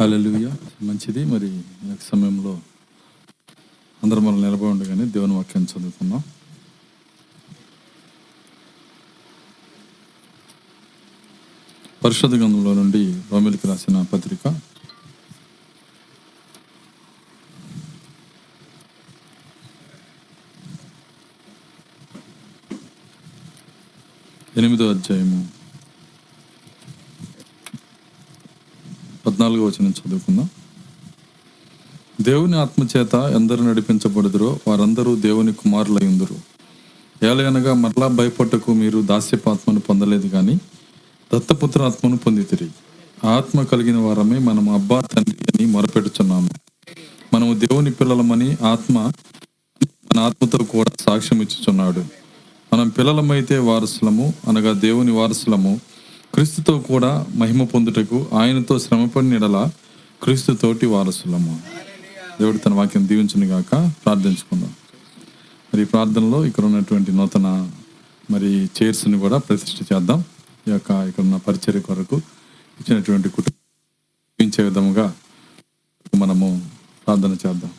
హల్లెలూయా. మంచిది. మరి ఈ సమయంలో అందరం మనం నిలబడి ఉండగానే దేవుని వాక్యం చదువుకుందాం. పరిషత్ గంధంలో నుండి రోమిలికి రాసిన పత్రిక. ఎనిమిదో అధ్యాయము. పద్నాలుగు వచ్చిన చదువుకుందాం. దేవుని ఆత్మచేత ఎందరు నడిపించబడుదురో వారందరూ దేవుని కుమారులయ్యుందురు ఏలయనగా మరలా భయపట్టకు మీరు దాస్యపాత్మను పొందలేదు కానీ దత్తపుత్ర ఆత్మను పొందితిరి. ఆ ఆత్మ కలిగిన వారమే మనం అబ్బా తండ్రి అని మొరపెడుచున్నాము. మనము దేవుని పిల్లలమని ఆత్మ మన ఆత్మతో కూడా సాక్ష్యం ఇచ్చుచున్నాడు మనం పిల్లలమైతే వారసులము అనగా దేవుని వారసులము క్రీస్తుతో కూడా మహిమ పొందుటకు ఆయనతో శ్రమపడిన ఎడల క్రీస్తుతోటి వారసులము. దేవుడు తన వాక్యం దీవించును గాక. ప్రార్థించుకుందాం. మరి ప్రార్థనలో ఇక్కడ ఉన్నటువంటి నూతన మరి చైర్స్ని కూడా ప్రతిష్ఠ చేద్దాం. ఈ యొక్క ఇక్కడ ఉన్న పరిచర్య కొరకు ఇచ్చినటువంటి కుటుంబం విధముగా మనము ప్రార్థన చేద్దాం.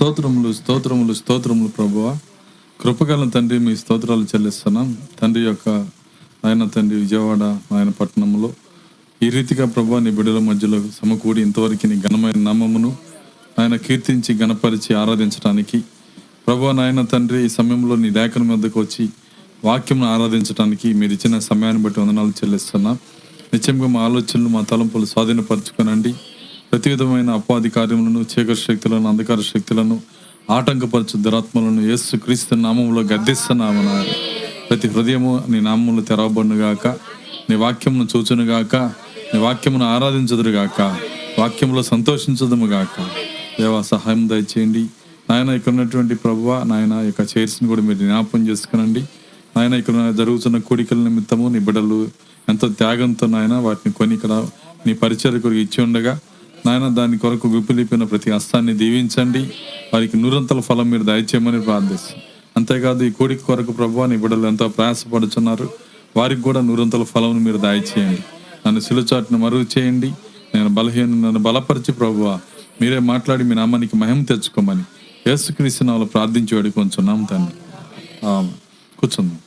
స్తోత్రములు స్తోత్రములు స్తోత్రములు ప్రభువ. కృపగల తండ్రి మీ స్తోత్రాలు చెల్లిస్తున్నాం. తండ్రి యొక్క ఆయన తండ్రి విజయవాడ ఆయన పట్టణంలో ఈ రీతిగా ప్రభు నీ బిడ్డల మధ్యలో సమకూడి ఇంతవరకు నీ ఘనమైన నామమును ఆయన కీర్తించి గణపరిచి ఆరాధించడానికి ప్రభు నాయన తండ్రి ఈ సమయంలో నీ లేఖన మీదకు వచ్చి వాక్యం ఆరాధించడానికి మీరు ఇచ్చిన సమయాన్ని బట్టి వందనాలు చెల్లిస్తున్నాం. నిత్యంగా మా ఆలోచనలు మా తలంపులు స్వాధీనపరచుకోనండి. ప్రతి విధమైన అపాధి కార్యములను చీకటి శక్తులను అంధకార శక్తులను ఆటంకపరచు దురాత్మలను యేసు క్రీస్తు నామంలో గద్దిస్తున్నామన్నారు ప్రతి హృదయము నీ నామములు తెరవబడునుగాక. నీ వాక్యమును చూచునుగాక. నీ వాక్యమును ఆరాధించదురుగాక. వాక్యంలో సంతోషించదుముగాక. దేవా సహాయం దయచేయండి. నాయన ఇక్కడ ఉన్నటువంటి ప్రభువ నాయన యొక్క చైర్స్ని కూడా మీరు జ్ఞాపకం చేసుకునండి. నాయన ఇక్కడ జరుగుతున్న కోడికల నిమిత్తము నీ బిడ్డలు ఎంతో త్యాగంతో నాయన వాటిని కొని ఇక్కడ నీ పరిచయకు ఇచ్చి ఉండగా నాయన దాని కొరకు విపులిపిన ప్రతి హస్తాన్ని దీవించండి. వారికి నూరంతల ఫలం మీరు దయచేయమని ప్రార్థిస్తాం అంతేకాదు ఈ కోడికి కొరకు ప్రభు అని బిడ్డలు ఎంతో ప్రయాసపడుచున్నారు. వారికి కూడా నూరంతల ఫలం మీరు దయచేయండి. నన్ను సిలుచాటును మరుగు చేయండి. నేను బలహీన నన్ను బలపరిచి ప్రభువ మీరే మాట్లాడి మీ నామానికి మహిమ తెచ్చుకోమని యేసుక్రీస్తు నాలో ప్రార్థించి వేడుకొంచున్నాం తండ్రి. ఆమె. కూర్చుందాం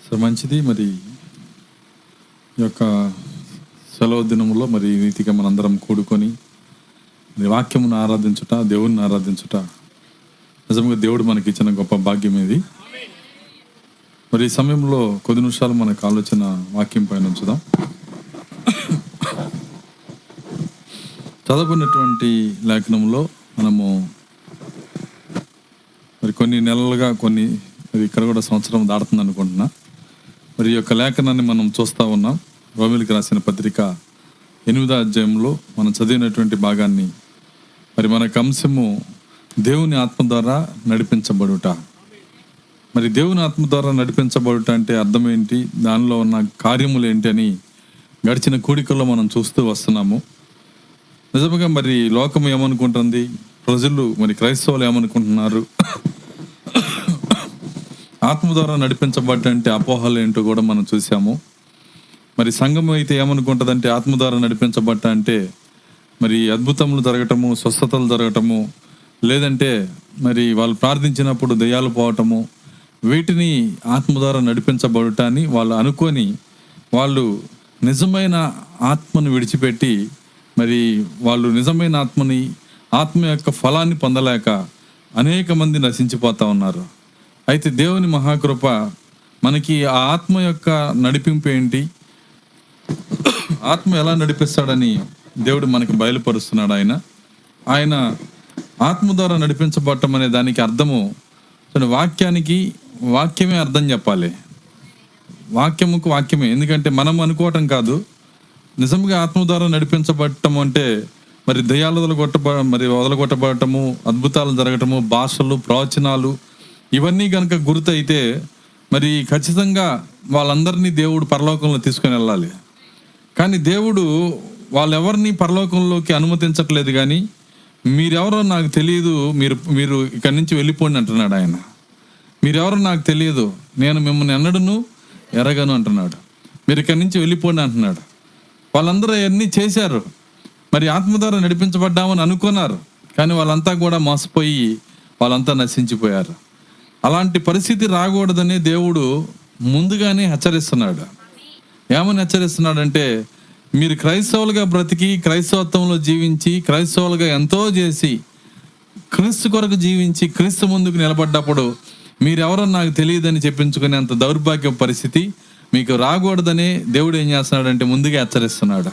సో మంచిది మరి ఈ యొక్క సెలవు దినములో మరి నీతిగా రీతిగా మనందరం కూడుకొని మరి వాక్యమును ఆరాధించుట దేవుణ్ణి ఆరాధించుట నిజంగా దేవుడు మనకి ఇచ్చిన గొప్ప భాగ్యం ఇది. మరి ఈ సమయంలో కొద్ది నిమిషాలు మనకు ఆలోచన వాక్యం పైన ఉంచుదాం. చదువుకున్నటువంటి లేఖనంలో మనము మరి కొన్ని నెలలుగా కొన్ని మరి ఇక్కడ కూడా సంవత్సరం దాడుతుంది అనుకుంటున్నా. మరి ఈ యొక్క లేఖనాన్ని మనం చూస్తూ ఉన్నాం. రోమిలికి రాసిన పత్రిక ఎనిమిదో అధ్యాయంలో మనం చదివినటువంటి భాగాన్ని. మరి మనకు అంశము దేవుని ఆత్మ ద్వారా నడిపించబడుట. మరి దేవుని ఆత్మ ద్వారా నడిపించబడుట అంటే అర్థం ఏంటి? దానిలో ఉన్న కార్యములు ఏంటి అని గడిచిన కూడికల్లో మనం చూస్తూ వస్తున్నాము. నిజంగా మరి లోకం ఏమనుకుంటుంది? ప్రజలు మరి క్రైస్తవులు ఏమనుకుంటున్నారు? ఆత్మ ద్వారా నడిపించబడ్డ అంటే అపోహలు ఏంటో కూడా మనం చూసాము మరి సంఘం అయితే ఏమనుకుంటుందంటే ఆత్మ ద్వారా నడిపించబట్ట అంటే మరి అద్భుతములు జరగటము స్వస్థతలు జరగటము లేదంటే మరి వాళ్ళు ప్రార్థించినప్పుడు దయ్యాలు పోవటము వీటిని ఆత్మ ద్వారా నడిపించబడటాన్ని వాళ్ళు అనుకొని వాళ్ళు నిజమైన ఆత్మను విడిచిపెట్టి మరి వాళ్ళు నిజమైన ఆత్మని ఆత్మ యొక్క ఫలాన్ని పొందలేక అనేక మంది నశించిపోతా ఉన్నారు. అయితే దేవుని మహాకృప మనకి ఆ ఆత్మ యొక్క నడిపింపు ఏంటి? ఆత్మ ఎలా నడిపిస్తాడని దేవుడు మనకి బయలుపరుస్తున్నాడు ఆయన. ఆయన ఆత్మ ద్వారా నడిపించబడటం అనే దానికి అర్థము వాక్యానికి వాక్యమే అర్థం చెప్పాలి. వాక్యముకు వాక్యమే ఎందుకంటే మనం అనుకోవటం కాదు. నిజంగా ఆత్మ ద్వారా నడిపించబడటం అంటే మరి దయాలు వదలగొట్ట మరి వదలగొట్టబడటము అద్భుతాలు జరగటము భాషలు ప్రవచనాలు ఇవన్నీ కనుక గుర్తయితే మరి ఖచ్చితంగా వాళ్ళందరినీ దేవుడు పరలోకంలో తీసుకొని వెళ్ళాలి. కానీ దేవుడు వాళ్ళెవరిని పరలోకంలోకి అనుమతించట్లేదు కానీ మీరెవరో నాకు తెలియదు మీరు మీరు ఇక్కడి నుంచి వెళ్ళిపోండి అంటున్నాడు ఆయన. మీరెవరో నాకు తెలియదు నేను మిమ్మల్ని ఎన్నడను ఎరగను అంటున్నాడు. మీరు ఇక్కడి నుంచి వెళ్ళిపోండి అంటున్నాడు. వాళ్ళందరూ అవన్నీ చేశారు. మరి ఆత్మ ద్వారా నడిపించబడ్డామని అనుకున్నారు. కానీ వాళ్ళంతా కూడా మోసపోయి వాళ్ళంతా నశించిపోయారు. అలాంటి పరిస్థితి రాకూడదని దేవుడు ముందుగానే హెచ్చరిస్తున్నాడు. ఏమని హెచ్చరిస్తున్నాడంటే మీరు క్రైస్తవులుగా బ్రతికి క్రైస్తవత్వంలో జీవించి క్రైస్తవులుగా ఎంతో చేసి క్రీస్తు కొరకు జీవించి క్రీస్తు ముందుకు నిలబడ్డప్పుడు మీరెవరో నాకు తెలియదని చెప్పించుకునే అంత దౌర్భాగ్య పరిస్థితి మీకు రాకూడదని దేవుడు ఏం చేస్తున్నాడంటే ముందుగా హెచ్చరిస్తున్నాడు.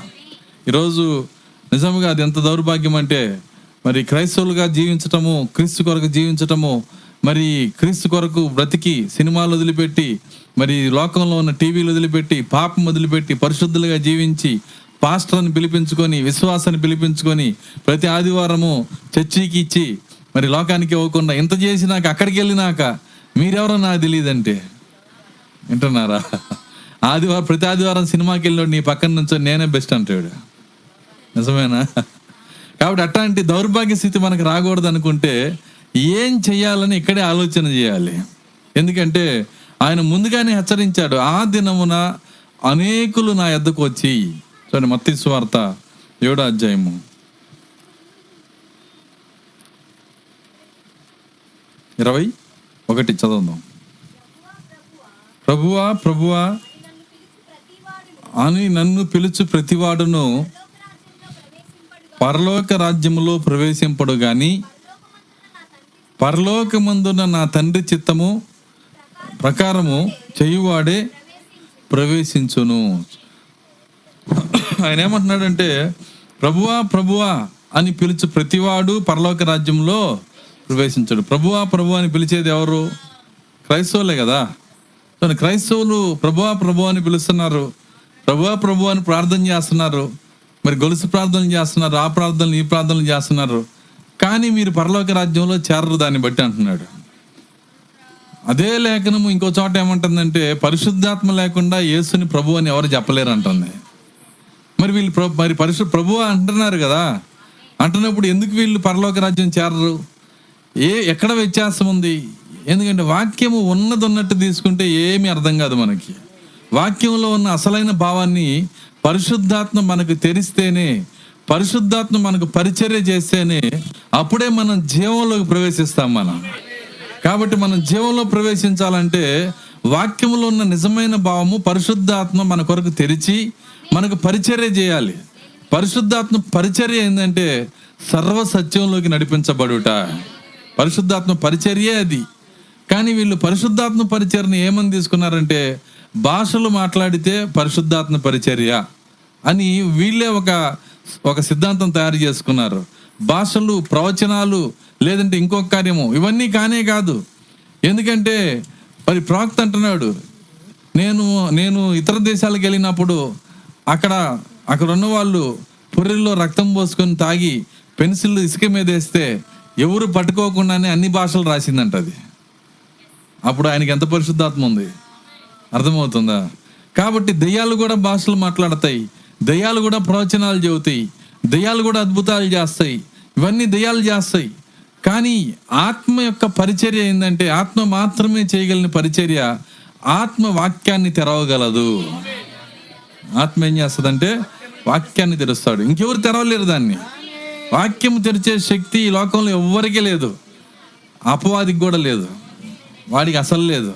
ఈరోజు నిజంగా అది ఎంత దౌర్భాగ్యం అంటే మరి క్రైస్తవులుగా జీవించటము క్రీస్తు కొరకు జీవించటము మరి క్రీస్తు కొరకు బ్రతికి సినిమాలు వదిలిపెట్టి మరి లోకంలో ఉన్న టీవీలు వదిలిపెట్టి పాపం వదిలిపెట్టి పరిశుద్ధులుగా జీవించి పాస్టర్ని పిలిపించుకొని విశ్వాసాన్ని పిలిపించుకొని ప్రతి ఆదివారము చర్చికి ఇచ్చి మరి లోకానికి ఇవ్వకుండా ఇంత చేసినాక అక్కడికి వెళ్ళినాక మీరెవరో నాకు తెలియదంటే. వింటున్నారా? ఆదివారం ప్రతి ఆదివారం సినిమాకి వెళ్ళాడు నీ పక్కన నుంచో నేనే బెస్ట్ అంటాడు. నిజమేనా? కాబట్టి అట్లాంటి దౌర్భాగ్య స్థితి మనకు రాకూడదు అనుకుంటే ఏం చెయ్యాలని ఇక్కడే ఆలోచన చేయాలి. ఎందుకంటే ఆయన ముందుగానే హెచ్చరించాడు ఆ దినమున అనేకులు నా ఎద్దకు వచ్చి చూడండి మత్తి స్వార్త ఏడో అధ్యాయము. ఇరవై ఒకటి చదువుదాం. ప్రభువా ప్రభువా అని నన్ను పిలుచు ప్రతివాడును పరలోక రాజ్యములో ప్రవేశింపడు కానీ పరలోకమందున నా తండ్రి చిత్తము ప్రకారము చేయువాడే ప్రవేశించును. ఆయన ఏమంటున్నాడంటే ప్రభువా ప్రభువా అని పిలుచు ప్రతివాడు పరలోక రాజ్యంలో ప్రవేశించడు. ప్రభువా ప్రభు అని పిలిచేది ఎవరు? క్రైస్తవులే కదా. కానీ క్రైస్తవులు ప్రభువా ప్రభు అని పిలుస్తున్నారు. ప్రభువా ప్రభు అని ప్రార్థన చేస్తున్నారు. మరి గొలుసు ప్రార్థనలు చేస్తున్నారు ఆ ప్రార్థనలు ఈ ప్రార్థనలు చేస్తున్నారు. కానీ మీరు పరలోక రాజ్యంలో చేరరు దాన్ని బట్టి అంటున్నాడు. అదే లేఖనము ఇంకో చోట ఏమంటుందంటే పరిశుద్ధాత్మ లేకుండా యేసుని ప్రభు అని ఎవరు చెప్పలేరు అంటుంది. మరి వీళ్ళు ప్రభు మరి పరిశు ప్రభు అంటున్నారు కదా. అంటున్నప్పుడు ఎందుకు వీళ్ళు పరలోక రాజ్యం చేరరు? ఏ ఎక్కడ వ్యత్యాసం ఉంది? ఎందుకంటే వాక్యము ఉన్నది ఉన్నట్టు తీసుకుంటే ఏమీ అర్థం కాదు మనకి. వాక్యంలో ఉన్న అసలైన భావాన్ని పరిశుద్ధాత్మ మనకు తెరిస్తేనే పరిశుద్ధాత్మ మనకు పరిచర్య చేస్తేనే అప్పుడే మనం జీవంలోకి ప్రవేశిస్తాం మనం. కాబట్టి మనం జీవంలో ప్రవేశించాలంటే వాక్యంలో ఉన్న నిజమైన భావము పరిశుద్ధాత్మ మన కొరకు తెరిచి మనకు పరిచర్య చేయాలి. పరిశుద్ధాత్మ పరిచర్య ఏంటంటే సర్వ సత్యంలోకి నడిపించబడుట. పరిశుద్ధాత్మ పరిచర్యే అది. కానీ వీళ్ళు పరిశుద్ధాత్మ పరిచర్ని ఏమని తీసుకున్నారంటే భాషలు మాట్లాడితే పరిశుద్ధాత్మ పరిచర్య అని వీళ్ళే ఒక ఒక సిద్ధాంతం తయారు చేసుకున్నారు. భాషలు ప్రవచనాలు లేదంటే ఇంకొక కార్యము ఇవన్నీ కానే కాదు. ఎందుకంటే మరి ప్రాక్త అంటున్నాడు నేను నేను ఇతర దేశాలకు వెళ్ళినప్పుడు అక్కడ అక్కడ ఉన్న వాళ్ళు పొర్రెల్లో రక్తం పోసుకొని తాగి పెన్సిల్ ఇసుక మీద వేస్తే ఎవరు పట్టుకోకుండానే అన్ని భాషలు రాసిందంట అది. అప్పుడు ఆయనకి ఎంత పరిశుద్ధాత్మ ఉంది? అర్థమవుతుందా? కాబట్టి దెయ్యాలు కూడా భాషలు మాట్లాడతాయి. దెయ్యాలు కూడా ప్రవచనాలు చెబుతాయి. దయ్యాలు కూడా అద్భుతాలు చేస్తాయి. ఇవన్నీ దెయ్యాలు చేస్తాయి. కానీ ఆత్మ యొక్క పరిచర్య ఏంటంటే ఆత్మ మాత్రమే చేయగలిగిన పరిచర్య ఆత్మ వాక్యాన్ని తెరవగలదు. ఆత్మ ఏం చేస్తుందంటే వాక్యాన్ని తెరుస్తాడు. ఇంకెవరు తెరవలేరు దాన్ని. వాక్యం తెరిచే శక్తి ఈ లోకంలో ఎవ్వరికీ లేదు. అపవాదికి కూడా లేదు. వాడికి అసలు లేదు.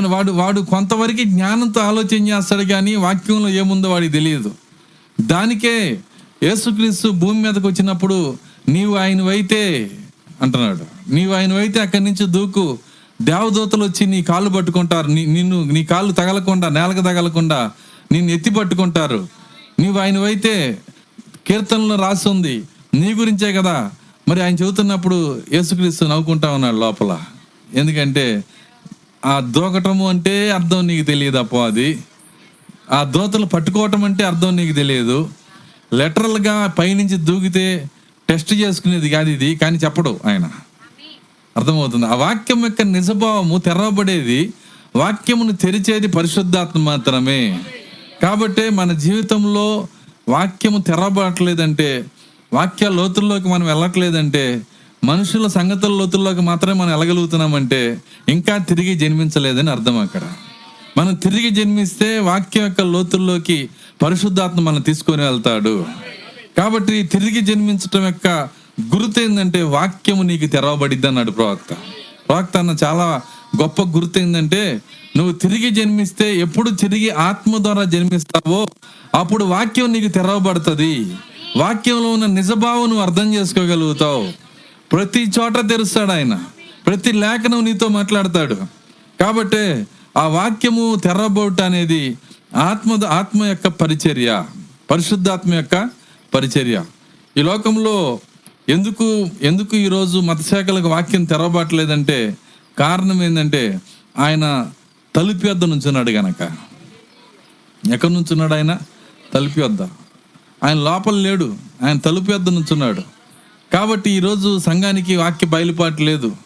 వాడు వాడు కొంతవరకు జ్ఞానంతో ఆలోచన చేస్తాడు కానీ వాక్యంలో ఏముందో వాడికి తెలియదు. దానికే యేసుక్రీస్తు భూమి మీదకి వచ్చినప్పుడు నీవు ఆయనవైతే అంటున్నాడు. నీవు ఆయనవైతే అక్కడి నుంచి దూకు. దేవదూతలు వచ్చి నీ కాళ్ళు పట్టుకుంటారు. నిన్ను నీ కాళ్ళు తగలకుండా నేలకు తగలకుండా నిన్ను ఎత్తి పట్టుకుంటారు. నీవు ఆయనవైతే కీర్తనలో రాసి ఉంది. నీ గురించే కదా. మరి ఆయన చెబుతున్నప్పుడు యేసుక్రీస్తు నవ్వుకుంటా ఉన్నాడు లోపల. ఎందుకంటే ఆ దూకటము అంటే అర్థం నీకు తెలియదు అప్పో అది. ఆ దోతలు పట్టుకోవటం అంటే అర్థం నీకు తెలియదు. లెటరల్గా పైనుంచి దూకితే టెస్ట్ చేసుకునేది కాదు ఇది కానీ చెప్పడు ఆయన. అర్థమవుతుంది. ఆ వాక్యం యొక్క నిజభావము తెరవబడేది వాక్యమును తెరిచేది పరిశుద్ధాత్మ మాత్రమే. కాబట్టి మన జీవితంలో వాక్యము తెరవబడట్లేదంటే వాక్య లోతుల్లోకి మనం వెళ్ళట్లేదంటే మనుషుల సంగతుల లోతుల్లోకి మాత్రమే మనం వెళ్ళగలుగుతున్నామంటే ఇంకా తిరిగి జన్మించలేదని అర్థం అక్కడ. మనం తిరిగి జన్మిస్తే వాక్యం యొక్క లోతుల్లోకి పరిశుద్ధాత్మ మనం తీసుకొని వెళ్తాడు. కాబట్టి తిరిగి జన్మించటం యొక్క గుర్తు ఏంటంటే వాక్యము నీకు తెరవబడిద్ది అన్నాడు ప్రవక్త. ప్రవక్త అన్న చాలా గొప్ప గుర్తు ఏంటంటే నువ్వు తిరిగి జన్మిస్తే ఎప్పుడు తిరిగి ఆత్మ ద్వారా జన్మిస్తావో అప్పుడు వాక్యం నీకు తెరవబడుతుంది. వాక్యంలో ఉన్న నిజభావం నువ్వు అర్థం చేసుకోగలుగుతావు. ప్రతి చోట తెరుస్తాడు ఆయన. ప్రతి లేఖనం నీతో మాట్లాడతాడు. కాబట్టి ఆ వాక్యము తెరవబోట అనేది ఆత్మ ఆత్మ యొక్క పరిచర్య పరిశుద్ధాత్మ యొక్క పరిచర్య. ఈ లోకంలో ఎందుకు ఎందుకు ఈరోజు మతశాఖలకు వాక్యం తెరవబట్టలేదంటే కారణం ఏంటంటే ఆయన తలుపు వద్ద నుంచున్నాడు గనక. ఎక్కడి నుంచున్నాడు ఆయన? తలుపు వద్ద. ఆయన లోపల లేడు. ఆయన తలుపు వద్ద నుంచున్నాడు. కాబట్టి ఈరోజు సంఘానికి వాక్య బయలుపాటు లేదు.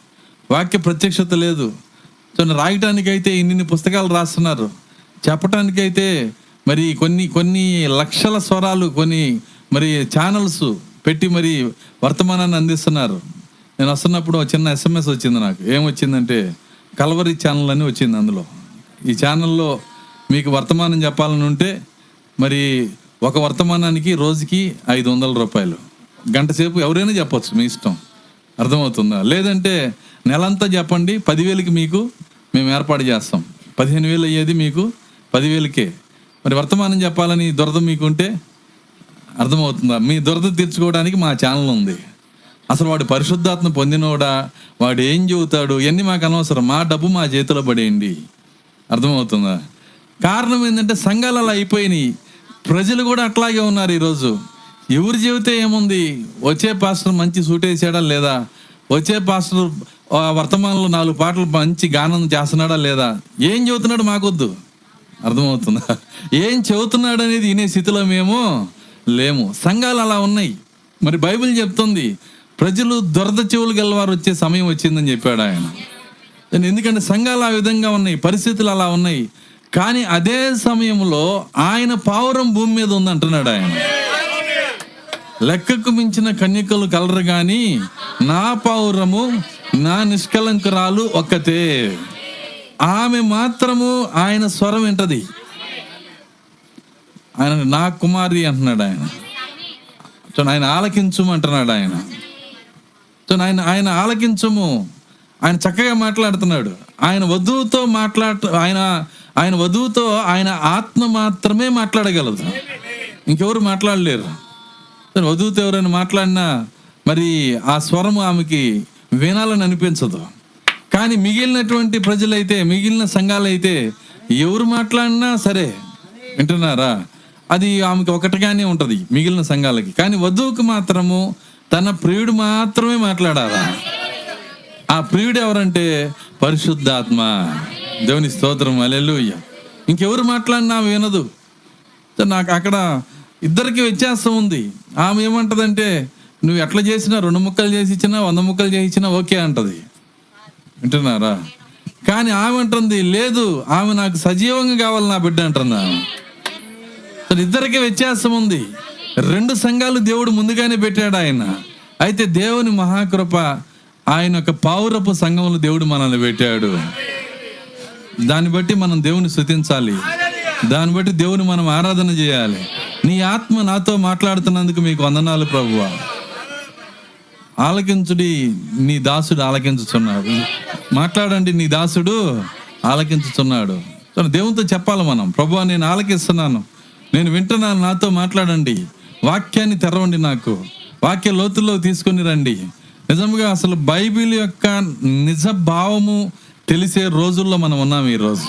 వాక్య ప్రత్యక్షత లేదు. సో రాయటానికైతే ఇన్ని పుస్తకాలు రాస్తున్నారు. చెప్పటానికైతే మరి కొన్ని కొన్ని లక్షల స్వరాలు కొన్ని మరి ఛానల్స్ పెట్టి మరి వర్తమానాన్ని అందిస్తున్నారు. నేను వస్తున్నప్పుడు ఒక చిన్న ఎస్ఎంఎస్ వచ్చింది నాకు. ఏమొచ్చిందంటే కలవరి ఛానల్ అని వచ్చింది అందులో. ఈ ఛానల్లో మీకు వర్తమానం చెప్పాలని ఉంటే మరి ఒక వర్తమానానికి రోజుకి ఐదు వందల రూపాయలు. గంట సేపు ఎవరైనా చెప్పొచ్చు మీ ఇష్టం. అర్థమవుతుందా? లేదంటే నెలంతా చెప్పండి పదివేలకి మీకు మేము ఏర్పాటు చేస్తాం. పదిహేను వేలు అయ్యేది మీకు పదివేలకే. మరి వర్తమానం చెప్పాలని దురద మీకుంటే అర్థమవుతుందా? మీ దురద తీర్చుకోవడానికి మా ఛానల్ ఉంది. అసలు వాడు పరిశుద్ధాత్మ పొందినోడా? వాడు ఏం చెబుతాడు? ఇవన్నీ మాకు అనవసరం. మా డబ్బు మా చేతిలో పడేయండి. అర్థమవుతుందా? కారణం ఏంటంటే సంఘాలు అలా అయిపోయినాయి. ప్రజలు కూడా అట్లాగే ఉన్నారు ఈరోజు. ఎవరు చెబితే ఏముంది? వచ్చే పాస్టర్ మంచి సూట్ వేసాడా లేదా? వచ్చే పాస్టర్ ఆ వర్తమానంలో నాలుగు పాటలు మంచి గానం చేస్తున్నాడా లేదా? ఏం చెబుతున్నాడు మాకొద్దు. అర్థమవుతుందా? ఏం చెబుతున్నాడు అనేది వినే స్థితిలో మేము లేము. సంఘాలు అలా ఉన్నాయి. మరి బైబిల్ చెప్తుంది ప్రజలు దొరద చెవులు గలవారు వచ్చే సమయం వచ్చిందని చెప్పాడు ఆయన. ఎందుకంటే సంఘాలు ఆ విధంగా ఉన్నాయి పరిస్థితులు అలా ఉన్నాయి. కానీ అదే సమయంలో ఆయన పావురం భూమి మీద ఉంది అంటున్నాడు ఆయన. లెక్కకు మించిన కన్యకలు కలరు గాని నా పౌరము నా నిష్కలంకురాలు ఒక్కతే. ఆమె మాత్రము ఆయన స్వరం వింటది. ఆయన నా కుమారి అంటున్నాడు ఆయన. సో ఆయన ఆలకించుము అంటున్నాడు ఆయన. సో ఆయన ఆయన ఆలకించము. ఆయన చక్కగా మాట్లాడుతున్నాడు. ఆయన వధువుతో మాట్లాడ ఆయన ఆయన వధువుతో ఆయన ఆత్మ మాత్రమే మాట్లాడగలదు. ఇంకెవరు మాట్లాడలేరు. సరే వధువుతో ఎవరైనా మాట్లాడినా మరి ఆ స్వరము ఆమెకి వినాలని అనిపించదు. కానీ మిగిలినటువంటి ప్రజలైతే మిగిలిన సంఘాలైతే ఎవరు మాట్లాడినా సరే వింటున్నారా? అది ఆమెకి ఒకటిగానే ఉంటుంది మిగిలిన సంఘాలకి. కానీ వధువుకు మాత్రము తన ప్రియుడు మాత్రమే మాట్లాడాలా? ఆ ప్రియుడు ఎవరంటే పరిశుద్ధాత్మ. దేవుని స్తోత్రం అలెలుయ్య ఇంకెవరు మాట్లాడినా వినదు. నాకు అక్కడ ఇద్దరికి వ్యత్యాసం ఉంది. ఆమె ఏమంటదంటే నువ్వు ఎట్లా చేసినా రెండు ముక్కలు చేసి ఇచ్చినా వంద ముక్కలు చేసి ఇచ్చినా ఓకే అంటది. వింటున్నారా? కానీ ఆమె అంటుంది లేదు ఆమె నాకు సజీవంగా కావాలి నా బిడ్డ అంటుంది ఆమె ఇద్దరికి వ్యత్యాసం ఉంది. రెండు సంఘాలు దేవుడు ముందుగానే పెట్టాడు ఆయన. అయితే దేవుని మహాకృప ఆయన యొక్క పౌరపు సంఘంలో దేవుడు మనల్ని పెట్టాడు. దాన్ని బట్టి మనం దేవుని స్థుతించాలి దాన్ని బట్టి దేవుని మనం ఆరాధన చేయాలి. నీ ఆత్మ నాతో మాట్లాడుతున్నందుకు మీకు వందనాలు ప్రభువా. ఆలకించుడి నీ దాసుడు ఆలకించుచున్నాడు. మాట్లాడండి నీ దాసుడు ఆలకించుచున్నాడు. దేవునితో చెప్పాలి మనం. ప్రభు నేను ఆలకిస్తున్నాను. నేను వింటున్నాను నాతో మాట్లాడండి. వాక్యాన్ని తెరవండి నాకు. వాక్య లోతుల్లో తీసుకొని రండి. నిజంగా అసలు బైబిల్ యొక్క నిజ భావము తెలిసే రోజుల్లో మనం ఉన్నాం ఈరోజు.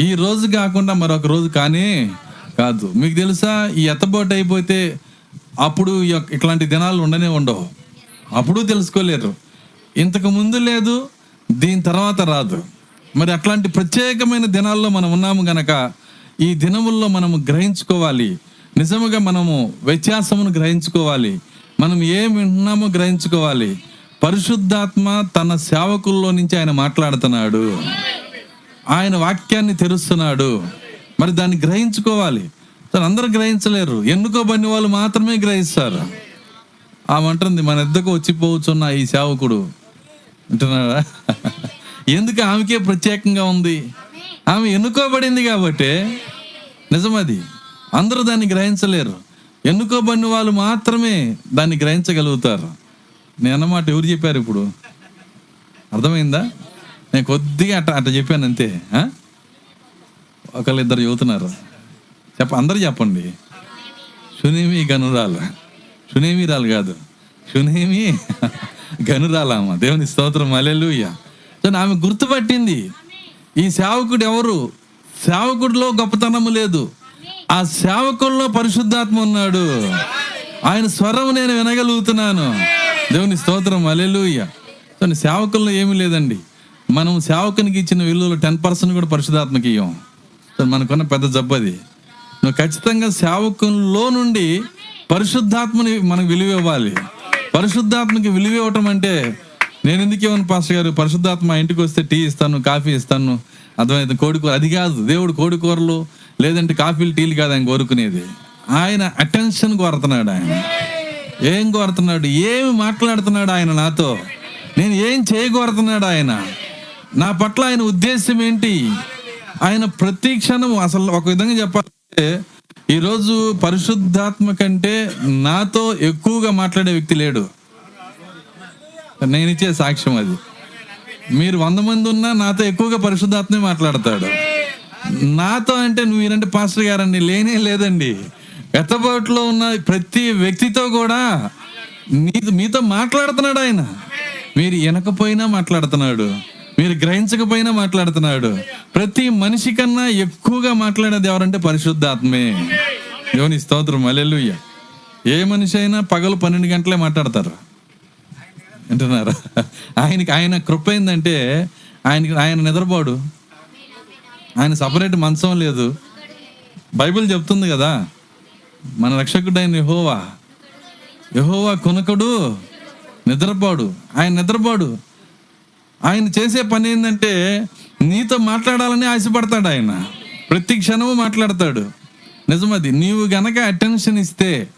ఈ రోజు కాకుండా మరొక రోజు కానీ కాదు. మీకు తెలుసా ఈ ఎత్తబోటు అయిపోతే అప్పుడు ఈ యొక్క- ఇట్లాంటి దినాలు ఉండనే ఉండవు. అప్పుడు తెలుసుకోలేరు. ఇంతకు ముందు లేదు దీని తర్వాత రాదు. మరి అట్లాంటి ప్రత్యేకమైన దినాల్లో మనం ఉన్నాము గనక ఈ దినముల్లో మనము గ్రహించుకోవాలి. నిజముగా మనము వ్యత్యాసమును గ్రహించుకోవాలి. మనం ఏం వింటున్నామో గ్రహించుకోవాలి. పరిశుద్ధాత్మ తన సేవకుల్లో నుంచి ఆయన మాట్లాడుతున్నాడు. ఆయన వాక్యాన్ని తెరుస్తున్నాడు. మరి దాన్ని గ్రహించుకోవాలి. సార్ అందరూ గ్రహించలేరు. ఎన్నుకోబడిన వాళ్ళు మాత్రమే గ్రహిస్తారు. ఆమె అంటుంది మన ఎద్దకు వచ్చిపోవచ్చున్న ఈ సేవకుడు. అంటున్నాడా? ఎందుకు ఆమెకే ప్రత్యేకంగా ఉంది? ఆమె ఎన్నుకోబడింది కాబట్టి. నిజమది. అందరూ దాన్ని గ్రహించలేరు. ఎన్నుకోబడిన వాళ్ళు మాత్రమే దాన్ని గ్రహించగలుగుతారు. నేను అన్నమాట ఎవరు చెప్పారు ఇప్పుడు? అర్థమైందా? నేను కొద్దిగా అట్ట అట్ట చెప్పాను అంతే ఒకళ్ళు ఇద్దరు చెబుతున్నారు. చెప్ప అందరు చెప్పండి. సునేమి గనురాలు. సునేమి రాలు కాదు. సునేమి గనురాలమ్మ. దేవుని స్తోత్రం. అలెలుయ్య సో ఆమె గుర్తుపట్టింది. ఈ సేవకుడు ఎవరు? సేవకుడిలో గొప్పతనము లేదు. ఆ సేవకుల్లో పరిశుద్ధాత్మ ఉన్నాడు. ఆయన స్వరం నేను వినగలుగుతున్నాను. దేవుని స్తోత్రం. అలెలుయ్య సో సేవకుల్లో ఏమీ లేదండి. మనం సేవకునికి ఇచ్చిన విలువలో టెన్ పర్సెంట్ కూడా పరిశుద్ధాత్మకి ఇవ్వం సో మనకున్న పెద్ద జబ్బది నువ్వు ఖచ్చితంగా సేవకుల్లో నుండి పరిశుద్ధాత్మని మనకు విలువ ఇవ్వాలి. పరిశుద్ధాత్మకి విలువ ఇవ్వటం అంటే నేను ఎందుకు ఇవ్వను పాస్టర్ గారు? పరిశుద్ధాత్మ ఇంటికి వస్తే టీ ఇస్తాను కాఫీ ఇస్తాను. అర్థమైతే కోడికూర అది కాదు. దేవుడు కోడికూరలు లేదంటే కాఫీలు టీలు కాదు ఆయన కోరుకునేది. ఆయన అటెన్షన్ కోరుతున్నాడు ఆయన. ఏం కోరుతున్నాడు? ఏమి మాట్లాడుతున్నాడు ఆయన నాతో? నేను ఏం చేయగోరుతున్నాడు ఆయన? నా పట్ల ఆయన ఉద్దేశం ఏంటి? ఆయన ప్రతి క్షణం అసలు ఒక విధంగా చెప్పాలంటే ఈరోజు పరిశుద్ధాత్మ కంటే నాతో ఎక్కువగా మాట్లాడే వ్యక్తి లేడు. నేను ఇచ్చే సాక్ష్యం అది. మీరు వంద మంది ఉన్నా నాతో ఎక్కువగా పరిశుద్ధాత్మే మాట్లాడతాడు. నాతో అంటే నువ్వు మీరంటే పాస్టర్ గారండి లేనే లేదండి. ఎత్తబాటులో ఉన్న ప్రతి వ్యక్తితో కూడా నీ మీతో మాట్లాడుతున్నాడు ఆయన. మీరు వినకపోయినా మాట్లాడుతున్నాడు. మీరు గ్రహించకపోయినా మాట్లాడుతున్నాడు. ప్రతి మనిషి కన్నా ఎక్కువగా మాట్లాడేది ఎవరంటే పరిశుద్ధాత్మే. యోని స్తోత్రం అలెలుయ్య ఏ మనిషి అయినా పగలు పన్నెండు గంటలే మాట్లాడతారు. అంటున్నారా ఆయనకి ఆయన కృప ఏంటంటే ఆయనకి ఆయన నిద్రపోడు. ఆయన సపరేట్ మంచం లేదు. బైబిల్ చెప్తుంది కదా మన రక్షకుడైన యహోవా. యహోవా కొనకడు నిద్రపోడు. ఆయన నిద్రపోడు. ఆయన చేసే పని ఏంటంటే నీతో మాట్లాడాలని ఆశపడతాడు ఆయన. ప్రతి క్షణము మాట్లాడతాడు. నిజమది నీవు గనక అటెన్షన్ ఇస్తే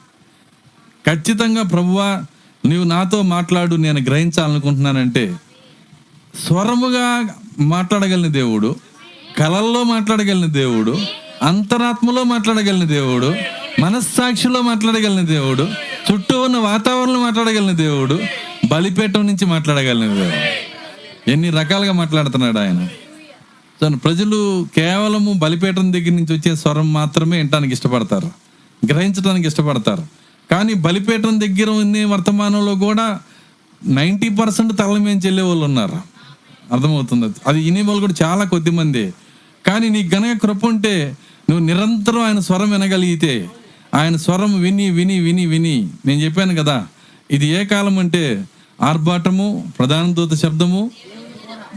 ఖచ్చితంగా ప్రభువా నీవు నాతో మాట్లాడు నేను గ్రహించాలనుకుంటున్నానంటే స్వరముగా మాట్లాడగలిగిన దేవుడు కలల్లో మాట్లాడగలిగిన దేవుడు అంతరాత్మలో మాట్లాడగలిగిన దేవుడు మనస్సాక్షిలో మాట్లాడగలిగిన దేవుడు చుట్టూ ఉన్న వాతావరణంలో మాట్లాడగలిగిన దేవుడు బలిపేటం నుంచి మాట్లాడగలిగిన దేవుడు. ఎన్ని రకాలుగా మాట్లాడుతున్నాడు ఆయన. సో ప్రజలు కేవలము బలిపేటం దగ్గర నుంచి వచ్చే స్వరం మాత్రమే వినటానికి ఇష్టపడతారు. గ్రహించడానికి ఇష్టపడతారు. కానీ బలిపేటం దగ్గర ఉన్న వర్తమానంలో కూడా నైంటీ పర్సెంట్ తల మేము చెల్లే వాళ్ళు ఉన్నారు. అర్థమవుతుంది. అది వినే వాళ్ళు కూడా చాలా కొద్ది మంది. కానీ నీకు గనక కృప ఉంటే నువ్వు నిరంతరం ఆయన స్వరం వినగలిగితే ఆయన స్వరం విని విని విని విని నేను చెప్పాను కదా ఇది ఏ కాలం అంటే ఆర్భాటము ప్రధాన దూత శబ్దము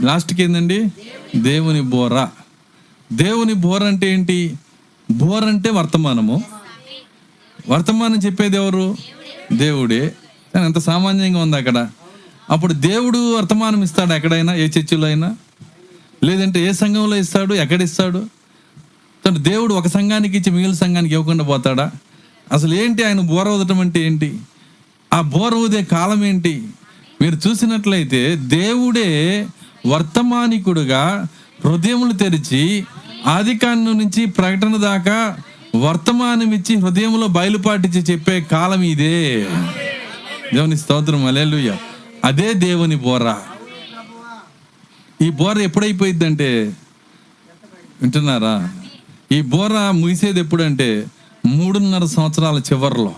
లాస్ట్కి ఏందండి దేవుని బోర. దేవుని బోర అంటే ఏంటి? బోర్ అంటే వర్తమానము. వర్తమానం చెప్పేది ఎవరు? దేవుడే. కానీ ఎంత సామాన్యంగా ఉంది అక్కడ? అప్పుడు దేవుడు వర్తమానం ఇస్తాడు ఎక్కడైనా? ఏ చర్చిలో అయినా? లేదంటే ఏ సంఘంలో ఇస్తాడు? ఎక్కడ ఇస్తాడు? తను దేవుడు ఒక సంఘానికి ఇచ్చి మిగిలిన సంఘానికి ఇవ్వకుండా పోతాడా? అసలు ఏంటి ఆయన బోర ఊదటం అంటే ఏంటి? ఆ బోర ఊదే కాలం ఏంటి? మీరు చూసినట్లయితే దేవుడే వర్తమానికుడుగా హృదయములు తెరిచి ఆదికాండం నుంచి ప్రకటన దాకా వర్తమానం ఇచ్చి హృదయంలో బయలుపాటించి చెప్పే కాలం ఇదే. దేవుని స్తోత్రం. అలెలుయ్య అదే దేవుని బోర. ఈ బోర ఎప్పుడైపోయిద్దంటే వింటున్నారా? ఈ బోర ముగిసేది ఎప్పుడంటే మూడున్నర సంవత్సరాల చివరిలో.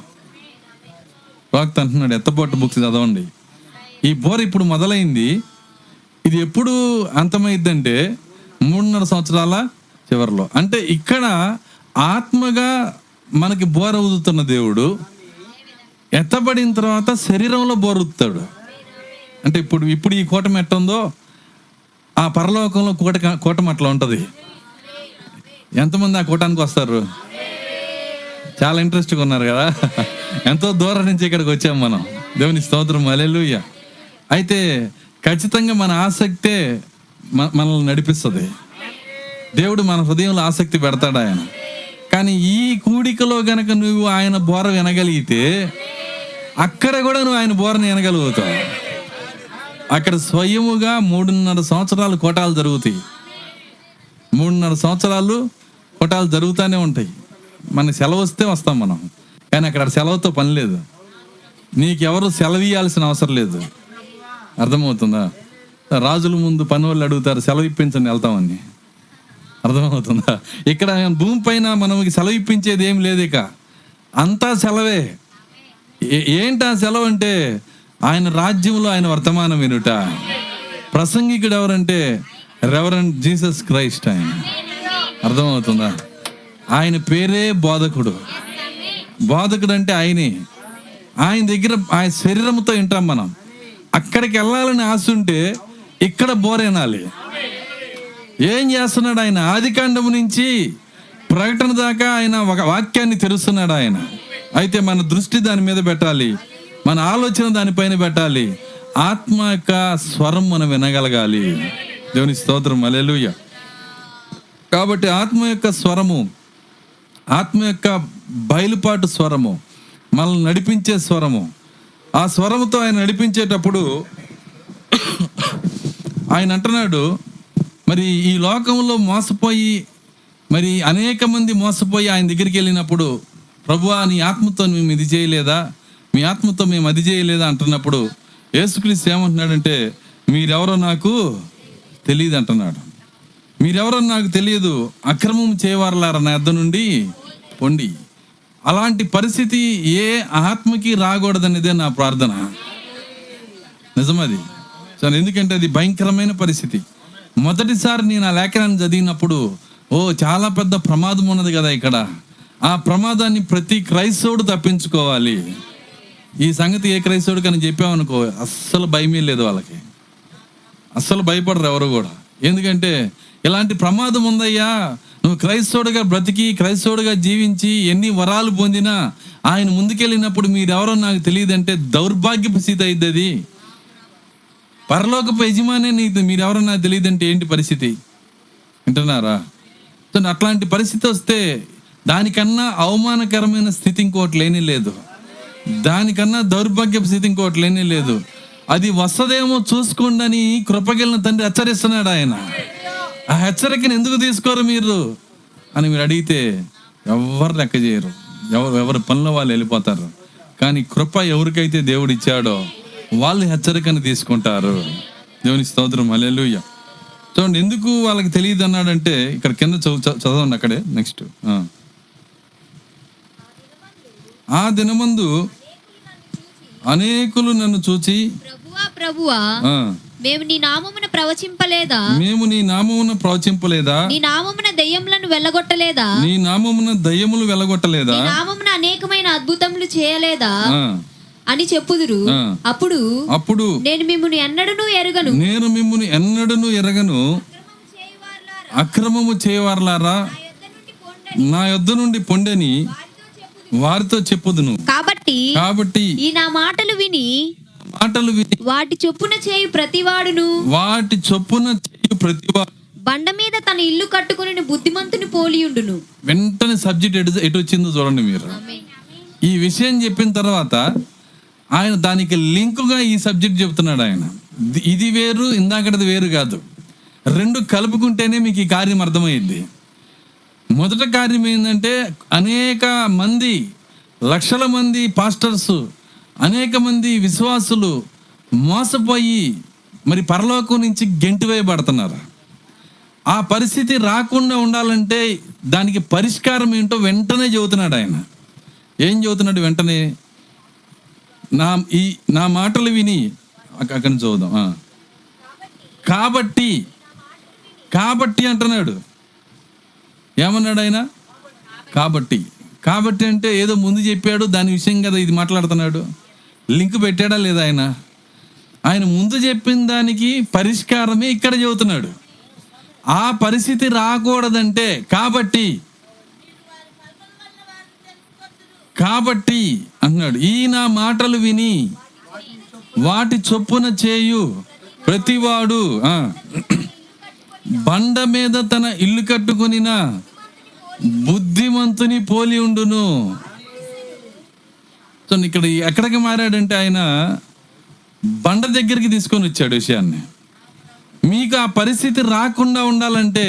వాక్త అంటున్నాడు ఎత్తపోటు బుక్స్ చదవండి. ఈ బోర ఇప్పుడు మొదలైంది ఇది ఎప్పుడు అంతమైందంటే మూడున్నర సంవత్సరాల చివరిలో. అంటే ఇక్కడ ఆత్మగా మనకి బోరవుతున్న దేవుడు ఎత్తబడిన తర్వాత శరీరంలో బోరుతాడు అంటే ఇప్పుడు ఇప్పుడు ఈ కూటమి ఎట్టుందో ఆ పరలోకంలో కూట కూటం అట్లా ఉంటుంది. ఎంతమంది ఆ కూటానికి వస్తారు? చాలా ఇంట్రెస్ట్గా ఉన్నారు కదా. ఎంతో దూరం నుంచి ఇక్కడికి వచ్చాం మనం. దేవుని స్తోత్రం. అలెలుయ్య అయితే ఖచ్చితంగా మన ఆసక్తే మనల్ని నడిపిస్తుంది. దేవుడు మన హృదయంలో ఆసక్తి పెడతాడు ఆయన. కానీ ఈ కూడికలో గనక నువ్వు ఆయన బోర వినగలిగితే అక్కడ కూడా నువ్వు ఆయన బోరని వినగలుగుతావు. అక్కడ స్వయముగా మూడున్నర సంవత్సరాలు కోటాలు జరుగుతాయి. మూడున్నర సంవత్సరాలు కోటాలు జరుగుతూనే ఉంటాయి. మన సెలవు వస్తే వస్తాం మనం. కానీ అక్కడ సెలవుతో పని లేదు. నీకెవరు సెలవు ఇవ్వాల్సిన అవసరం లేదు. అర్థమవుతుందా? రాజుల ముందు పని వాళ్ళు అడుగుతారు సెలవు ఇప్పించండి వెళ్తామని. అర్థమవుతుందా? ఇక్కడ భూమి పైన మనకి సెలవు ఇప్పించేది ఏం లేదు ఇక. అంతా సెలవే. ఏ- ఏంటి ఆ సెలవు అంటే ఆయన రాజ్యంలో ఆయన వర్తమానం వినుట. ప్రసంగికుడు ఎవరంటే రెవరెంట్ జీసస్ క్రైస్ట్ ఆయన. అర్థమవుతుందా? ఆయన పేరే బోధకుడు. బోధకుడు అంటే ఆయనే. ఆయన దగ్గర ఆయన శరీరంతో వింటాం మనం. అక్కడికి వెళ్ళాలని ఆశ ఉంటే ఇక్కడ బోరేనాలి ఏం చేస్తున్నాడు ఆయన? ఆదికాండం నుంచి ప్రకటన దాకా ఆయన ఒక వాక్యాన్ని తెరుస్తున్నాడు ఆయన. అయితే మన దృష్టి దాని మీద పెట్టాలి. మన ఆలోచన దానిపైన పెట్టాలి. ఆత్మ యొక్క స్వరం మనం వినగలగాలి. దేవుని స్తోత్రం. అలెలుయ్య కాబట్టి ఆత్మ యొక్క స్వరము ఆత్మ యొక్క బయలుపాటు స్వరము మనల్ని నడిపించే స్వరము ఆ స్వరముతో ఆయన నడిపించేటప్పుడు ఆయన అంటున్నాడు మరి ఈ లోకంలో మోసపోయి మరి అనేక మంది మోసపోయి ఆయన దగ్గరికి వెళ్ళినప్పుడు ప్రభువా నీ ఆత్మతో మేము ఇది చేయలేదా? మీ ఆత్మతో మేము అది చేయలేదా? అంటున్నప్పుడు యేసుక్రీస్తు ఏమంటున్నాడంటే మీరెవరో నాకు తెలియదు అంటున్నాడు. మీరెవరో నాకు తెలియదు అక్రమం చేయవారలారా నా అద్ద నుండి? పొండి. అలాంటి పరిస్థితి ఏ ఆత్మకి రాకూడదనేదే నా ప్రార్థన. నిజమది. సో ఎందుకంటే అది భయంకరమైన పరిస్థితి. మొదటిసారి నేను ఆ లేఖనాన్ని చదివినప్పుడు ఓ చాలా పెద్ద ప్రమాదం ఉన్నది కదా ఇక్కడ. ఆ ప్రమాదాన్ని ప్రతి క్రైస్తవుడు తప్పించుకోవాలి. ఈ సంగతి ఏ క్రైస్తవుడు కానీ చెప్పామనుకో అస్సలు భయమే లేదు వాళ్ళకి. అస్సలు భయపడరు ఎవరు కూడా. ఎందుకంటే ఇలాంటి ప్రమాదం ఉందయ్యా నువ్వు క్రైస్తవుడిగా బ్రతికి క్రైస్తవుడిగా జీవించి ఎన్ని వరాలు పొందినా ఆయన ముందుకెళ్ళినప్పుడు మీరెవరో నాకు తెలియదంటే దౌర్భాగ్యపు స్థితి అయింది అది పరలోకపు యజమానే నీకు మీరెవరో నాకు తెలియదంటే ఏంటి పరిస్థితి? వింటున్నారా? సో అట్లాంటి పరిస్థితి వస్తే దానికన్నా అవమానకరమైన స్థితి ఇంకోటి లేనే లేదు. దానికన్నా దౌర్భాగ్యపు స్థితి ఇంకోటి లేనే లేదు. అది వస్తదేమో చూసుకోండి కృపగిలిన తండ్రి హెచ్చరిస్తున్నాడు ఆయన. ఆ హెచ్చరికను ఎందుకు తీసుకోరు మీరు? అని మీరు అడిగితే ఎవరు లెక్క చేయరు. ఎవరు ఎవరి పనిలో వాళ్ళు వెళ్ళిపోతారు. కానీ కృప ఎవరికైతే దేవుడు ఇచ్చాడో వాళ్ళు హెచ్చరికను తీసుకుంటారు. దేవుని స్తోత్రం. అలెలుయ్య చూడండి ఎందుకు వాళ్ళకి తెలియదు అన్నాడంటే ఇక్కడ కింద చదవండి అక్కడే నెక్స్ట్ ఆ. దినమందు అనేకులు నన్ను చూచి ప్రభువా మేము నీ నామమున ప్రవచింపలేదా? మేము నీ నామమున ప్రవచింపలేదా? నీ నామమున దెయ్యములను వెళ్ళగొట్టలేదా? నీ నామమున దయ్యములు వెలగొట్టలేదా నీ నామమున అనేకమైన అద్భుతములు చేయలేదా? అని చెప్పుదురు. అప్పుడు అప్పుడు నేను మిమ్మును ఎన్నడూ ఎరుగను. నేను మిమ్ముని ఎన్నడను ఎరగను. అక్రమము చేయవారలారా? నా యొద్ద నుండి పొండని వారితో చెప్పుదును. కాబట్టి కాబట్టి ఈ నా మాటలు విని మాటలు విని వాటి చొప్పున చేయు ప్రతివాడును. వాటి చొప్పున చేయు ప్రతివా బండ మీద తన ఇల్లు కట్టుకుని బుద్ధిమంతుని పోలియుండును వెంటనే సబ్జెక్ట్ ఎటు ఎటు వచ్చిందో చూడండి మీరు. ఈ విషయం చెప్పిన తర్వాత ఆయన దానికి లింకుగా ఈ సబ్జెక్ట్ చెప్తున్నాడు ఆయన. ఇది- ఇది వేరు ఇందాకటిది వేరు కాదు. రెండు కలుపుకుంటేనే మీకు ఈ కార్యం అర్థమైంది. మొదట కార్యం ఏంటంటే అనేక మంది లక్షల మంది పాస్టర్స్ అనేక మంది విశ్వాసులు మోసపోయి మరి పరలోకం నుంచి గెంటివేయబడుతున్నారు. ఆ పరిస్థితి రాకుండా ఉండాలంటే దానికి పరిష్కారం ఏంటో వెంటనే చెబుతున్నాడు ఆయన. ఏం చెబుతున్నాడు వెంటనే? నా ఈ నా మాటలు విని అక్కడ చూద్దాం కాబట్టి కాబట్టి అంటున్నాడు. ఏమన్నాడు ఆయన? కాబట్టి. కాబట్టి అంటే ఏదో ముందు చెప్పాడు దాని విషయం కదా ఇది మాట్లాడుతున్నాడు. లింక్ పెట్టాడా లేదా ఆయన? ఆయన ముందు చెప్పిన దానికి పరిష్కారమే ఇక్కడ చెబుతున్నాడు. ఆ పరిస్థితి రాకూడదంటే కాబట్టి కాబట్టి అన్నాడు. ఈ నా మాటలు విని వాటి చొప్పున చేయు ప్రతివాడు బండ మీద తన ఇల్లు కట్టుకొనిన బుద్ధిమంతుని పోలి ఉండును. సో ఇక్కడ ఎక్కడికి మారాడంటే ఆయన బండ దగ్గరికి తీసుకొని వచ్చాడు విషయాన్ని. మీకు ఆ పరిస్థితి రాకుండా ఉండాలంటే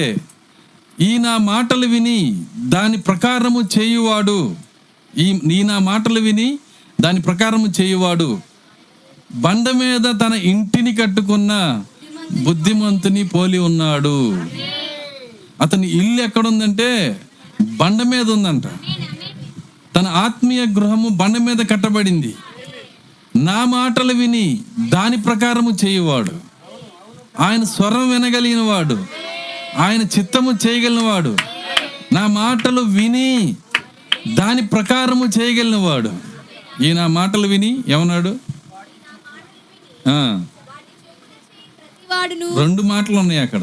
ఈ నా మాటలు విని దాని ప్రకారము చేయువాడు ఈ నీ నా మాటలు విని దాని ప్రకారము చేయువాడు బండ మీద తన ఇంటిని కట్టుకున్న బుద్ధిమంతుని పోలి ఉన్నాడు. అతని ఇల్లు ఎక్కడుందంటే బండ మీద ఉందంట. తన ఆత్మీయ గృహము బండ మీద కట్టబడింది. నా మాటలు విని దాని ప్రకారము చేయువాడు. ఆయన స్వరం వినగలిగిన వాడు ఆయన చిత్తము చేయగలిగిన వాడు నా మాటలు విని దాని ప్రకారము చేయగలిగిన వాడు ఈ నా మాటలు విని ఏమన్నాడు? రెండు మాటలు ఉన్నాయి అక్కడ.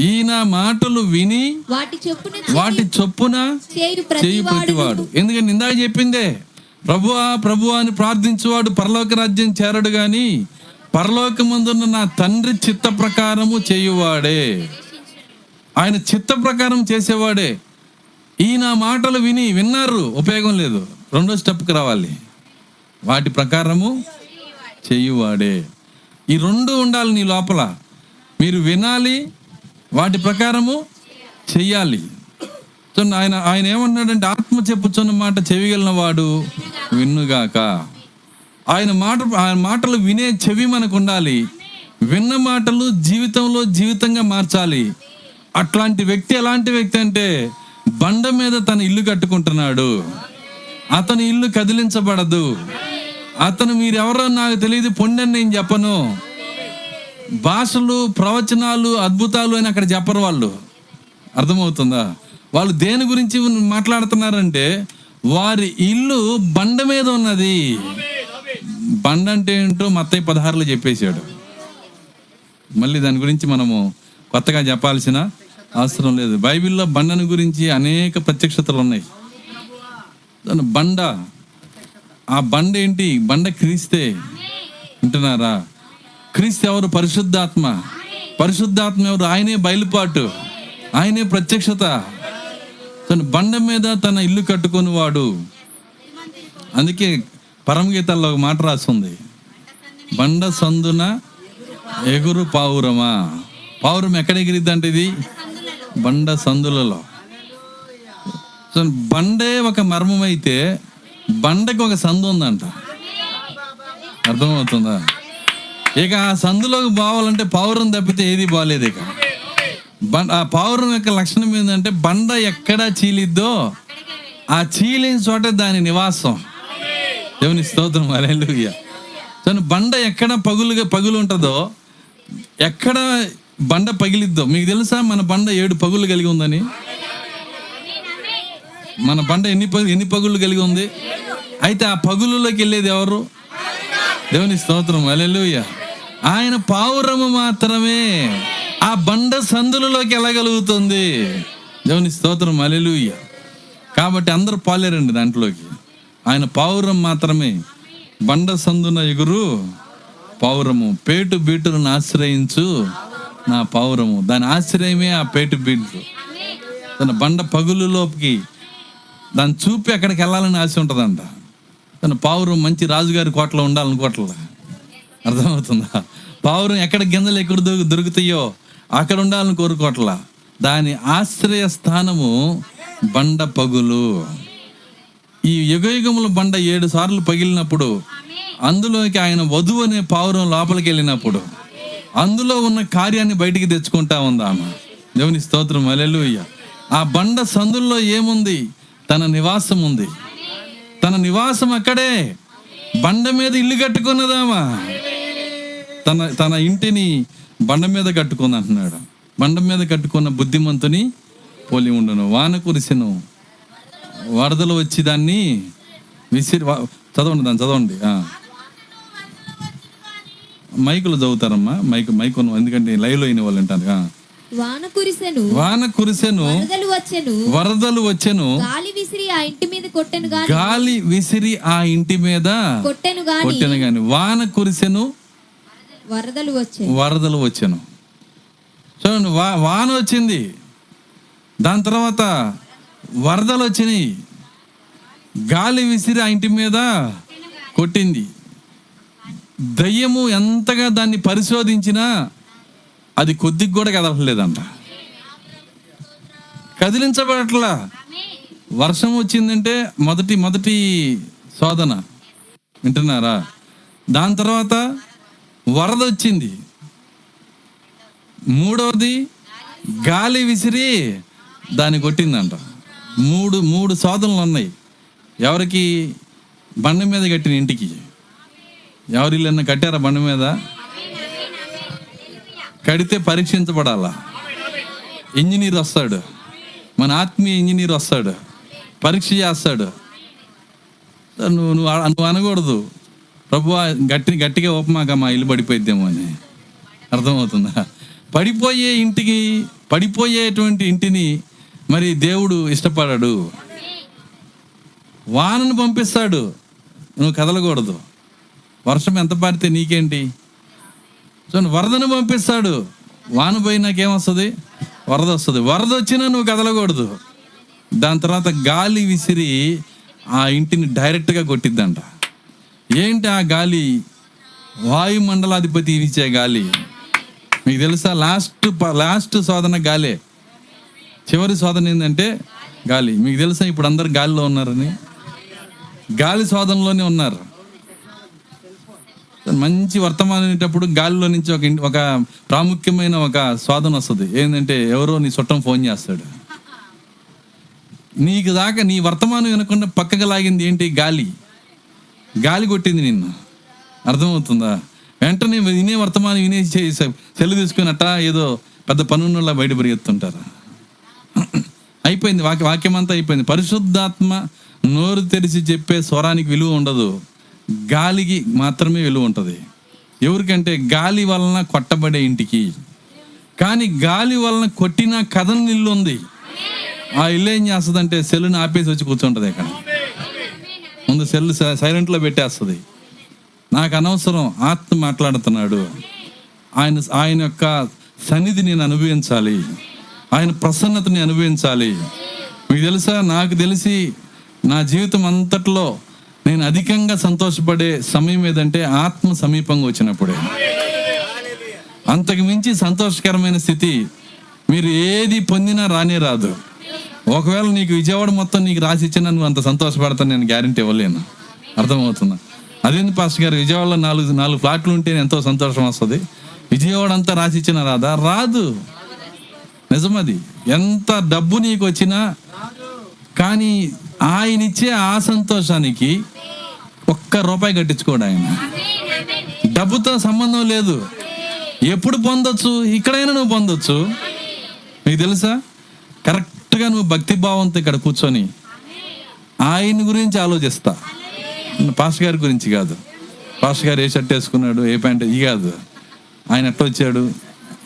ఈ నా మాటలు విని వాటి చొప్పున వాటి చొప్పున చేయు ప్రతివాడు. ఎందుకంటే ఇందాక చెప్పిందే ప్రభువా ప్రభువా అని ప్రార్థించువాడు పరలోక రాజ్యం చేరడు గాని పరలోకమందున్న నా తండ్రి చిత్త ప్రకారము చేయువాడే. ఆయన చిత్త ప్రకారం చేసేవాడే. ఈ నా మాటలు విని విన్నారు ఉపయోగం లేదు. రెండో స్టెప్కి రావాలి. వాటి ప్రకారము చేయువాడే. ఈ రెండు ఉండాలి నీ లోపల. మీరు వినాలి వాటి ప్రకారము చెయ్యాలి. సో ఆయన ఆయన ఏమన్నాడంటే ఆత్మ చెప్పుచున్న మాట చెవిగలిన వాడు విన్నుగాక. ఆయన మాట ఆయన మాటలు వినే చెవి మనకు ఉండాలి విన్న మాటలు జీవితంలో జీవితంగా మార్చాలి. అట్లాంటి వ్యక్తి ఎలాంటి వ్యక్తి అంటే బండ మీద తన ఇల్లు కట్టుకుంటున్నాడు. అతని ఇల్లు కదిలించబడదు. అతను మీరెవరో నాకు తెలియదు పొండని నేను చెప్పను. భాషలు ప్రవచనాలు అద్భుతాలు అని అక్కడ చెప్పరు వాళ్ళు. అర్థమవుతుందా? వాళ్ళు దేని గురించి మాట్లాడుతున్నారంటే వారి ఇల్లు బండ మీద ఉన్నది. బండ అంటే ఏంటో మత్తయ్య పదహారులో చెప్పేశాడు. మళ్ళీ దాని గురించి మనము కొత్తగా చెప్పాల్సిన అవసరం లేదు. బైబిల్లో బండను గురించి అనేక ప్రత్యక్షతలు ఉన్నాయి. దాని బండ ఆ బండ ఏంటి? బండ క్రీస్తే. వింటున్నారా? క్రీస్తు ఎవరు? పరిశుద్ధాత్మ. పరిశుద్ధాత్మ ఎవరు? ఆయనే బయలుపాటు. ఆయనే ప్రత్యక్షత. తన బండ మీద తన ఇల్లు కట్టుకొని వాడు అందుకే పరమగీతాల్లో ఒక మాట రాస్తుంది బండ సందున ఎగురు పావురమా? పావురం ఎక్కడ ఎగిరిద్ది అంటే ఇది? బండ సందులలో. సో బండే ఒక మర్మం అయితే బండకి ఒక సందు ఉందంట. అర్థమవుతుందా? ఇక ఆ సందులోకి బావాలంటే పావురం తప్పితే ఏది బాగాలేదు ఇక. బండ ఆ పావురం యొక్క లక్షణం ఏంటంటే బండ ఎక్కడ చీలిద్దో ఆ చీలిన చోట దాని నివాసం. దేవుని స్తోత్రం అలెలుయ్య తను బండ ఎక్కడ పగులుగా పగులు ఉంటుందో ఎక్కడ బండ పగిలిద్దో మీకు తెలుసా మన బండ ఏడు పగులు కలిగి ఉందని? మన బండ ఎన్ని పగు ఎన్ని పగులు కలిగి ఉంది? అయితే ఆ పగులులోకి వెళ్ళేది ఎవరు? దేవుని స్తోత్రం అలెలుయ్యా ఆయన పావురము మాత్రమే ఆ బండ సందులలోకి వెళ్ళగలుగుతుంది. దేవుని స్తోత్రం అలెలుయ్య కాబట్టి అందరూ పాలేరండి దాంట్లోకి. ఆయన పావురం మాత్రమే. బండ సందున ఎగురు పావురము పేటు బీటును ఆశ్రయించు నా పావురము. దాని ఆశ్రయమే ఆ పేటు బీటు. తన బండ పగులులోకి దాన్ని చూపి అక్కడికి వెళ్ళాలని ఆశ ఉంటుందంట. తన పావురం మంచి రాజుగారి కోటలో ఉండాలనుకోవట్లే అర్థమవుతుందా? పావురం ఎక్కడ గింజలు ఎక్కడ దొరుకుతాయో అక్కడ ఉండాలని కోరుకోవట్లా దాని ఆశ్రయ స్థానము బండ పగులు. ఈ యుగయుగముల బండ ఏడు సార్లు పగిలినప్పుడు అందులోకి ఆయన వధువు అనే పావురం లోపలికి వెళ్ళినప్పుడు అందులో ఉన్న కార్యాన్ని బయటికి తెచ్చుకుంటా ఉంది ఆమె. దేవుని స్తోత్రం. అలెలుయ్య ఆ బండ సందుల్లో ఏముంది? తన నివాసం ఉంది. తన నివాసం అక్కడే. బండ మీద ఇల్లు కట్టుకున్నదామా తన తన ఇంటిని బండ మీద కట్టుకుంది అంటున్నాడు. బండ మీద కట్టుకున్న బుద్ధిమంతుని పోలి ఉండును. వాన కురిసెను. వరదలు వచ్చి దాన్ని విసిరి చదవండి దాన్ని చదవండి. మైకులు చదువుతారమ్మా. మైక్ మైక్ ఎందుకంటే లైవ్లో అయిన వాళ్ళు అంటారు. వాన కురిసెను. వాన కురిసెను. వరదలు వచ్చెను. వరదలు వచ్చెను. గాలి విసిరి ఆ ఇంటి మీద కొట్టెను గాని. గాలి విసిరి ఆ ఇంటి మీద కొట్టెను గాని. కొట్టెను గాని. వాన కురిసెను. వరదలు వచ్చాయి. వరదలు వచ్చాను. చూడండి వా వాన వచ్చింది. దాని తర్వాత వరదలు వచ్చినాయి. గాలి విసిరి ఆ ఇంటి మీద కొట్టింది. దయ్యము ఎంతగా దాన్ని పరిశోధించినా అది కొద్దిగా కూడా కదలట్లేదంట. కదిలించబడట్లా. వర్షం వచ్చిందంటే మొదటి మొదటి శోధన. వింటున్నారా? దాని తర్వాత వరద వచ్చింది మూడవది గాలి విసిరి దాన్ని కొట్టిందంట. మూడు మూడు శోధనలు ఉన్నాయి. ఎవరికి? బండ మీద కట్టిన ఇంటికి. ఎవరి ఇల్లన్నా కట్టారా బండ మీద? కడితే పరీక్షించబడాలా? ఇంజనీర్ వస్తాడు. మన ఆత్మీయ ఇంజనీర్ వస్తాడు. పరీక్ష చేస్తాడు. నువ్వు నువ్వు నువ్వు అనకూడదు. ప్రభు గట్టి గట్టిగా ఓపమాక మా ఇల్లు పడిపోయిద్దేమో అని. అర్థమవుతుందా? పడిపోయే ఇంటికి పడిపోయేటువంటి ఇంటిని మరి దేవుడు ఇష్టపడాడు. వానను పంపిస్తాడు. నువ్వు కదలకూడదు. వర్షం ఎంత పడితే నీకేంటి? చూడండి వరదను పంపిస్తాడు. వాన పోయి నాకేమొస్తుంది? వరద వస్తుంది వరద వచ్చినా నువ్వు కదలకూడదు. దాని తర్వాత గాలి విసిరి ఆ ఇంటిని డైరెక్ట్గా కొట్టిద్దంట. ఏంటి ఆ గాలి? వాయుమండలాధిపతి ఇచ్చే గాలి. మీకు తెలుసా? లాస్ట్ ప- లాస్ట్ శోధన గాలే. చివరి శోధన ఏంటంటే గాలి. మీకు తెలుసా ఇప్పుడు అందరు గాలిలో ఉన్నారని? గాలి శోధనలోనే ఉన్నారు. మంచి వర్తమానం అనేటప్పుడు గాలిలో నుంచి ఒక ఒక ప్రాముఖ్యమైన ఒక స్వాదన వస్తుంది. ఏంటంటే ఎవరో నీ చుట్టం ఫోన్ చేస్తాడు. నీకు దాకా నీ వర్తమానం వినకుండా పక్కకు లాగింది ఏంటి? గాలి. గాలి కొట్టింది నిన్ను. అర్థమవుతుందా? వెంటనే వినే వర్తమానం వినేసి చే- సెల్లు తీసుకున్నట్ట ఏదో పెద్ద పనున్నలా బయట పరిగెత్తుంటారు? అయిపోయింది వాక్య వాక్యం అంతా అయిపోయింది. పరిశుద్ధాత్మ నోరు తెరిచి చెప్పే స్వరానికి విలువ ఉండదు. గాలికి మాత్రమే విలువ ఉంటుంది. ఎవరికంటే గాలి వలన కొట్టబడే ఇంటికి. కానీ గాలి వలన కొట్టిన కథన ఇల్లు ఉంది ఆ ఇల్లు ఏం చేస్తుందంటే సెల్లుని ఆపేసి వచ్చి కూర్చుంటుంది ఇక్కడ ముందు సెల్ సైలెంట్లో పెట్టేస్తుంది. నాకు అనవసరం ఆత్మ మాట్లాడుతున్నాడు. ఆయన ఆయన యొక్క సన్నిధి నేను అనుభవించాలి. ఆయన ప్రసన్నతని అనుభవించాలి. మీకు తెలుసా? నాకు తెలిసి నా జీవితం అంతట్లో నేను అధికంగా సంతోషపడే సమయం ఏదంటే ఆత్మ సమీపంగా వచ్చినప్పుడే. అంతకు మించి సంతోషకరమైన స్థితి మీరు ఏది పొందినా రానే రాదు. ఒకవేళ నీకు విజయవాడ మొత్తం నీకు రాసి ఇచ్చినా నువ్వు అంత సంతోషపడతాను నేను గ్యారంటీ ఇవ్వలేను. అర్థమవుతుందా? అదేంది పాస్టర్ గారు? విజయవాడలో నాలుగు నాలుగు ఫ్లాట్లు ఉంటే ఎంతో సంతోషం వస్తుంది. విజయవాడ అంతా రాసి ఇచ్చిన రాదా? రాదు. నిజమది. ఎంత డబ్బు నీకు వచ్చినా కానీ ఆయన ఇచ్చే ఆ సంతోషానికి ఒక్క రూపాయి కట్టించుకోడు ఆయన. డబ్బుతో సంబంధం లేదు. ఎప్పుడు పొందొచ్చు? ఇక్కడైనా నువ్వు పొందొచ్చు. మీకు తెలుసా? కరెక్ట్ కరెక్ట్గా నువ్వు భక్తి భావంతో ఇక్కడ కూర్చొని ఆయన గురించి ఆలోచిస్తా. పాస్ గారి గురించి కాదు. పాస్ గారు ఏ షర్ట్ వేసుకున్నాడు ఏ ప్యాంట్ ఇది కాదు. ఆయన ఎట్లా వచ్చాడు?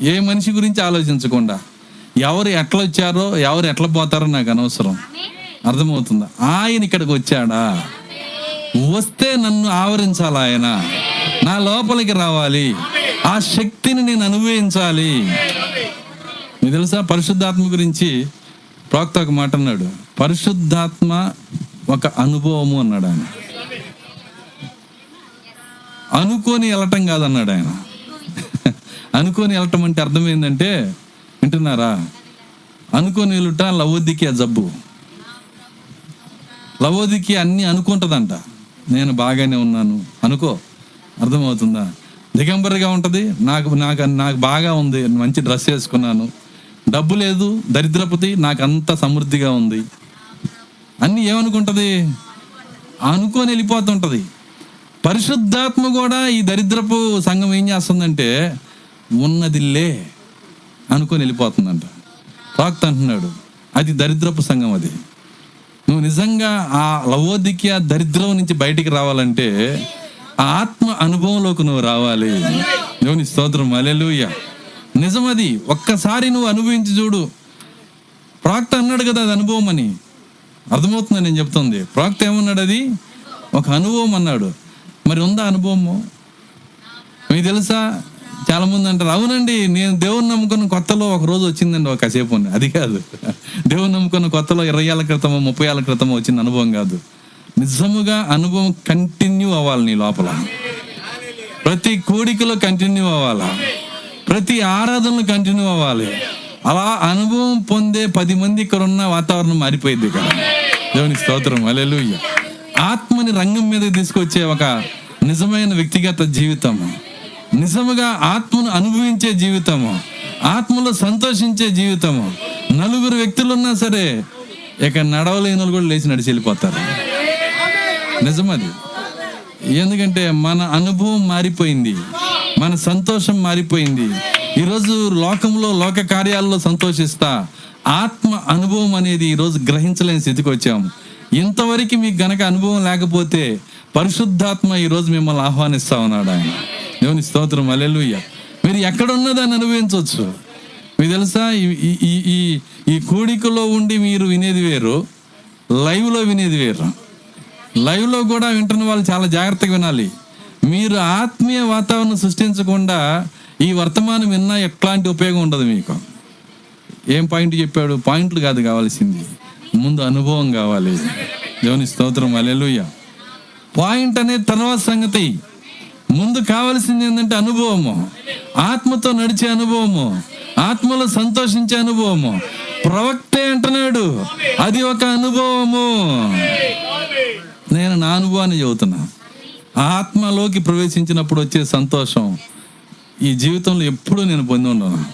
ఏ మనిషి గురించి ఆలోచించకుండా ఎవరు ఎట్లా వచ్చారో ఎవరు ఎట్లా పోతారో నాకు అనవసరం. అర్థమవుతుందా? ఆయన ఇక్కడికి వచ్చాడా? వస్తే నన్ను ఆవరించాలి ఆయన? నా లోపలికి రావాలి. ఆ శక్తిని నేను అనుభవించాలి. మీకు తెలుసా? పరిశుద్ధాత్మ గురించి ప్రవక్త ఒక మాట అన్నాడు పరిశుద్ధాత్మ ఒక అనుభవము అన్నాడు ఆయన. అనుకోని వెళ్ళటం కాదన్నాడు ఆయన. అనుకోని వెళ్ళటం అంటే అర్థం ఏంటంటే వింటున్నారా? అనుకోని వెళ్ళుట లవోదికి జబ్బు. లవోదికి అన్నీ అనుకుంటుందంట. నేను బాగానే ఉన్నాను. అనుకో అర్థమవుతుందా? దిగంబరిగా ఉంటుంది నాకు నాకు నాకు బాగా ఉంది మంచి డ్రెస్ వేసుకున్నాను. డబ్బు లేదు దరిద్రపతి నాకు అంత సమృద్ధిగా ఉంది. అన్ని ఏమనుకుంటుంది? అనుకొని వెళ్ళిపోతుంటుంది. పరిశుద్ధాత్మ కూడా ఈ దరిద్రపు సంఘం ఏం చేస్తుందంటే ఉన్నదిలే అనుకొని వెళ్ళిపోతుందంట. ప్రాక్త అంటున్నాడు అది దరిద్రపు సంఘం అది. నువ్వు నిజంగా ఆ లవోదికి ఆ దరిద్రం నుంచి బయటికి రావాలంటే ఆ ఆత్మ అనుభవంలోకి నువ్వు రావాలి. దేవుని స్తోత్రం అలెలుయ్యా నిజమది ఒక్కసారి నువ్వు అనుభవించి చూడు. ప్రాక్త అన్నాడు కదా అది అనుభవం అని. అర్థమవుతుంది నేను చెప్తుంది? ప్రాక్త ఏమన్నాడు అది ఒక అనుభవం అన్నాడు. మరి ఉందా అనుభవము? మీకు తెలుసా? చాలా మంది అంటారు అవునండి నేను దేవుని నమ్ముకున్న కొత్తలో ఒక రోజు వచ్చిందండి ఒక కాసేపు అది కాదు. దేవుని నమ్ముకున్న కొత్తలో ఇరవై ఏళ్ళ క్రితమో ముప్పై ఏళ్ళ క్రితమో వచ్చిన అనుభవం కాదు. నిజముగా అనుభవం కంటిన్యూ అవ్వాలి నీ లోపల. ప్రతి కోడికలో కంటిన్యూ అవ్వాలా? ప్రతి ఆరాధనలు కంటిన్యూ అవ్వాలి. అలా అనుభవం పొందే పది మంది ఇక్కడ ఉన్న వాతావరణం మారిపోయింది ఇక్కడ. దేవుని స్తోత్రం. అలెలు ఆత్మని రంగం మీద తీసుకొచ్చే ఒక నిజమైన వ్యక్తిగత జీవితము నిజముగా ఆత్మను అనుభవించే జీవితము ఆత్మలో సంతోషించే జీవితము నలుగురు వ్యక్తులు ఉన్నా సరే ఇక నడవలేని వాళ్ళు కూడా లేచి నడిచి వెళ్ళిపోతారు. నిజమది. ఎందుకంటే మన అనుభవం మారిపోయింది. మన సంతోషం మారిపోయింది. ఈరోజు లోకంలో లోక కార్యాల్లో సంతోషిస్తా. ఆత్మ అనుభవం అనేది ఈరోజు గ్రహించలేని స్థితికి వచ్చాము ఇంతవరకు మీకు గనక అనుభవం లేకపోతే పరిశుద్ధాత్మ ఈరోజు మిమ్మల్ని ఆహ్వానిస్తా ఉన్నాడు ఆయన. దేవుని స్తోత్రం. అలెలుయ్య మీరు ఎక్కడున్నా దాన్ని అనుభవించవచ్చు. మీకు తెలుసా? ఈ- ఈ- ఈ ఈ ఈ కూడికలో ఉండి మీరు వినేది వేరు లైవ్లో వినేది వేరు. లైవ్లో కూడా వింటున్న వాళ్ళు చాలా జాగ్రత్తగా వినాలి. మీరు ఆత్మీయ వాతావరణం సృష్టించకుండా ఈ వర్తమానం విన్నా ఎట్లాంటి ఉపయోగం ఉండదు మీకు? ఏం పాయింట్ చెప్పాడు? పాయింట్లు కాదు కావాల్సింది. ముందు అనుభవం కావాలి. దేవుని స్తోత్రం. అలెలుయ్య పాయింట్ అనేది తర్వాత సంగతి. ముందు కావాల్సింది ఏంటంటే అనుభవము. ఆత్మతో నడిచే అనుభవము. ఆత్మలో సంతోషించే అనుభవము. ప్రవక్తే అంటున్నాడు అది ఒక అనుభవము. నేను నా అనుభవాన్ని చెబుతున్నా. ఆత్మలోకి ప్రవేశించినప్పుడు వచ్చే సంతోషం ఈ జీవితంలో ఎప్పుడూ నేను పొంది ఉండను.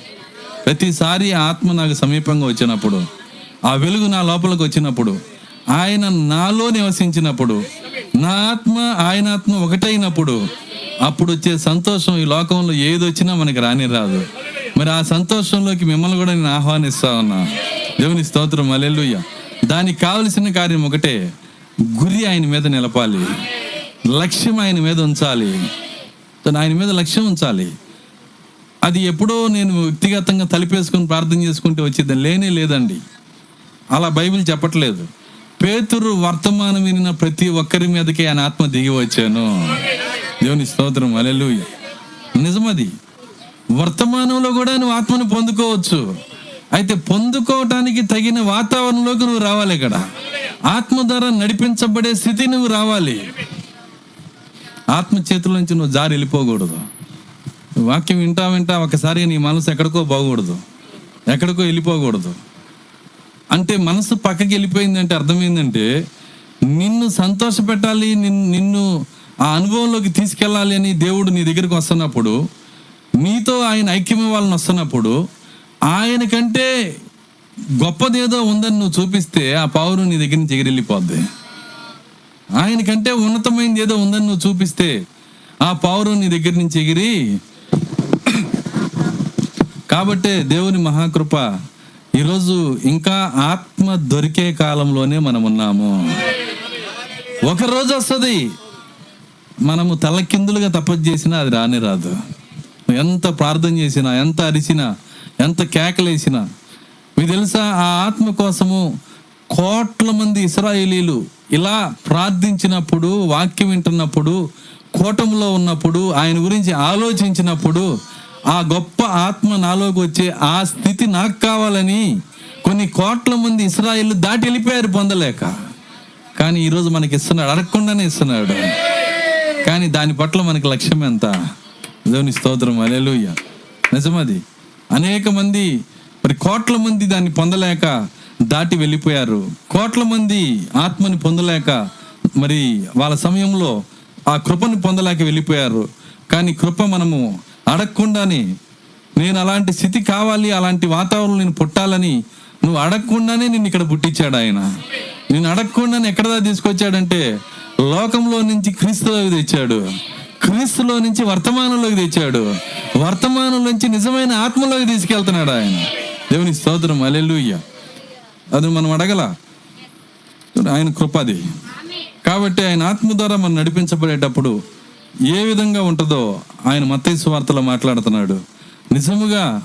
ప్రతిసారి ఆత్మ నాకు సమీపంగా వచ్చినప్పుడు ఆ వెలుగు నా లోపలికి వచ్చినప్పుడు ఆయన నాలో నివసించినప్పుడు నా ఆత్మ ఆయన ఆత్మ ఒకటైనప్పుడు అప్పుడు వచ్చే సంతోషం ఈ లోకంలో ఏది వచ్చినా మనకి రాని రాదు. మరి ఆ సంతోషంలోకి మిమ్మల్ని కూడా నేను ఆహ్వానిస్తా ఉన్నా. దేవుని స్తోత్రం అలెలుయ్య దానికి కావలసిన కార్యం ఒకటే గురి ఆయన మీద నిలపాలి. లక్ష్యం ఆయన మీద ఉంచాలి. ఆయన మీద లక్ష్యం ఉంచాలి. అది ఎప్పుడో నేను వ్యక్తిగతంగా తలిపేసుకుని ప్రార్థన చేసుకుంటే వచ్చేది. లేనే లేదండి. అలా బైబిల్ చెప్పట్లేదు. పేతురు వర్తమానం వినిన ప్రతి ఒక్కరి మీదకి ఆయన ఆత్మ దిగి వచ్చాను. దేవుని స్తోత్రం. అలెలు నిజమది. వర్తమానంలో కూడా నువ్వు ఆత్మను పొందుకోవచ్చు. అయితే పొందుకోవటానికి తగిన వాతావరణంలోకి నువ్వు రావాలి ఇక్కడ. ఆత్మ ద్వారా నడిపించబడే స్థితి నువ్వు రావాలి. ఆత్మ చేతుల నుంచి నువ్వు జారి వెళ్ళిపోకూడదు. వాక్యం వింటా వింటా ఒకసారి నీ మనసు ఎక్కడికో బాగూడదు ఎక్కడికో వెళ్ళిపోకూడదు. అంటే మనసు పక్కకి వెళ్ళిపోయిందంటే అర్థమైందంటే నిన్ను సంతోష పెట్టాలి నిన్ను నిన్ను ఆ అనుభవంలోకి తీసుకెళ్ళాలి అని దేవుడు నీ దగ్గరికి వస్తున్నప్పుడు నీతో ఆయన ఐక్యం వాళ్ళని వస్తున్నప్పుడు ఆయన కంటే గొప్పదేదో ఉందని నువ్వు చూపిస్తే ఆ పావురు నీ దగ్గర నుంచి ఎగిరెళ్ళిపోద్ది ఆయన కంటే ఉన్నతమైనది ఏదో ఉందని నువ్వు చూపిస్తే ఆ పౌరు నీ దగ్గర నుంచి ఎగిరి కాబట్టే దేవుని మహాకృప ఈరోజు ఇంకా ఆత్మ దొరికే కాలంలోనే మనం ఉన్నాము. ఒక రోజు వస్తుంది. మనము తలకిందులుగా తపస్సు చేసినా అది రాని రాదు. ఎంత ప్రార్థన చేసినా ఎంత అరిచినా ఎంత కేకలేసినా మీకు తెలుసా ఆ ఆత్మ కోసము కోట్ల మంది ఇస్రాయేలీలు ఇలా ప్రార్థించినప్పుడు వాక్యం వింటున్నప్పుడు కూటంలో ఉన్నప్పుడు ఆయన గురించి ఆలోచించినప్పుడు ఆ గొప్ప ఆత్మ నాలోకి వచ్చే ఆ స్థితి నాకు కావాలని కొన్ని కోట్ల మంది ఇస్రాయిల్ దాటి వెళ్ళిపోయారు పొందలేక. కానీ ఈరోజు మనకి ఇస్తున్నాడు అడగకుండానే ఇస్తున్నాడు. కానీ దాని పట్ల మనకి లక్ష్యం ఎంత? దేవుని స్తోత్రం అలెలుయ్య నిజమది. అనేక మంది మరి కోట్ల మంది దాన్ని పొందలేక దాటి వెళ్ళిపోయారు. కోట్ల మంది ఆత్మని పొందలేక మరి వాళ్ళ సమయంలో ఆ కృపను పొందలేక వెళ్ళిపోయారు. కానీ కృప మనము అడగకుండానే నేను అలాంటి స్థితి కావాలి అలాంటి వాతావరణం నేను పుట్టాలని నువ్వు అడగకుండానే నిన్ను ఇక్కడ పుట్టించాడు ఆయన. నేను అడగకుండానే ఎక్కడ తీసుకొచ్చాడంటే లోకంలో నుంచి క్రీస్తులోకి తెచ్చాడు. క్రీస్తులో నుంచి వర్తమానంలోకి తెచ్చాడు. వర్తమానం నుంచి నిజమైన ఆత్మలోకి తీసుకెళ్తున్నాడు ఆయన. దేవుని స్తోత్రం. అలెలుయ్య అది మనం అడగల? ఆయన కృపది. కాబట్టి ఆయన ఆత్మ ద్వారా మనం నడిపించబడేటప్పుడు ఏ విధంగా ఉంటుందో ఆయన మత్తయి సువార్తలో మాట్లాడుతున్నాడు. నిజముగా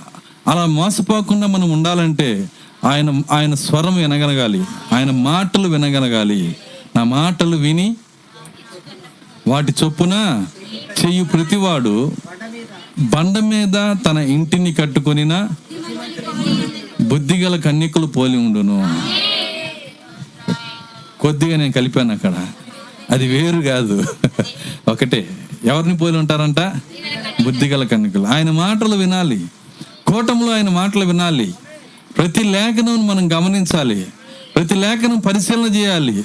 అలా మోసపోకుండా మనం ఉండాలంటే ఆయన ఆయన స్వరం వినగలగాలి. ఆయన మాటలు వినగలగాలి. నా మాటలు విని వాటి చొప్పున చెయ్యి ప్రతివాడు బండ మీద తన ఇంటిని కట్టుకొనిన బుద్ధిగల కన్యకులు పోలి ఉండును. కొద్దిగా నేను కలిపాను అక్కడ. అది వేరు కాదు. ఒకటే ఎవరిని పోలి ఉంటారంట? బుద్ధిగల కన్యకులు. ఆయన మాటలు వినాలి. కూటంలో ఆయన మాటలు వినాలి. ప్రతి లేఖనం మనం గమనించాలి. ప్రతి లేఖనం పరిశీలన చేయాలి.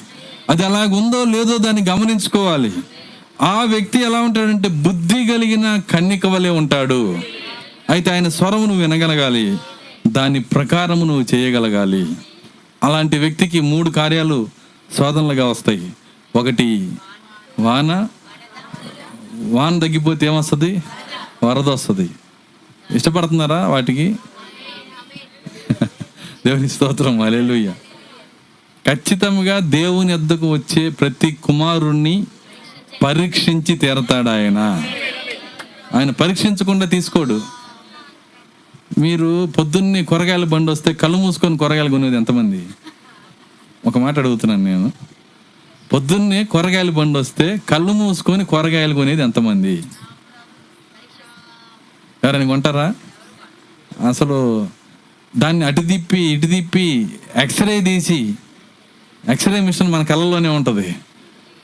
అది అలాగుందో లేదో దాన్ని గమనించుకోవాలి. ఆ వ్యక్తి ఎలా ఉంటాడంటే బుద్ధి కలిగిన కన్నిక వలె ఉంటాడు. అయితే ఆయన స్వరము నువ్వు వినగలగాలి. దాని ప్రకారము నువ్వు చేయగలగాలి. అలాంటి వ్యక్తికి మూడు కార్యాలు శోధనలుగా వస్తాయి. ఒకటి వాన. వాన తగ్గిపోతే ఏమొస్తుంది? వరద వస్తుంది. ఇష్టపడుతున్నారా వాటికి? దేవుని స్తోత్రం. అలెలుయ్య ఖచ్చితంగా దేవుని ఎద్దకు వచ్చే ప్రతి కుమారుణ్ణి పరీక్షించి తీరతాడు ఆయన. ఆయన పరీక్షించకుండా తీసుకోడు. మీరు పొద్దున్నే కూరగాయల బండి వస్తే కళ్ళు మూసుకొని కూరగాయలు కొనేది ఎంతమంది? ఒక మాట అడుగుతున్నాను నేను. పొద్దున్నే కూరగాయల బండి వస్తే కళ్ళు మూసుకొని కూరగాయలు కొనేది ఎంతమంది? ఎవరైనా కొంటారా? అసలు దాన్ని అటు తిప్పి ఇటు తిప్పి ఎక్స్రే తీసి ఎక్స్రే మిషన్ మన కళ్ళలోనే ఉంటుంది.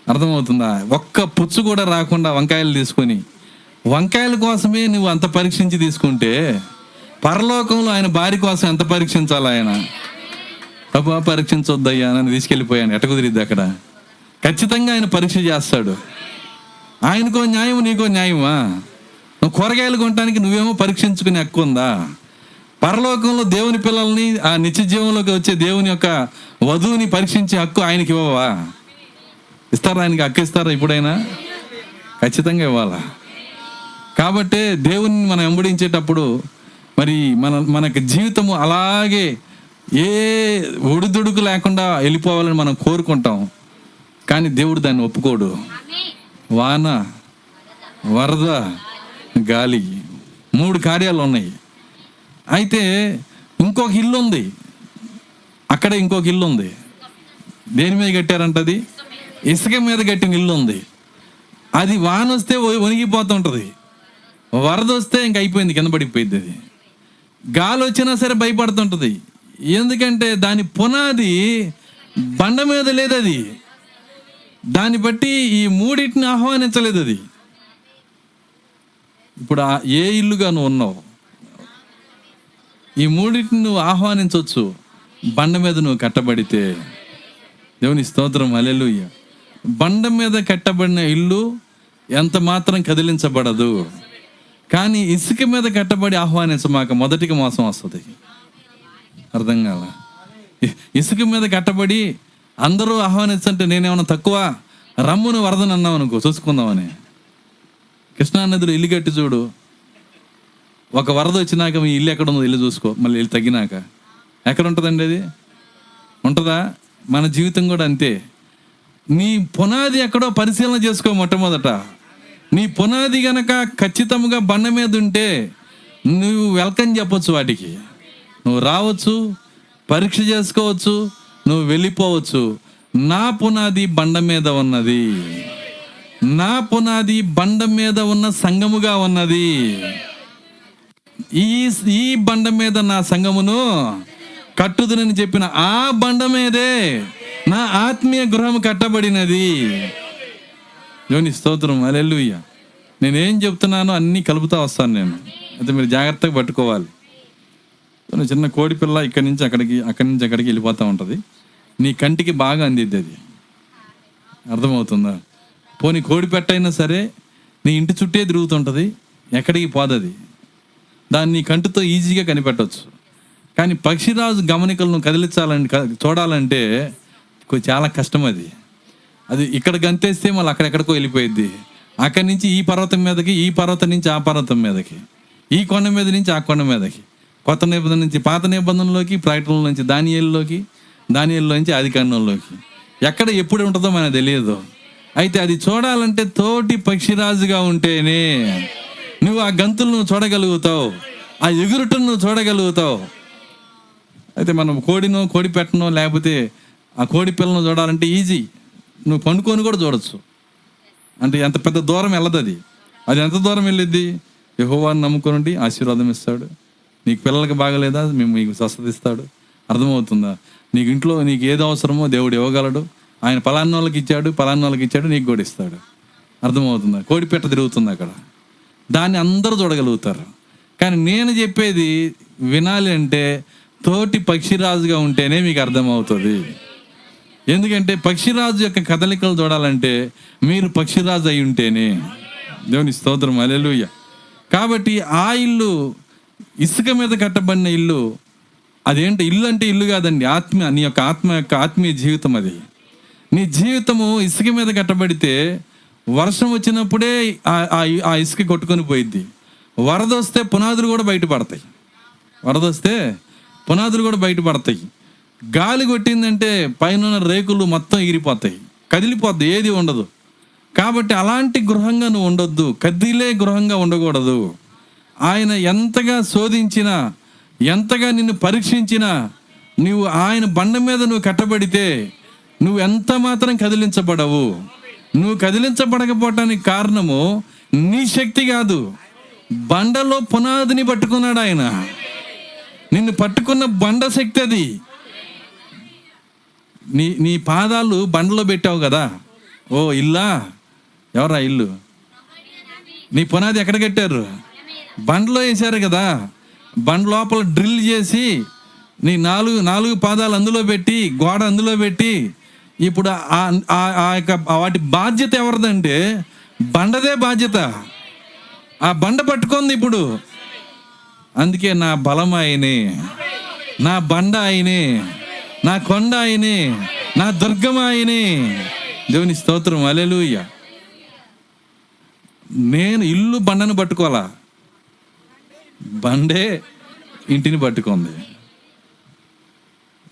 అర్థమవుతుందా? ఒక్క పుచ్చు కూడా రాకుండా వంకాయలు తీసుకొని వంకాయల కోసమే నువ్వు అంత పరీక్షించి తీసుకుంటే పరలోకంలో ఆయన భార్య కోసం ఎంత పరీక్షించాలి ఆయన? ప్రభా పరీక్షించొద్దయ్యా నన్ను తీసుకెళ్ళిపోయాను. ఎట కుదిరిద్ది అక్కడ? ఖచ్చితంగా ఆయన పరీక్ష చేస్తాడు. ఆయనకో న్యాయం నీకో న్యాయమా? నువ్వు కూరగాయలు కొనడానికి నువ్వేమో పరీక్షించుకునే హక్కు ఉందా? పరలోకంలో దేవుని పిల్లల్ని ఆ నిత్య జీవంలోకి వచ్చే దేవుని యొక్క వధువుని పరీక్షించే హక్కు ఆయనకి ఇవ్వవా? ఇస్తారా ఆయనకి హక్కు ఇస్తారా ఇప్పుడైనా? ఖచ్చితంగా ఇవ్వాలా? కాబట్టి దేవుని మనం వెంబడించేటప్పుడు మరి మన మనకు జీవితము అలాగే ఏ ఒడిదుడుకు లేకుండా వెళ్ళిపోవాలని మనం కోరుకుంటాం. కానీ దేవుడు దాన్ని ఒప్పుకోడు. వాన వరద గాలి మూడు కార్యాలు ఉన్నాయి. అయితే ఇంకొక ఇల్లు ఉంది. అక్కడ ఇంకొక ఇల్లు ఉంది. దేని మీద కట్టారంటది ఇసుక మీద కట్టిన ఇల్లు ఉంది. అది వాన వస్తే వ- వణిగిపోతుంటది వరద వస్తే ఇంక అయిపోయింది కింద పడిపోయింది అది. గాలి వచ్చినా సరే భయపడుతుంటుంది. ఎందుకంటే దాని పునాది బండ మీద లేదు అది దాన్ని బట్టి ఈ మూడింటిని ఆహ్వానించలేదు అది ఇప్పుడు ఏ ఇల్లుగా నువ్వు ఉన్నావు? ఈ మూడింటిని నువ్వు ఆహ్వానించవచ్చు బండ మీద నువ్వు కట్టబడితే. దేవుని స్తోత్రం అలెలుయ్య బండ మీద కట్టబడిన ఇల్లు ఎంత మాత్రం కదిలించబడదు. కానీ ఇసుక మీద కట్టబడి ఆహ్వానించమాక మొదటికి మోసం వస్తుంది. అర్థం కాల? ఇసుక మీద కట్టబడి అందరూ ఆహ్వానించంటే నేనేమన్నా తక్కువ రమ్మును వరదని అన్నాం అనుకో చూసుకుందామని. కృష్ణానదిలో ఇల్లు కట్టి చూడు. ఒక వరద వచ్చినాక మీ ఇల్లు ఎక్కడ ఉందో ఇల్లు చూసుకో మళ్ళీ ఇల్లు తగ్గినాక. ఎక్కడ ఉంటుందండి అది? ఉంటుందా? మన జీవితం కూడా అంతే. నీ పునాది ఎక్కడో పరిశీలన చేసుకో మొట్టమొదట. నీ పునాది గనక ఖచ్చితంగా బండ మీద ఉంటే నువ్వు వెల్కమ్ చెప్పొచ్చు వాటికి. నువ్వు రావచ్చు పరీక్ష చేసుకోవచ్చు నువ్వు వెళ్ళిపోవచ్చు. నా పునాది బండ మీద ఉన్నది. నా పునాది బండ మీద ఉన్న సంగముగా ఉన్నది. ఈ ఈ బండ మీద నా సంగమును కట్టుదునని చెప్పిన ఆ బండ మీదే నా ఆత్మీయ గృహం కట్టబడినది. యోని స్తోత్రం అలెల్లుయ్య నేనేం చెప్తున్నానో అన్నీ కలుపుతా వస్తాను నేను. అయితే మీరు జాగ్రత్తగా పట్టుకోవాలి. చిన్న చిన్న కోడి పిల్ల ఇక్కడి నుంచి అక్కడికి అక్కడి నుంచి అక్కడికి వెళ్ళిపోతూ ఉంటుంది. నీ కంటికి బాగా అందిద్ది అది. అర్థమవుతుందా? పోనీ కోడి పెట్టైనా సరే నీ ఇంటి చుట్టే తిరుగుతుంటుంది ఎక్కడికి పోదది? దాన్ని నీ కంటితో ఈజీగా కనిపెట్టవచ్చు కానీ పక్షిరాజు గమనికలను కదిలించాలని చూడాలంటే చాలా కష్టం అది. అది ఇక్కడ గంతేస్తే మళ్ళీ అక్కడెక్కడికో వెళ్ళిపోయిద్ది. అక్కడి నుంచి ఈ పర్వతం మీదకి ఈ పర్వతం నుంచి ఆ పర్వతం మీదకి ఈ కొండ మీద నుంచి ఆ కొండ మీదకి కొత్త నిబంధన నుంచి పాత నిబంధనలోకి ప్రకటనల నుంచి దానియేలులోకి దానియేలులో నుంచి అధికారంలోకి ఎక్కడ ఎప్పుడు ఉంటుందో మనకు తెలియదు. అయితే అది చూడాలంటే తోటి పక్షిరాజుగా ఉంటేనే నువ్వు ఆ గంతులు నువ్వు చూడగలుగుతావు ఆ ఎగురుటను నువ్వు చూడగలుగుతావు. అయితే మనం కోడినో కోడి పెట్టనో లేకపోతే ఆ కోడి పిల్లను చూడాలంటే ఈజీ. నువ్వు పండుకొని కూడా చూడొచ్చు. అంటే ఎంత పెద్ద దూరం వెళ్ళదు అది. అది ఎంత దూరం వెళ్ళిద్ది? యహోవాన్ని నమ్ముకోనండి ఆశీర్వాదం ఇస్తాడు. నీకు పిల్లలకి బాగలేదా? మేము మీకు స్వస్థతిస్తాడు అర్థమవుతుందా? నీకు ఇంట్లో నీకు ఏది అవసరమో దేవుడు ఇవ్వగలడు. ఆయన పలాన్న వాళ్ళకి ఇచ్చాడు పలాన్న వాళ్ళకి ఇచ్చాడు నీకు కూడా ఇస్తాడు. అర్థమవుతుందా? కోడిపెట్ట తిరుగుతుంది అక్కడ. దాన్ని అందరూ చూడగలుగుతారు. కానీ నేను చెప్పేది వినాలి అంటే తోటి పక్షిరాజుగా ఉంటేనే మీకు అర్థమవుతుంది. ఎందుకంటే పక్షిరాజు యొక్క కదలికలు చూడాలంటే మీరు పక్షిరాజు అయి ఉంటేనే. దేవుని స్తోత్రం అలెలుయ్య కాబట్టి ఆ ఇల్లు ఇసుక మీద కట్టబడిన ఇల్లు అదేంటి? ఇల్లు అంటే ఇల్లు కాదండి ఆత్మ నీ యొక్క ఆత్మ యొక్క ఆత్మీయ జీవితం అది. నీ జీవితము ఇసుక మీద కట్టబడితే వర్షం వచ్చినప్పుడే ఆ- ఆ- ఇసుక కొట్టుకొని పోయిద్ది. వరద వస్తే పునాదులు కూడా బయటపడతాయి. వరద వస్తే పునాదులు కూడా బయటపడతాయి. గాలి కొట్టిందంటే పైన రేకులు మొత్తం ఎగిరిపోతాయి కదిలిపోద్ది ఏది ఉండదు. కాబట్టి అలాంటి గృహంగా నువ్వు ఉండొద్దు కదిలే గృహంగా ఉండకూడదు. ఆయన ఎంతగా శోధించినా ఎంతగా నిన్ను పరీక్షించినా నువ్వు ఆయన బండ మీద నువ్వు కట్టబడితే నువ్వు ఎంత మాత్రం కదిలించబడవు. నువ్వు కదిలించబడకపోవటానికి కారణము నీ శక్తి కాదు. బండలో పునాదిని పట్టుకున్నాడు ఆయన. నిన్ను పట్టుకున్న బండ శక్తి అది. నీ నీ పాదాలు బండలో పెట్టావు కదా. ఓ ఇల్లా? ఎవరా ఇల్లు? నీ పునాది ఎక్కడ కట్టారు? బండలో వేశారు కదా. బండ లోపల డ్రిల్ చేసి నీ నాలుగు నాలుగు పాదాలు అందులో పెట్టి గోడ అందులో పెట్టి ఇప్పుడు ఆ- ఆ- ఆ యొక్క వాటి బాధ్యత ఎవరిదంటే బండదే బాధ్యత. ఆ బండ పట్టుకుంది ఇప్పుడు. అందుకే నా బలం ఆయనే. నా బండ ఆయనే. నా కొండ ఆయనే నా దుర్గం ఆయనే. దేవుని స్తోత్రం అలెలుయ్య నేను ఇల్లు బండను పట్టుకోవాలా? బండే ఇంటిని పట్టుకుంది.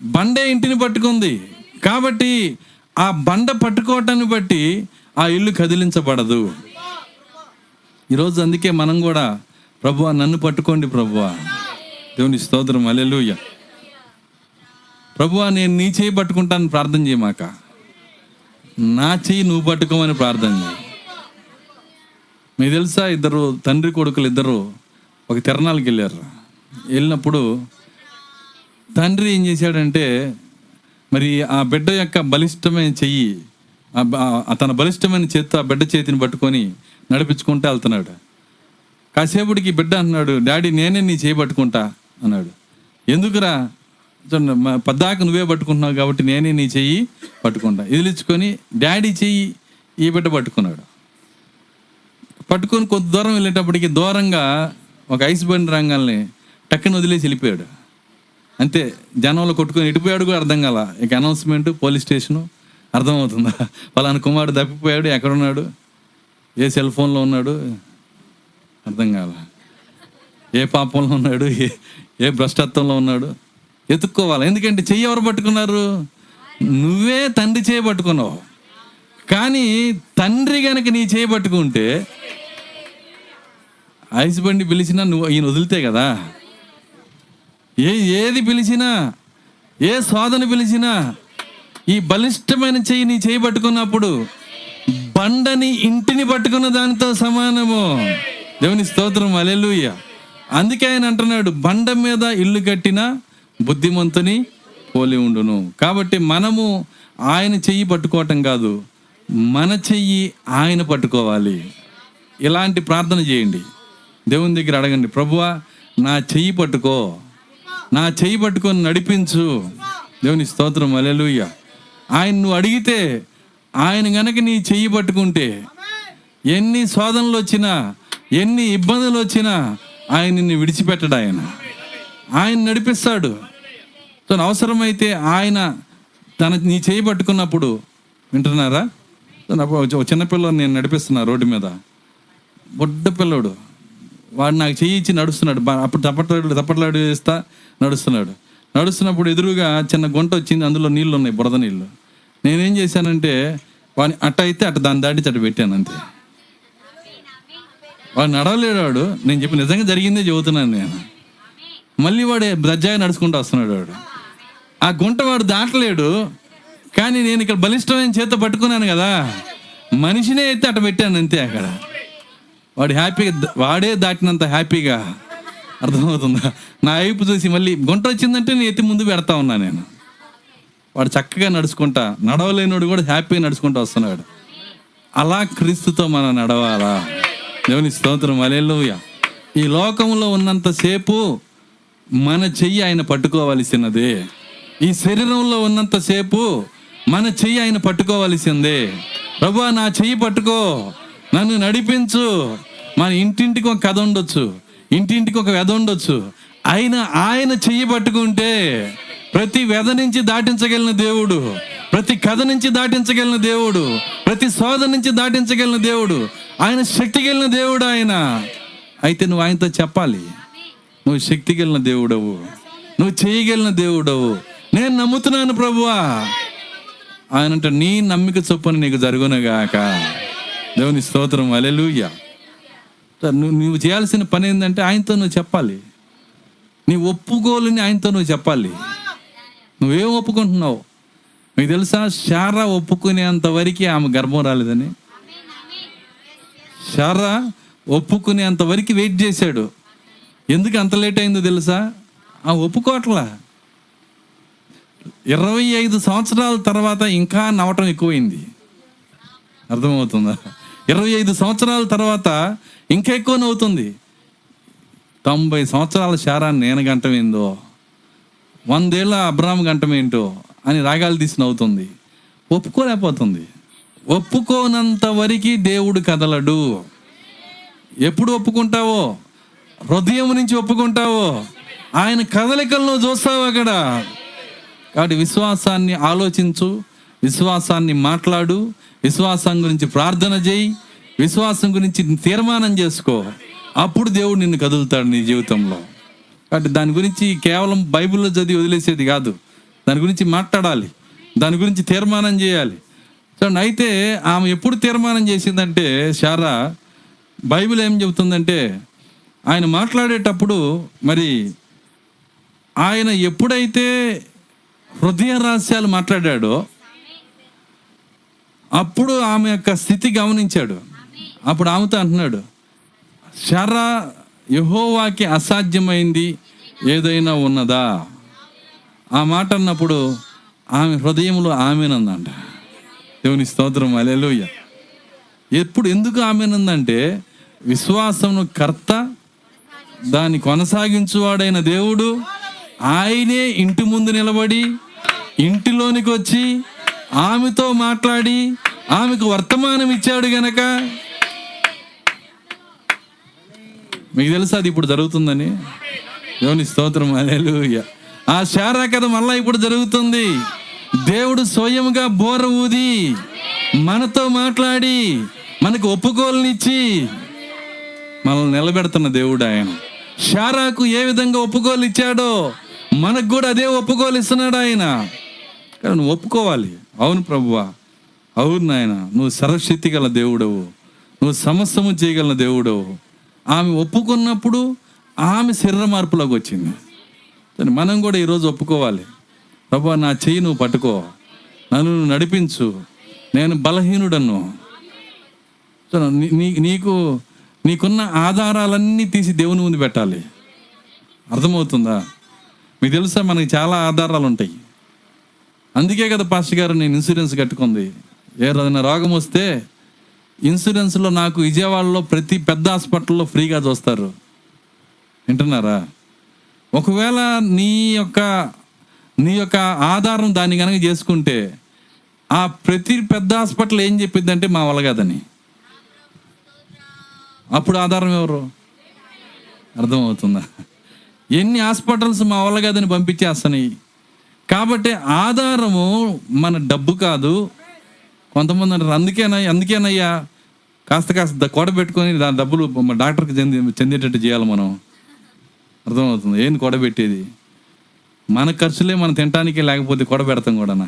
బండే ఇంటిని పట్టుకుంది. కాబట్టి ఆ బండ పట్టుకోవటాన్ని బట్టి ఆ ఇల్లు కదిలించబడదు. ఈరోజు అందుకే మనం కూడా ప్రభువా నన్ను పట్టుకోండి ప్రభువా దేవుని స్తోత్రం అలెలుయ్య ప్రభువా నేను నీ చేయి పట్టుకుంటాను ప్రార్థన చేయమాక? నా చెయ్యి నువ్వు పట్టుకోమని ప్రార్థన చేయి. మీకు తెలుసా ఇద్దరు తండ్రి కొడుకులు ఇద్దరు ఒక తిరణాలకు వెళ్ళారు. వెళ్ళినప్పుడు తండ్రి ఏం చేశాడంటే మరి ఆ బిడ్డ యొక్క బలిష్టమైన చెయ్యి తన బలిష్టమైన చేత్తో ఆ బిడ్డ చేతిని పట్టుకొని నడిపించుకుంటూ వెళ్తున్నాడు. కాసేపుడికి బిడ్డ అన్నాడు డాడీ నేనే నీ చేయి పట్టుకుంటా అన్నాడు. ఎందుకురా? పద్దాక నువ్వే పట్టుకుంటున్నావు కాబట్టి నేనే నీ చెయ్యి పట్టుకుంటా. ఇదిలించుకొని డాడీ చెయ్యి ఈ బిడ్డ పట్టుకున్నాడు. పట్టుకొని కొంత దూరం వెళ్ళేటప్పటికి దూరంగా ఒక ఐస్ బండి రంగాల్ని టక్కన వదిలేసి వెళ్ళిపోయాడు. అంతే జనంలో కొట్టుకొని ఇటుపోయాడు కూడా అర్థం కాల. ఇక అనౌన్స్మెంట్ పోలీస్ స్టేషను అర్థమవుతుందా? పలానా కుమారుడు తప్పిపోయాడు ఎక్కడున్నాడు? ఏ సెల్ ఫోన్లో ఉన్నాడు? అర్థం కాల. ఏ పాపంలో ఉన్నాడు? ఏ ఏ భ్రష్టత్వంలో ఉన్నాడు? ఎత్తుక్కోవాలి. ఎందుకంటే చెయ్యి ఎవరు పట్టుకున్నారు? నువ్వే తండ్రి చేయి పట్టుకున్నావు. కానీ తండ్రి గనక నీ చేయి పట్టుకుంటే ఐస్ బండి పిలిచినా నువ్వు ఈయన వదిలితే కదా. ఏ ఏది పిలిచినా ఏ శోధన పిలిచినా ఈ బలిష్టమైన చెయ్యి నీ చేయి పట్టుకున్నప్పుడు బండని ఇంటిని పట్టుకున్న దానితో సమానము. దేవుని స్తోత్రం. అలెలుయ్య అందుకే ఆయన అంటున్నాడు బండ మీద ఇల్లు కట్టినా బుద్ధిమంతుని పోలి ఉండును. కాబట్టి మనము ఆయన చెయ్యి పట్టుకోవటం కాదు మన చెయ్యి ఆయన పట్టుకోవాలి. ఇలాంటి ప్రార్థన చేయండి. దేవుని దగ్గర అడగండి ప్రభువా నా చెయ్యి పట్టుకో. నా చెయ్యి పట్టుకొని నడిపించు. దేవుని స్తోత్రం అలెలుయ్య ఆయన నువ్వు అడిగితే ఆయన గనక నీ చెయ్యి పట్టుకుంటే ఎన్ని శోధనలు వచ్చినా ఎన్ని ఇబ్బందులు వచ్చినా ఆయన నిన్ను విడిచిపెట్టడాయన ఆయన నడిపిస్తాడు. తను అవసరమైతే ఆయన తన నీ చేయి పట్టుకున్నప్పుడు వింటున్నారా? తను అప్పుడు నేను నడిపిస్తున్నా రోడ్డు మీద. బొడ్డ పిల్లోడు. వాడు నాకు చెయ్యి ఇచ్చి నడుస్తున్నాడు. అప్పుడు తప్పట్లాడు తప్పట్లాడు వేస్తా నడుస్తున్నాడు. నడుస్తున్నప్పుడు ఎదురుగా చిన్న గుంట వచ్చింది. అందులో నీళ్ళు ఉన్నాయి బురద నీళ్ళు. నేనేం చేశానంటే వాడిని అట్ట అయితే అట్ట దాన్ని దాటి అట్ట పెట్టాను అంతే. వాడు నడవలేడు వాడు. నేను చెప్పి నిజంగా జరిగిందే చెబుతున్నాను నేను. మళ్ళీ వాడు బ్రజ్జాగా నడుచుకుంటూ వస్తున్నాడు వాడు. ఆ గుంట వాడు దాటలేడు. కానీ నేను ఇక్కడ బలిష్టమైన చేత పట్టుకున్నాను కదా. మనిషినే అయితే అట్ట పెట్టాను అంతే అక్కడ. వాడు హ్యాపీగా వాడే దాటినంత హ్యాపీగా అర్థమవుతుందా? నా వైపు చూసి మళ్ళీ గుంట వచ్చిందంటే నేను ఎత్తి ముందు పెడతా ఉన్నా నేను. వాడు చక్కగా నడుచుకుంటా నడవలేనోడు కూడా హ్యాపీగా నడుచుకుంటూ వస్తున్నాడు. అలా క్రీస్తుతో మనం నడవాలా? దేవుని స్తోత్రం. అలెలుయ ఈ లోకంలో ఉన్నంతసేపు మన చెయ్యి ఆయన పట్టుకోవలసినదే ఈ శరీరంలో ఉన్నంతసేపు మన చెయ్యి ఆయన పట్టుకోవలసిందే. ప్రభా నా చెయ్యి పట్టుకో. నన్ను నడిపించు. మన ఇంటింటికి ఒక కథ ఉండొచ్చు. ఇంటింటికి ఒక వెధ ఉండొచ్చు. ఆయన ఆయన చెయ్యి పట్టుకుంటే ప్రతి వ్యధ నుంచి దాటించగలిగిన దేవుడు ప్రతి కథ నుంచి దాటించగలిగిన దేవుడు ప్రతి శోధ నుంచి దాటించగలిగిన దేవుడు ఆయన శక్తి కలిగిన దేవుడు ఆయన. అయితే నువ్వు ఆయనతో చెప్పాలి. నువ్వు శక్తి కలిగిన దేవుడవు. నువ్వు చేయగలిగిన దేవుడవు. నేను నమ్ముతున్నాను ప్రభువా. ఆయన అంటే నీ నమ్మిక చొప్పున నీకు జరుగునగాక దేవుని స్తోత్రం అలెలుయ్య నువ్వు నువ్వు చేయాల్సిన పని ఏంటంటే ఆయనతో నువ్వు చెప్పాలి. నీ ఒప్పుకోలని ఆయనతో నువ్వు చెప్పాలి. నువ్వేం ఒప్పుకుంటున్నావు? మీకు తెలుసా శారా ఒప్పుకునేంత వరకు ఆమె గర్భం రాలేదని. శారా ఒప్పుకునేంత వరకు వెయిట్ చేశాడు. ఎందుకు అంత లేట్ అయిందో తెలుసా? ఆ ఒప్పుకోట్లా ఇరవై ఐదు సంవత్సరాల తర్వాత ఇంకా నవ్వటం ఎక్కువైంది. అర్థమవుతుందా? ఇరవై ఐదు సంవత్సరాల తర్వాత ఇంకా ఎక్కువ నవ్వుతుంది. తొంభై సంవత్సరాల శారాన్ని నేను గంటమేందో వందేళ్ళ అబ్రామ్ గంటమేంటో అని రాగాలు తీసి నవ్వుతుంది. ఒప్పుకోలేకపోతుంది. ఒప్పుకోనంత వరకు దేవుడు కదలడు. ఎప్పుడు ఒప్పుకుంటావో? హృదయం నుంచి ఒప్పుకుంటావో. ఆయన కదలికలను చూస్తావు అక్కడ. కాబట్టి విశ్వాసాన్ని ఆలోచించు విశ్వాసాన్ని మాట్లాడు విశ్వాసం గురించి ప్రార్థన చేయి విశ్వాసం గురించి తీర్మానం చేసుకో. అప్పుడు దేవుడు నిన్ను కదులుతాడు నీ జీవితంలో. కాబట్టి దాని గురించి కేవలం బైబిల్లో చదివి వదిలేసేది కాదు. దాని గురించి మాట్లాడాలి. దాని గురించి తీర్మానం చేయాలి. చూడండి అయితే ఆమె ఎప్పుడు తీర్మానం చేసిందంటే శారా బైబిల్ ఏం చెబుతుందంటే ఆయన మాట్లాడేటప్పుడు మరి ఆయన ఎప్పుడైతే హృదయ రహస్యాలు మాట్లాడాడో అప్పుడు ఆమె యొక్క స్థితి గమనించాడు. అప్పుడు ఆమెతో అంటున్నాడు శర యహోవాకి అసాధ్యమైంది ఏదైనా ఉన్నదా? ఆ మాట అన్నప్పుడు ఆమె హృదయంలో ఆమెనందంట. దేవుని స్తోత్రం అలెలుయ్య ఎప్పుడు ఎందుకు ఆమెనుందంటే విశ్వాసమును కర్త దాన్ని కొనసాగించువాడైన దేవుడు ఆయనే ఇంటి ముందు నిలబడి ఇంటిలోనికి వచ్చి ఆమెతో మాట్లాడి ఆమెకు వర్తమానం ఇచ్చాడు గనక. మీకు తెలుసా అది ఇప్పుడు జరుగుతుందని? దేవుని స్తోత్రం అదేలు ఆ శారా కథ మళ్ళా ఇప్పుడు జరుగుతుంది. దేవుడు స్వయంగా బోర ఊది మనతో మాట్లాడి మనకు ఒప్పుకోలనిచ్చి మనల్ని నిలబెడుతున్న దేవుడు ఆయన. శారాకు ఏ విధంగా ఒప్పుకోలు ఇచ్చాడో మనకు కూడా అదే ఒప్పుకోలు ఇస్తున్నాడు ఆయన. కానీ నువ్వు ఒప్పుకోవాలి. అవును ప్రభువా. అవును నాయన నువ్వు సర్వశక్తి గల దేవుడవు. నువ్వు సమస్తము చేయగల దేవుడవు. ఆమె ఒప్పుకున్నప్పుడు ఆమె శరీర మార్పులోకి వచ్చింది. కానీ మనం కూడా ఈరోజు ఒప్పుకోవాలి. ప్రభా నా చెయ్యి నువ్వు పట్టుకో. నన్ను నువ్వు నడిపించు. నేను బలహీనుడను నీ- నీకు నీకున్న ఆధారాలన్నీ తీసి దేవుని ముందు పెట్టాలి. అర్థమవుతుందా? మీకు తెలుసా మనకి చాలా ఆధారాలు ఉంటాయి అందుకే కదా పాస్టర్ గారు నేను ఇన్సూరెన్స్ కట్టుకుంది. ఏదైనా రోగం వస్తే ఇన్సూరెన్స్లో నాకు విజయవాడలో ప్రతి పెద్ద హాస్పిటల్లో ఫ్రీగా చూస్తారు. వింటున్నారా? ఒకవేళ నీ యొక్క నీ యొక్క ఆధారం దాన్ని కనుక చేసుకుంటే ఆ ప్రతి పెద్ద హాస్పిటల్ ఏం చెప్పిందంటే మా వల్ల కాదని. అప్పుడు ఆధారం ఎవరు? అర్థమవుతుందా? ఎన్ని హాస్పిటల్స్ మా వాళ్ళ కాదని పంపించేస్తున్నాయి. కాబట్టి ఆధారము మన డబ్బు కాదు. కొంతమంది అంటారు అందుకేనా అందుకేనయ్యా. కాస్త కాస్త కొడ పెట్టుకొని దాని డబ్బులు డాక్టర్కి చెంది చెందేటట్టు చేయాలి మనం. అర్థమవుతుంది? ఏం కొడ పెట్టేది? మన ఖర్చులే మనం తినటానికి లేకపోతే కూడబెడతాం కూడానా?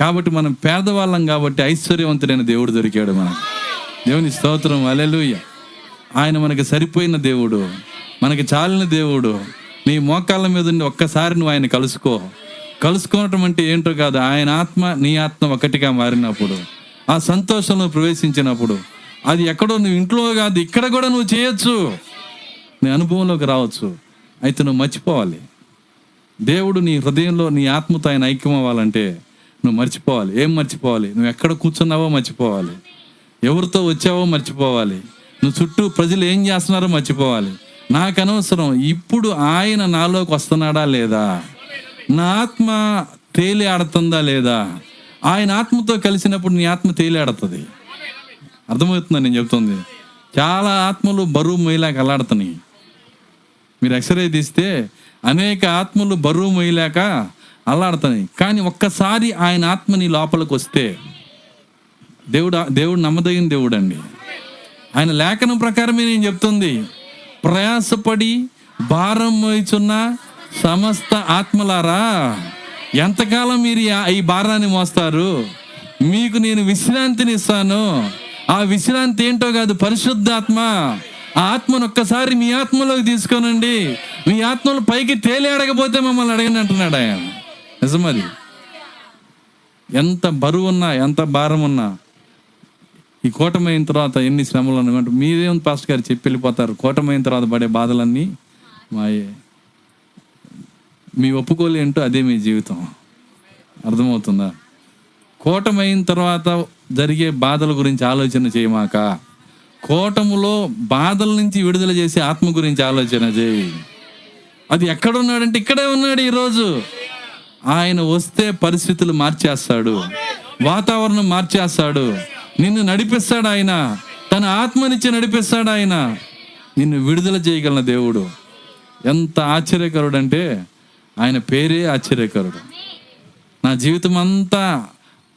కాబట్టి మనం పేదవాళ్ళం కాబట్టి ఐశ్వర్యవంతుడైన దేవుడు దొరికాడు మనకు. దేవుని స్తోత్రం. అలెలుయ్య ఆయన మనకి సరిపోయిన దేవుడు మనకి చాలిన దేవుడు. నీ మోకాళ్ళ మీద ఉండి ఒక్కసారి నువ్వు ఆయన కలుసుకో. కలుసుకోవటం అంటే ఏంటో కాదు ఆయన ఆత్మ నీ ఆత్మ ఒకటిగా మారినప్పుడు ఆ సంతోషంలో ప్రవేశించినప్పుడు. అది ఎక్కడో నువ్వు ఇంట్లో కాదు ఇక్కడ కూడా నువ్వు చేయొచ్చు. నీ అనుభవంలోకి రావచ్చు. అయితే నువ్వు మర్చిపోవాలి. దేవుడు నీ హృదయంలో నీ ఆత్మతో ఆయన ఐక్యం అవ్వాలంటే నువ్వు మర్చిపోవాలి. ఏం మర్చిపోవాలి? నువ్వు ఎక్కడ కూర్చున్నావో మర్చిపోవాలి. ఎవరితో వచ్చావో మర్చిపోవాలి. నువ్వు చుట్టూ ప్రజలు ఏం చేస్తున్నారో మర్చిపోవాలి. నాకు అనవసరం ఇప్పుడు ఆయన నాలోకి వస్తున్నాడా లేదా? నా ఆత్మ తేలి ఆడుతుందా లేదా? ఆయన ఆత్మతో కలిసినప్పుడు నీ ఆత్మ తేలి ఆడుతుంది. అర్థమవుతుందా నేను చెప్తుంది? చాలా ఆత్మలు బరువు మొయ్యలేక అల్లాడుతున్నాయి. మీరు ఎక్స్రే తీస్తే అనేక ఆత్మలు బరువు మొయ్యలేక అల్లాడుతున్నాయి. కానీ ఒక్కసారి ఆయన ఆత్మ నీ లోపలికి వస్తే దేవుడు దేవుడు నమ్మదగిన దేవుడు అండి ఆయన లేఖనం ప్రకారమే నేను చెప్తుంది. ప్రయాసపడి భారం మోయిచున్న సమస్త ఆత్మలారా ఎంతకాలం మీరు ఈ- భారాన్ని మోస్తారు? మీకు నేను విశ్రాంతిని ఇస్తాను ఆ విశ్రాంతి ఏంటో కాదు పరిశుద్ధాత్మ. ఆ ఆత్మను ఒక్కసారి మీ ఆత్మలోకి తీసుకోనండి. మీ ఆత్మలు పైకి తేలి అడగపోతే మమ్మల్ని అడగని అంటున్నాడు ఆయన. నిజమది ఎంత బరువు ఉన్నా ఎంత భారం ఉన్నా ఈ కూటమైన తర్వాత ఎన్ని శ్రమలు ఉన్నాయంటే మీరేం పాస్ట్ గారు చెప్పి వెళ్ళిపోతారు. కూటమైన తర్వాత పడే బాధలన్నీ మాయే. మీ ఒప్పుకోలు ఏంటో అదే మీ జీవితం. అర్థమవుతుందా? కూటమైన తర్వాత జరిగే బాధల గురించి ఆలోచన చేయమాక కూటములో బాధల నుంచి విడుదల చేసే ఆత్మ గురించి ఆలోచన చేయి. అది ఎక్కడున్నాడంటే ఇక్కడే ఉన్నాడు ఈరోజు. ఆయన వస్తే పరిస్థితులు మార్చేస్తాడు. వాతావరణం మార్చేస్తాడు. నిన్ను నడిపిస్తాడు ఆయన. తన ఆత్మనిచ్చి నడిపిస్తాడు ఆయన. నిన్ను విడుదల చేయగలన దేవుడు. ఎంత ఆశ్చర్యకరుడు అంటే ఆయన పేరే ఆశ్చర్యకరుడు. నా జీవితం అంతా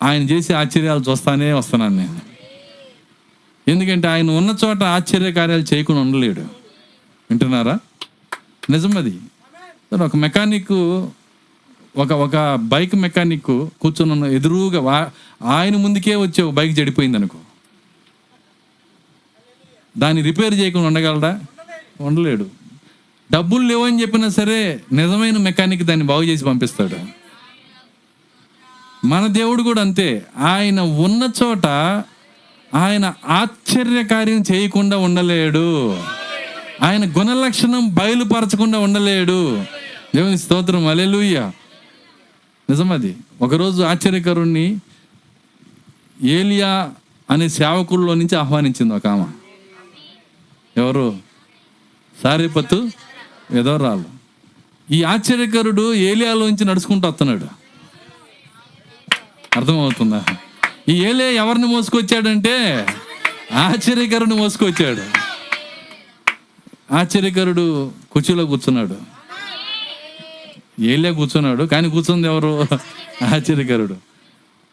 ఆయన చేసే ఆశ్చర్యాలు చూస్తానే వస్తున్నాను నేను. ఎందుకంటే ఆయన ఉన్న చోట ఆశ్చర్యకార్యాలు చేయకుండా ఉండలేడు. వింటున్నారా? నిజం అది. ఒక మెకానిక్ ఒక ఒక బైక్ మెకానిక్ కూర్చొని ఉన్న ఎదురుగా వా- ఆయన ముందుకే వచ్చే బైక్ చెడిపోయింది అనుకో దాన్ని రిపేర్ చేయకుండా ఉండగలడా? ఉండలేడు. డబ్బులు లేవని చెప్పినా సరే నిజమైన మెకానిక్ దాన్ని బాగు చేసి పంపిస్తాడు. మన దేవుడు కూడా అంతే. ఆయన ఉన్న చోట ఆయన ఆశ్చర్యకార్యం చేయకుండా ఉండలేడు. ఆయన గుణలక్షణం బయలుపరచకుండా ఉండలేడు. దేవుని స్తోత్రం. అలెలుయ్య నిజమది. ఒకరోజు ఆశ్చర్యకరుణ్ణి ఏలియా అనే సేవకుల్లో నుంచి ఆహ్వానించింది ఒక ఆమె. ఎవరు? సారీపత్తు ఎదవరాలు ఈ ఆశ్చర్యకరుడు ఏలియాలోంచి నడుచుకుంటూ వస్తున్నాడు. అర్థమవుతుందా? ఈ ఏలియా ఎవరిని మోసుకొచ్చాడంటే ఆశ్చర్యకరుని మోసుకొచ్చాడు. ఆశ్చర్యకరుడు కుర్చీలో కూర్చున్నాడు. ఏలే కూర్చున్నాడు కానీ కూర్చుంది ఎవరు? ఆశ్చర్యకరుడు.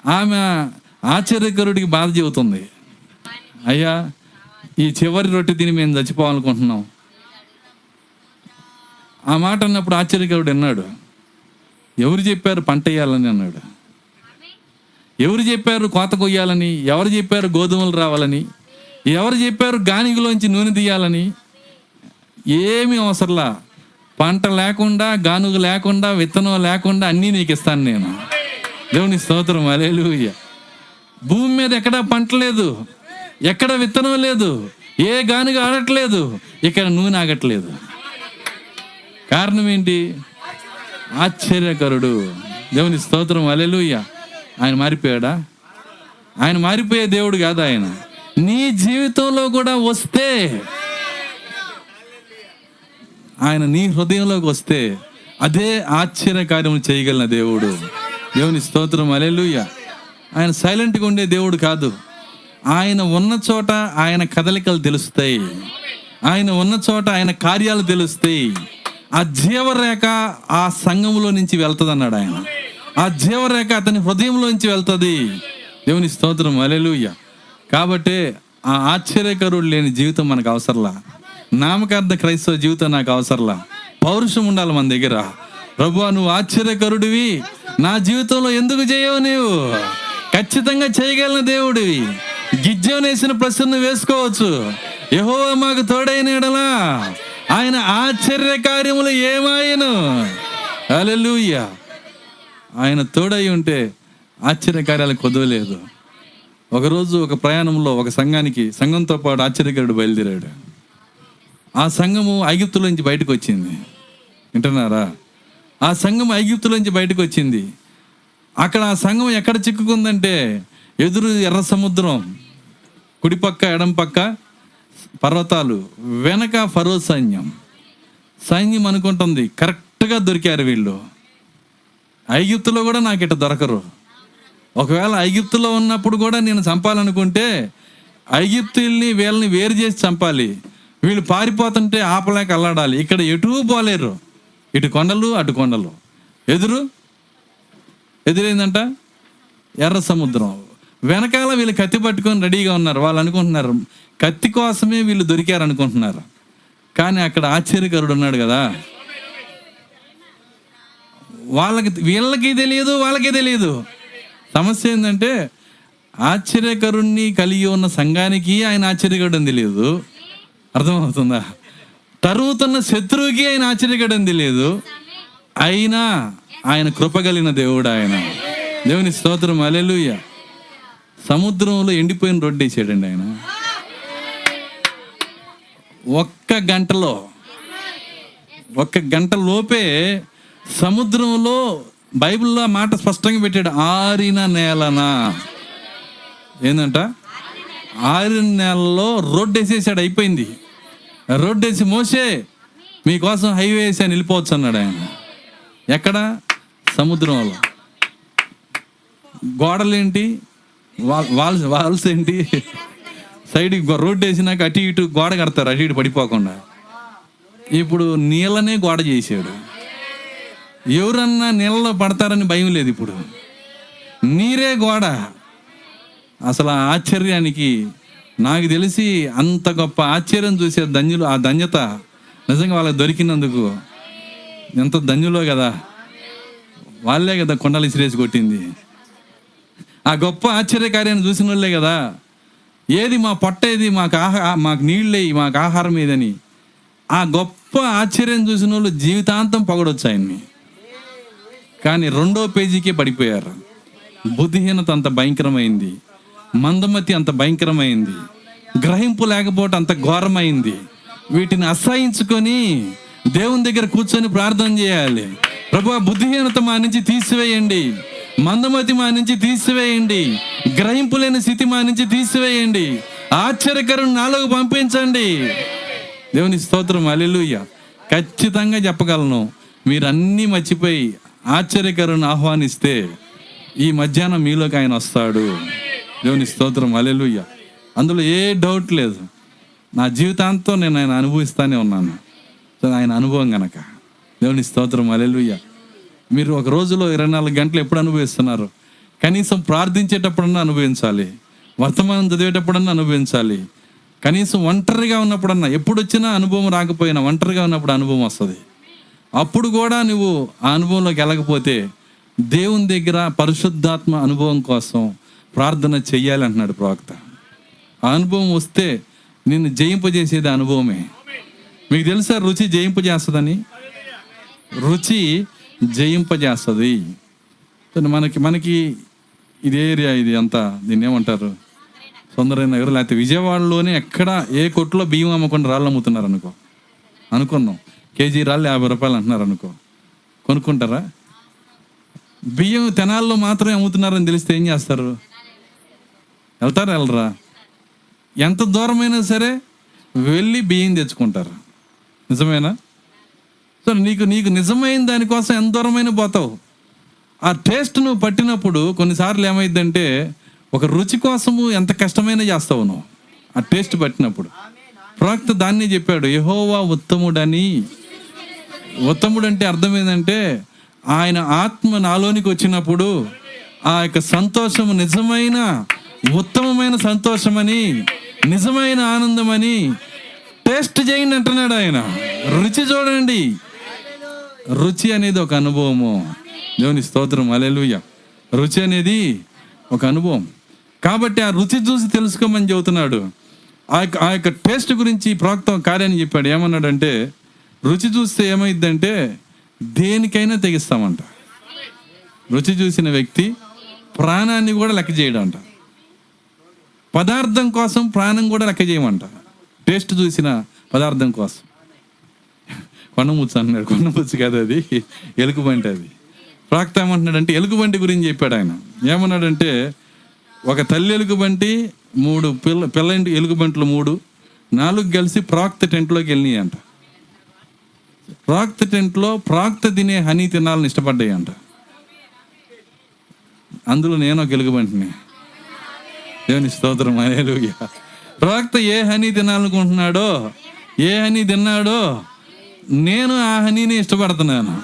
ఆమె ఆశ్చర్యకరుడికి బాధ చెబుతుంది. అయ్యా ఈ చివరి రొట్టె తిని మేము చచ్చిపోవాలనుకుంటున్నాం. ఆ మాట అన్నప్పుడు ఆశ్చర్యకరుడు అన్నాడు ఎవరు చెప్పారు పంట వేయాలని అన్నాడు. ఎవరు చెప్పారు కోత కొయ్యాలని? ఎవరు చెప్పారు గోధుమలు రావాలని? ఎవరు చెప్పారు గానిగులోంచి నూనె తీయాలని? ఏమీ అవసరంలా. పంట లేకుండా గానుగ లేకుండా విత్తనం లేకుండా అన్నీ నీకు ఇస్తాను నేను. దేవుని స్తోత్రం. అలేలు భూమి మీద ఎక్కడా పంట లేదు. ఎక్కడ విత్తనం లేదు. ఏ గానుగ ఆడట్లేదు. ఇక్కడ నూనె ఆగట్లేదు. కారణం ఏంటి? ఆశ్చర్యకరుడు. దేవుని స్తోత్రం. అలెలుయ్య ఆయన మారిపోయాడా? ఆయన మారిపోయే దేవుడు కాదు ఆయన. నీ జీవితంలో కూడా వస్తే ఆయన నీ హృదయంలోకి వస్తే అదే ఆశ్చర్య కార్యములు చేయగలిగిన దేవుడు. దేవుని స్తోత్రం అలెలుయ్య ఆయన సైలెంట్గా ఉండే దేవుడు కాదు. ఆయన ఉన్న చోట ఆయన కదలికలు తెలుస్తాయి. ఆయన ఉన్న చోట ఆయన కార్యాలు తెలుస్తాయి. ఆ జీవరేఖ ఆ సంఘంలో నుంచి వెళ్తుంది అన్నాడు ఆయన. ఆ జీవరేఖ అతని హృదయంలో నుంచి వెళ్తుంది. దేవుని స్తోత్రం అలెలుయ్య కాబట్టి ఆ ఆశ్చర్యకరుడు లేని జీవితం మనకు అవసరంలా. నామకార్థ క్రైస్తవ జీవితం నాకు అవసరంలా. పౌరుషం ఉండాలి మన దగ్గర. ప్రభు నువ్వు ఆశ్చర్యకరుడివి. నా జీవితంలో ఎందుకు చేయవు నీవు? ఖచ్చితంగా చేయగలిగిన దేవుడివి. గిజ్జనేసిన ప్రశ్న వేసుకోవచ్చు. యహో మాకు తోడైన ఎడలా. ఆయన ఆశ్చర్య కార్యములు ఏమాయను. అలెలుయ్య ఆయన తోడై ఉంటే ఆశ్చర్య కార్యాలు కుదవలేదు ఒకరోజు ఒక ప్రయాణంలో ఒక సంఘానికి సంఘంతో పాటు ఆశ్చర్యకరుడు బయలుదేరాడు. ఆ సంఘము ఐగుప్తులోంచి బయటకు వచ్చింది. వింటున్నారా? ఆ సంఘం ఐగుప్తులోంచి బయటకు వచ్చింది. అక్కడ ఆ సంఘం ఎక్కడ చిక్కుకుందంటే ఎదురు ఎర్ర సముద్రం కుడిపక్క ఎడం పక్క పర్వతాలు వెనక ఫరో సైన్యం. సైన్యం అనుకుంటుంది కరెక్ట్గా దొరికారు వీళ్ళు. ఐగుప్తులో కూడా నాకు ఇట దొరకరు. ఒకవేళ ఐగుప్తులో ఉన్నప్పుడు కూడా నేను చంపాలనుకుంటే ఐగుప్తుల్ని వీళ్ళని వేరు చేసి చంపాలి. వీళ్ళు పారిపోతుంటే ఆపలేక అల్లాడాలి. ఇక్కడ ఎటు పోలేరు. ఇటు కొండలు అటు కొండలు. ఎదురు? ఎదురైందంట? ఎర్ర సముద్రం. వెనకాల వీళ్ళు కత్తి పట్టుకొని రెడీగా ఉన్నారు. వాళ్ళు అనుకుంటున్నారు కత్తి కోసమే వీళ్ళు దొరికారు అనుకుంటున్నారు కానీ అక్కడ ఆశ్చర్యకరుడు ఉన్నాడు కదా. వాళ్ళకి వీళ్ళకి తెలియదు వాళ్ళకి తెలియదు. సమస్య ఏంటంటే ఆశ్చర్యకరుణ్ణి కలిగి ఉన్న సంఘానికి ఆయన ఆశ్చర్యకరుడు తెలియదు. అర్థమవుతుందా? తరుగుతున్న శత్రువుకి ఆయన ఆశ్చర్యకరం తెలియదు అయినా ఆయన కృపగలిగిన దేవుడు ఆయన. దేవుని స్తోత్రం అలెలుయ్య సముద్రంలో ఎండిపోయిన రొడ్డు వేసాడండి ఆయన. ఒక్క గంటలో ఒక్క గంట లోపే సముద్రంలో బైబిల్లో మాట స్పష్టంగా పెట్టాడు ఆరిన నేలనా? ఏందంట? ఆరిన నేలలో రోడ్డు వేసేసాడు అయిపోయింది. రోడ్డు వేసి మోసే. మీకోసం హైవే వేసి అని వెళ్ళిపోవచ్చు అన్నాడు ఆయన. ఎక్కడ? సముద్రంలో. గోడలేంటి? వాల్స్ వాల్స్ ఏంటి? సైడ్కి రోడ్డు వేసినాక అటు ఇటు గోడ కడతారు అటు ఇటు పడిపోకుండా. ఇప్పుడు నీళ్ళనే గోడ చేశాడు ఎవరన్నా నీళ్ళలో పడతారని భయం లేదు ఇప్పుడు. నీరే గోడ. అసలు ఆశ్చర్యానికి నాకు తెలిసి అంత గొప్ప ఆశ్చర్యం చూసే ధన్యులు ఆ ధన్యత నిజంగా వాళ్ళకి దొరికినందుకు ఎంత ధన్యులో కదా. వాళ్ళే కదా కొండలు ఇసిరేసి కొట్టింది. ఆ గొప్ప ఆశ్చర్యకార్యాన్ని చూసిన వాళ్ళే కదా. ఏది మా పొట్ట ఏది మాకు ఆహా మాకు నీళ్ళేయి మాకు ఆహారం ఏదని ఆ గొప్ప ఆశ్చర్యం చూసిన వాళ్ళు జీవితాంతం పొగడొచ్చు ఆయన్ని. కానీ రెండో పేజీకే పడిపోయారు. బుద్ధిహీనత అంత భయంకరమైంది. మందమతి అంత భయంకరమైంది. గ్రహింపు లేకపోవటం అంత ఘోరమైంది. వీటిని అసహించుకొని దేవుని దగ్గర కూర్చొని ప్రార్థన చేయాలి. ప్రభు బుద్ధిహీనత మా నుంచి తీసివేయండి. మందమతి మా నుంచి తీసివేయండి. గ్రహింపు లేని స్థితి మా నుంచి తీసివేయండి. ఆశ్చర్యకరం నాలోకి పంపించండి. దేవుని స్తోత్రం అలెలుయ్య ఖచ్చితంగా చెప్పగలను. మీరు అన్నీ మర్చిపోయి ఆశ్చర్యకరుని ఆహ్వానిస్తే ఈ మధ్యాహ్నం మీలోకి ఆయన వస్తాడు. దేవుని స్తోత్రం అలెలుయ్య అందులో ఏ డౌట్ లేదు. నా జీవితాంతం నేను ఆయన అనుభవిస్తూనే ఉన్నాను. సో ఆయన అనుభవం గనక. దేవుని స్తోత్రం అలెలుయ్య మీరు ఒక రోజులో ఇరవై నాలుగు గంటలు ఎప్పుడు అనుభవిస్తున్నారు? కనీసం ప్రార్థించేటప్పుడన్నా అనుభవించాలి. వర్తమానం చదివేటప్పుడన్నా అనుభవించాలి. కనీసం ఒంటరిగా ఉన్నప్పుడన్నా ఎప్పుడు వచ్చినా అనుభవం రాకపోయినా ఒంటరిగా ఉన్నప్పుడు అనుభవం వస్తుంది. అప్పుడు కూడా నువ్వు ఆ అనుభవంలోకి వెళ్ళకపోతే దేవుని దగ్గర పరిశుద్ధాత్మ అనుభవం కోసం ప్రార్థన చెయ్యాలంటున్నాడు ప్రవక్త. ఆ అనుభవం వస్తే నిన్ను జయింపజేసేది అనుభవమే. మీకు తెలుసా రుచి జయింపజేస్తుందని? రుచి జయింపజేస్తుంది. మనకి మనకి ఇది ఏరియా ఇది అంతా దీన్ని ఏమంటారు? సుందరయ్య నగర్ లేకపోతే విజయవాడలోనే ఎక్కడ ఏ కొట్టులో బియ్యం అమ్మకుండా రాళ్ళు అమ్ముతున్నారు అనుకో. అనుకున్నాం. కేజీ రాళ్ళు యాభై రూపాయలు అంటున్నారు అనుకో. కొనుక్కుంటారా? బియ్యం తెనాల్లో మాత్రమే అమ్ముతున్నారని తెలిస్తే ఏం చేస్తారు? వెళ్తారా వెళ్ళరా? ఎంత దూరమైనా సరే వెళ్ళి బియ్యం తెచ్చుకుంటారు. నిజమేనా? సో నీకు నీకు నిజమైన దానికోసం ఎంత దూరమైన పోతావు. ఆ టేస్ట్ నువ్వు పట్టినప్పుడు కొన్నిసార్లు ఏమైందంటే ఒక రుచి కోసము ఎంత కష్టమైనా చేస్తావు నువ్వు. ఆ టేస్ట్ పట్టినప్పుడు. ప్రవక్త దాన్ని చెప్పాడు యహోవా ఉత్తముడని. ఉత్తముడు అంటే అర్థం ఏంటంటే ఆయన ఆత్మ నాలోనికి వచ్చినప్పుడు ఆ యొక్క సంతోషము నిజమైన ఉత్తమమైన సంతోషమని నిజమైన ఆనందమని టేస్ట్ చేయండి అంటున్నాడు ఆయన. రుచి చూడండి. రుచి అనేది ఒక అనుభవము. దేవుని స్తోత్రం. అలెలుయ్య రుచి అనేది ఒక అనుభవం. కాబట్టి ఆ రుచి చూసి తెలుసుకోమని చెబుతున్నాడు. ఆ యొక్క ఆ యొక్క టేస్ట్ గురించి ప్రాక్తం కార్యాన్ని చెప్పాడు. ఏమన్నాడంటే రుచి చూస్తే ఏమైందంటే దేనికైనా తెగిస్తామంట. రుచి చూసిన వ్యక్తి ప్రాణాన్ని కూడా లెక్క చేయడంట. పదార్థం కోసం ప్రాణం కూడా లెక్క చేయమంట. టేస్ట్ చూసిన పదార్థం కోసం. కొండముచ్చు అన్నాడు కొండముచ్చు కాదు అది. ఎలుగుబంటి అది. ప్రాక్త ఏమంటున్నాడంటే ఎలుగుబంటి గురించి చెప్పాడు ఆయన. ఏమన్నాడంటే ఒక తల్లి ఎలుగుబంటి మూడు పిల్ల పిల్ల ఎలుగుబంట్లు మూడు నాలుగు కలిసి ప్రాక్త టెంట్లోకి వెళ్ళినాయి అంట ప్రాక్త టెంట్లో ప్రాక్త తినే హనీ తినాలని ఇష్టపడ్డాయి అంట అందులో నేను ఒక ఎలుగుబంటిని. దేవుని స్తోత్రం. అనేలుగా ప్రవక్త ఏ హనీ తినాలనుకుంటున్నాడో ఏ హనీ తిన్నాడో నేను ఆ హనీని ఇష్టపడుతున్నాను.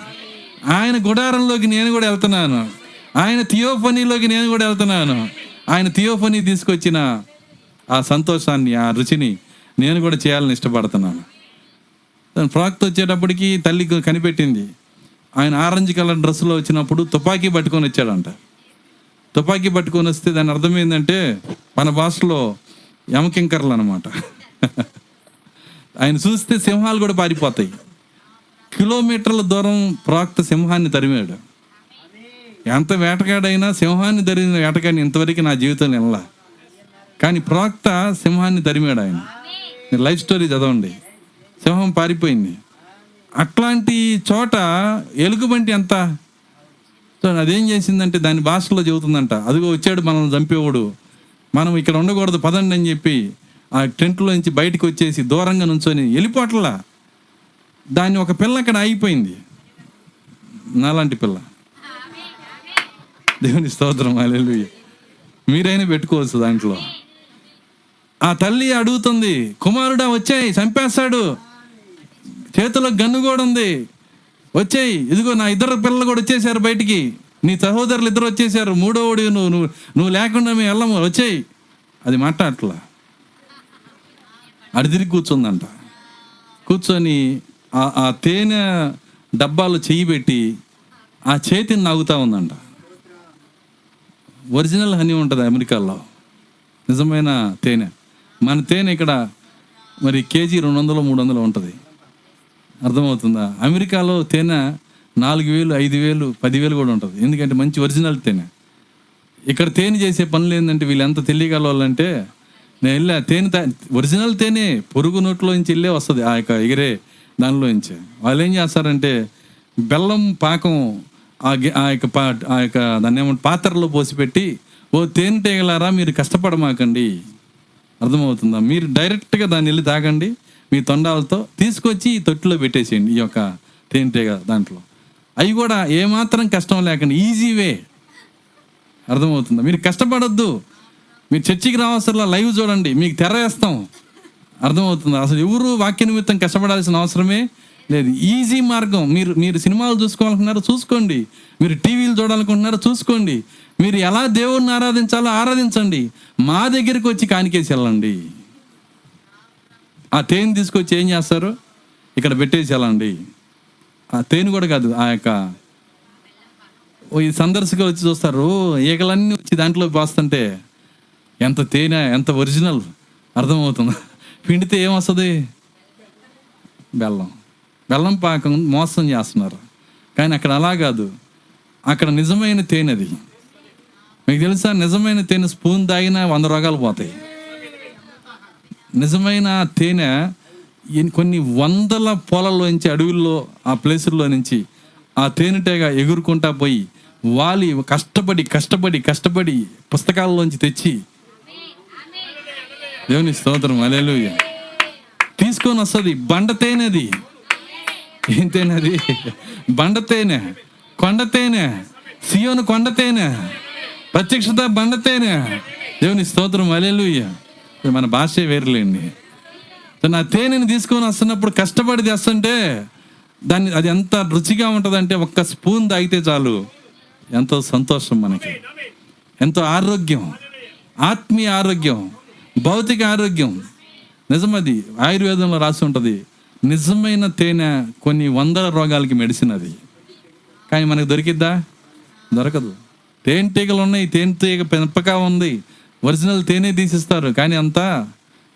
ఆయన గుడారంలోకి నేను కూడా వెళ్తున్నాను. ఆయన థియోఫనీలోకి నేను కూడా వెళ్తున్నాను. ఆయన థియోఫనీ తీసుకొచ్చిన ఆ సంతోషాన్ని ఆ రుచిని నేను కూడా చేయాలని ఇష్టపడుతున్నాను. ప్రవక్త వచ్చేటప్పటికి తల్లి కనిపెట్టింది. ఆయన ఆరెంజ్ కలర్ డ్రెస్సులో వచ్చినప్పుడు తుపాకీ పట్టుకొని వచ్చాడంట. తుపాకీ పట్టుకొని వస్తే దాని అర్థం ఏంటంటే మన భాషలో యమకింకర్లు అనమాట ఆయన చూస్తే సింహాలు కూడా పారిపోతాయి. కిలోమీటర్ల దూరం ప్రాక్త సింహాన్ని తరిమాడు. ఎంత వేటగాడైనా సింహాన్ని తరిమిన వేటగాడిని ఇంతవరకు నా జీవితంలో వెళ్ళా కానీ ప్రాక్త సింహాన్ని తరిమాడు ఆయన. లైఫ్ స్టోరీ చదవండి. సింహం పారిపోయింది. అట్లాంటి చోట ఎలుగుబంటి ఎంత? సో అదేం చేసిందంటే దాని భాషలో చెబుతుందంట. అదిగో వచ్చాడు మనల్ని చంపేవాడు. మనం ఇక్కడ ఉండకూడదు పదండి అని చెప్పి ఆ టెంట్లో నుంచి బయటకు వచ్చేసి దూరంగా నుంచొని వెళ్ళిపోట్లా. దాన్ని ఒక పిల్ల అక్కడ అయిపోయింది నాలాంటి పిల్ల. దేవుని స్తోత్రం అలెలుయ్య మీరైనా పెట్టుకోవచ్చు దాంట్లో. ఆ తల్లి అడుగుతుంది కుమారుడా వచ్చాయి చంపేస్తాడు. చేతిలో గన్ను కూడా ఉంది. వచ్చాయి. ఇదిగో నా ఇద్దరు పిల్లలు కూడా వచ్చేసారు బయటికి. నీ సహోదరులు ఇద్దరు వచ్చేసారు మూడోవాడు నువ్వు నువ్వు నువ్వు లేకుండా మేము వెళ్ళము వచ్చాయి. అది మాట్లాడట్లా. అడి తిరిగి కూర్చుందంట. కూర్చొని ఆ ఆ తేనె డబ్బాలు చెయ్యి పెట్టి ఆ చేతిని నాగుతా ఉందంట. ఒరిజినల్ హనీ ఉంటుంది అమెరికాలో. నిజమైన తేనె. మన తేనె ఇక్కడ మరి కేజీ రెండు వందలు మూడు వందలు ఉంటుంది. అర్థమవుతుందా? అమెరికాలో తేనె నాలుగు వేలు ఐదు వేలు పదివేలు కూడా ఉంటుంది. ఎందుకంటే మంచి ఒరిజినల్ తేనె. ఇక్కడ తేనె చేసే పనులు ఏంటంటే వీళ్ళు ఎంత తెలియగలవాలంటే నేను వెళ్ళా తేనె తా- ఒరిజినల్ తేనె పొరుగు నోట్లోంచి వెళ్ళే వస్తుంది. ఆ యొక్క ఎగిరే దానిలోంచి వాళ్ళు ఏం చేస్తారంటే బెల్లం పాకం ఆ ఆ యొక్క పా ఆ యొక్క దాన్ని ఏమంటే పాత్రలో పోసిపెట్టి ఓ ఓ తేనెటీగలారా మీరు కష్టపడమాకండి. అర్థమవుతుందా? మీరు డైరెక్ట్గా దాన్ని వెళ్ళి తాగండి. మీ తొండాలతో తీసుకొచ్చి ఈ తొట్టిలో పెట్టేసేయండి ఈ యొక్క తేనెటీగ దాంట్లో. అవి కూడా ఏమాత్రం కష్టం లేకుండా ఈజీ వే. అర్థమవుతుందా? మీరు కష్టపడొద్దు. మీరు చర్చికి రావాల్సిన లైవ్ చూడండి. మీకు తెర వేస్తాం. అర్థమవుతుందా? అసలు ఎవరు వాక్య నిమిత్తం కష్టపడాల్సిన అవసరమే లేదు. ఈజీ మార్గం. మీరు మీరు సినిమాలు చూసుకోవాలనుకున్నారో చూసుకోండి. మీరు టీవీలు చూడాలనుకుంటున్నారో చూసుకోండి. మీరు ఎలా దేవుణ్ణి ఆరాధించాలో ఆరాధించండి. మా దగ్గరికి వచ్చి కానికేసి వెళ్ళండి. ఆ తేనె తీసుకొచ్చి ఏం చేస్తారు? ఇక్కడ పెట్టేసి ఆ తేనె కూడా కాదు ఆ యొక్క ఓ ఈ సందర్శకులు వచ్చి చూస్తారు ఈగలన్నీ వచ్చి దాంట్లో పోస్తుంటే ఎంత తేనె ఎంత ఒరిజినల్ అర్థమవుతుంది. పిండితే ఏమొస్తుంది? బెల్లం. బెల్లం పాకం మోసం చేస్తున్నారు. కానీ అక్కడ అలా కాదు. అక్కడ నిజమైన తేనె అది. మీకు తెలుసా నిజమైన తేనె స్పూన్ తాగినా వంద రోగాలు పోతాయి. నిజమైన తేనె కొన్ని వందల పొలాల్లోంచి అడవుల్లో ఆ ప్లేసుల్లో నుంచి ఆ తేనెటీగ ఎగురుకుంటా పోయి వాలి కష్టపడి కష్టపడి కష్టపడి పుస్తకాల్లోంచి తెచ్చి దేవుని స్తోత్రం. అలేలుయ తీసుకొని వస్తుంది. బండ తేనెది. ఏం తేనె బండ తేనె. కొండ తేనె. సియోను కొండ తేనె. ప్రత్యక్షత బండ తేనె. దేవుని స్తోత్రం. అలేలుయ్య మన భాషే వేరులేండి. నా తేనెని తీసుకొని వస్తున్నప్పుడు కష్టపడి తెస్తుంటే దాన్ని అది ఎంత రుచిగా ఉంటుందంటే ఒక్క స్పూన్ తాగితే చాలు. ఎంతో సంతోషం మనకి. ఎంతో ఆరోగ్యం. ఆత్మీయ ఆరోగ్యం. భౌతిక ఆరోగ్యం. నిజమది. ఆయుర్వేదంలో రాసి ఉంటుంది. నిజమైన తేనె కొన్ని వందల రోగాలకి మెడిసిన్ అది. కానీ మనకు దొరికిద్దా? దొరకదు. తేనెటీగలు ఉన్నాయి. తేనెటీగ పెంపక ఉంది. ఒరిజినల్ తేనె తీసిస్తారు. కానీ అంతా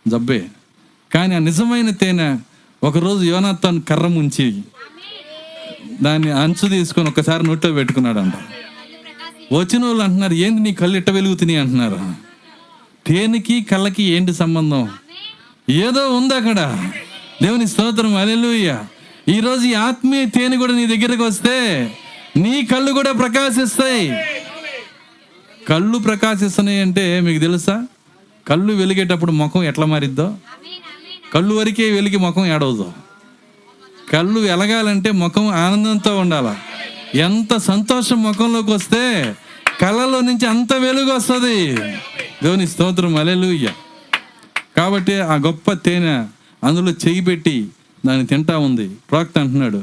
జబ్బే. కానీ ఆ నిజమైన తేనె ఒకరోజు యోనాథాన్ కర్ర ముంచి దాన్ని అంచు తీసుకొని ఒకసారి నోట్లో పెట్టుకున్నాడంట. వచ్చిన వాళ్ళు అంటున్నారు ఏంది నీ కళ్ళు ఇట్ట వెలుగుతున్నాయి? అంటున్నారు. తేనెకి కళ్ళకి ఏంటి సంబంధం? ఏదో ఉంది అక్కడ. దేవుని స్తోత్రం అలెలుయ్య ఈరోజు ఈ ఆత్మీయ తేనె కూడా నీ దగ్గరకు వస్తే నీ కళ్ళు కూడా ప్రకాశిస్తాయి. కళ్ళు ప్రకాశిస్తున్నాయి అంటే మీకు తెలుసా? కళ్ళు వెలిగేటప్పుడు ముఖం ఎట్లా మారిద్దో? కళ్ళు వరకే వెలిగి ముఖం ఏడవదు. కళ్ళు వెలగాలంటే ముఖం ఆనందంతో ఉండాల. ఎంత సంతోషం ముఖంలోకి వస్తే కళ్ళలో నుంచి అంత వెలుగు వస్తుంది. దేవుని స్తోత్రం అలెలుయ్య కాబట్టి ఆ గొప్ప తేనె అందులో చెయ్యి పెట్టి దాన్ని తింటా ఉంది. ప్రాక్త అంటున్నాడు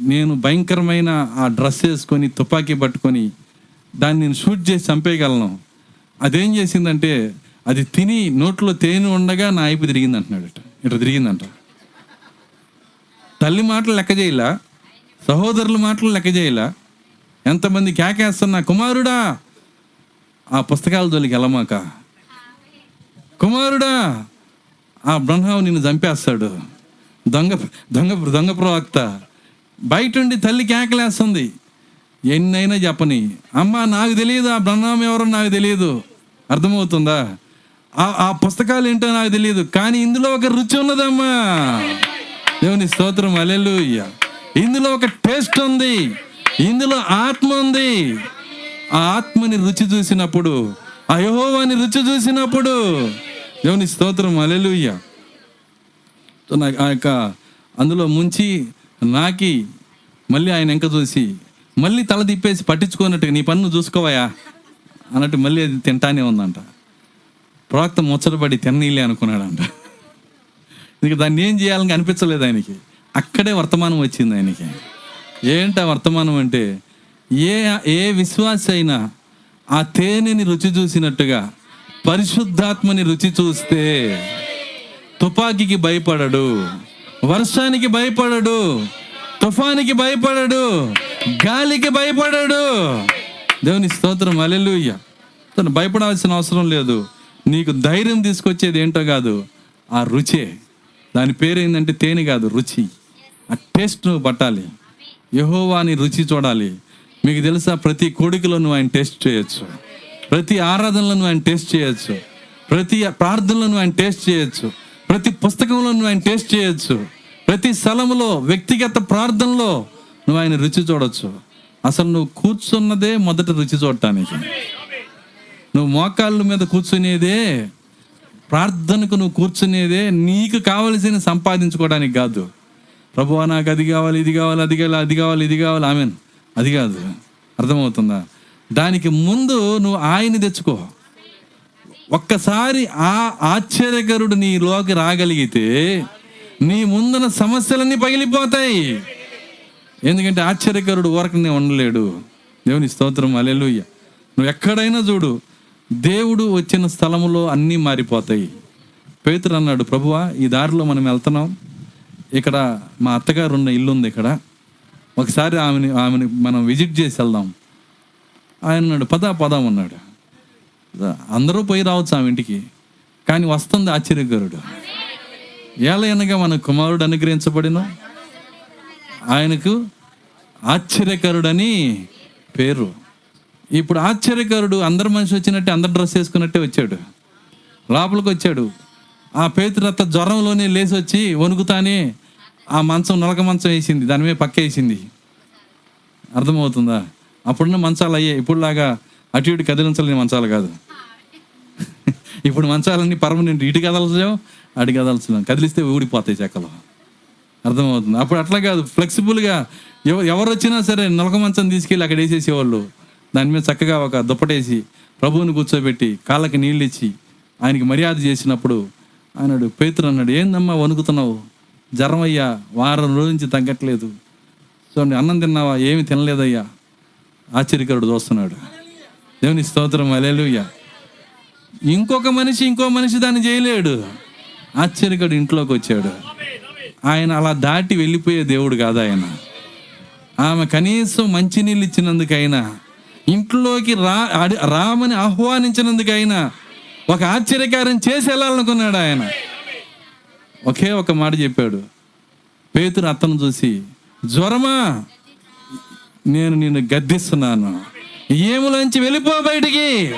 నేను భయంకరమైన ఆ డ్రెస్ వేసుకొని తుపాకీ పట్టుకొని దాన్ని నేను షూట్ చేసి చంపేయగలను. అదేం చేసిందంటే అది తిని నోట్లో తేనె ఉండగా నా అయిపు తిరిగింది అంటున్నాడు ఇట్లా తిరిగిందంట తల్లి మాటలు లెక్క చేయలా? సహోదరుల మాటలు లెక్క చేయలా? ఎంతమంది కేకేస్తున్నా కుమారుడా! ఆ పుస్తకాల జోలికి వెళ్ళమాక. కుమారుడా! ఆ బ్రహ్మ నిన్ను చంపేస్తాడు. దొంగ దొంగ దొంగ ప్రవక్త. బయట ఉండి తల్లి కేకలేస్తుంది. ఎన్నైనా చెప్పని. అమ్మ నాకు తెలియదు ఆ బ్రహ్మం ఎవరో నాకు తెలియదు అర్థమవుతుందా? ఆ ఆ పుస్తకాలు ఏంటో నాకు తెలియదు కానీ ఇందులో ఒక రుచి ఉన్నదమ్మా. దేవుని స్తోత్రం అలెలుయ్య ఇందులో ఒక టేస్ట్ ఉంది. ఇందులో ఆత్మ ఉంది. ఆ ఆత్మని రుచి చూసినప్పుడు ఆ యహోవాని రుచి చూసినప్పుడు దేవుని స్తోత్రం అలెలుయ్య ఆ యొక్క అందులో ముంచి నాకి మళ్ళీ ఆయన ఎంక చూసి మళ్ళీ తల తిప్పేసి పట్టించుకోనట్టుగా నీ పన్ను చూసుకోవయా అన్నట్టు మళ్ళీ అది తింటానే ఉందంట. ప్రవక్త ముచ్చటపడి తిన్నీలే అనుకున్నాడంట. ఇక దాన్ని ఏం చేయాలని అనిపించలేదు ఆయనకి. అక్కడే వర్తమానం వచ్చింది ఆయనకి. ఏంట వర్తమానం అంటే ఏ ఏ విశ్వాస అయినా ఆ తేనెని రుచి చూసినట్టుగా పరిశుద్ధాత్మని రుచి చూస్తే తుపాకీకి భయపడడు వర్షానికి భయపడడు తుఫానికి భయపడడు గాలికి భయపడాడు. దేవుని స్తోత్రం అలెలుయ్య తను భయపడాల్సిన అవసరం లేదు. నీకు ధైర్యం తీసుకొచ్చేది ఏంటో కాదు ఆ రుచే. దాని పేరు ఏంటంటే తేనె కాదు రుచి. ఆ టేస్ట్ నువ్వు పట్టాలి. యహోవాని రుచి చూడాలి. మీకు తెలుసా ప్రతి కోడికలో నువ్వు ఆయన టేస్ట్ చేయొచ్చు. ప్రతి ఆరాధనలో నువ్వు ఆయన టేస్ట్ చేయొచ్చు. ప్రతి ప్రార్థనలో నువ్వు ఆయన టేస్ట్ చేయొచ్చు. ప్రతి పుస్తకంలో నువ్వు ఆయన టేస్ట్ చేయొచ్చు. ప్రతి స్థలంలో వ్యక్తిగత ప్రార్థనలో నువ్వు ఆయన రుచి చూడొచ్చు. అసలు నువ్వు కూర్చున్నదే మొదట రుచి చూడటానికి. నువ్వు మోకాళ్ళ మీద కూర్చునేదే ప్రార్థనకు నువ్వు కూర్చునేదే నీకు కావలసిన సంపాదించుకోవడానికి కాదు. ప్రభువా నాకు అది కావాలి ఇది కావాలి అది కావాలి అది కావాలి ఇది కావాలి ఆమెన్. అది కాదు. అర్థమవుతుందా? దానికి ముందు నువ్వు ఆయన్ని తెచ్చుకో. ఒక్కసారి ఆ ఆశ్చర్యకరుడు నీలోకి రాగలిగితే నీ ముందున సమస్యలన్నీ పగిలిపోతాయి. ఎందుకంటే ఆశ్చర్యకరుడు ఊరకనే ఉండలేడు. దేవుని స్తోత్రం అలెలుయ్య నువ్వు ఎక్కడైనా చూడు దేవుడు వచ్చిన స్థలములో అన్నీ మారిపోతాయి. పేతురు అన్నాడు ప్రభువా ఈ దారిలో మనం వెళ్తున్నాం. ఇక్కడ మా అత్తగారు ఉన్న ఇల్లు ఉంది ఇక్కడ. ఒకసారి ఆమెని ఆమెని మనం విజిట్ చేసి వెళ్దాం. ఆయన అన్నాడు పదా పదాం అన్నాడు. అందరూ పోయి రావచ్చు ఆమె ఇంటికి కానీ వస్తుంది ఆశ్చర్యకరుడు. ఏలయనగా మన కుమారుడు అనుగ్రహించబడిన ఆయనకు ఆశ్చర్యకరుడని పేరు. ఇప్పుడు ఆశ్చర్యకరుడు అందరు మనిషి వచ్చినట్టే అందరు డ్రెస్ వేసుకున్నట్టే వచ్చాడు. లోపలికి వచ్చాడు. ఆ పేతురత్త జ్వరంలోనే లేచి వచ్చి వణుకుతానే ఆ మంచం నలక మంచం వేసింది. దాని మీద పక్క వేసింది. అర్థమవుతుందా? అప్పుడున్న మంచాలు అయ్యాయి ఇప్పుడులాగా అటు ఇటు కదిలించలేని మంచాలు కాదు. ఇప్పుడు మంచాలన్నీ పర్మనెంట్. ఇటు కదల్చలేం అటు కదలచలేం కదిలిస్తే ఊడిపోతాయి చెక్కలు అర్థమవుతుంది. అప్పుడు అట్లా కాదు. ఫ్లెక్సిబుల్గా ఎవ ఎవరు వచ్చినా సరే నలక మంచం తీసుకెళ్ళి అక్కడ వేసేసేవాళ్ళు. దాని మీద చక్కగా ఒక దుప్పటేసి ప్రభువుని కూర్చోబెట్టి కాళ్ళకి నీళ్ళు ఇచ్చి ఆయనకి మర్యాద చేసినప్పుడు అన్నాడు పేతురు అన్నాడు ఏందమ్మా వణుకుతున్నావు? జ్వరం అయ్యా వారం రోజు నుంచి తగ్గట్లేదు. చూడండి అన్నం తిన్నావా? ఏమి తినలేదయ్యా. ఆశ్చర్యకరుడు చూస్తున్నాడు. దేవుని స్తోత్రం అలేలుయ్యా ఇంకొక మనిషి ఇంకో మనిషి దాన్ని చేయలేడు. ఆశ్చర్యకరుడు ఇంట్లోకి వచ్చాడు ఆయన అలా దాటి వెళ్ళిపోయే దేవుడు కాదు ఆయన. ఆమె కనీసం మంచినీళ్ళు ఇచ్చినందుకైనా ఇంట్లోకి రా అడి- రామని ఆహ్వానించినందుకైనా ఒక ఆశ్చర్యకారం చేసి వెళ్ళాలనుకున్నాడు ఆయన. ఒకే ఒక మాట చెప్పాడు. పేతురు అత్తను చూసి జ్వరమా నేను నిన్ను గద్దిస్తున్నాను. ఏములోంచి వెళ్ళిపో బయటికి?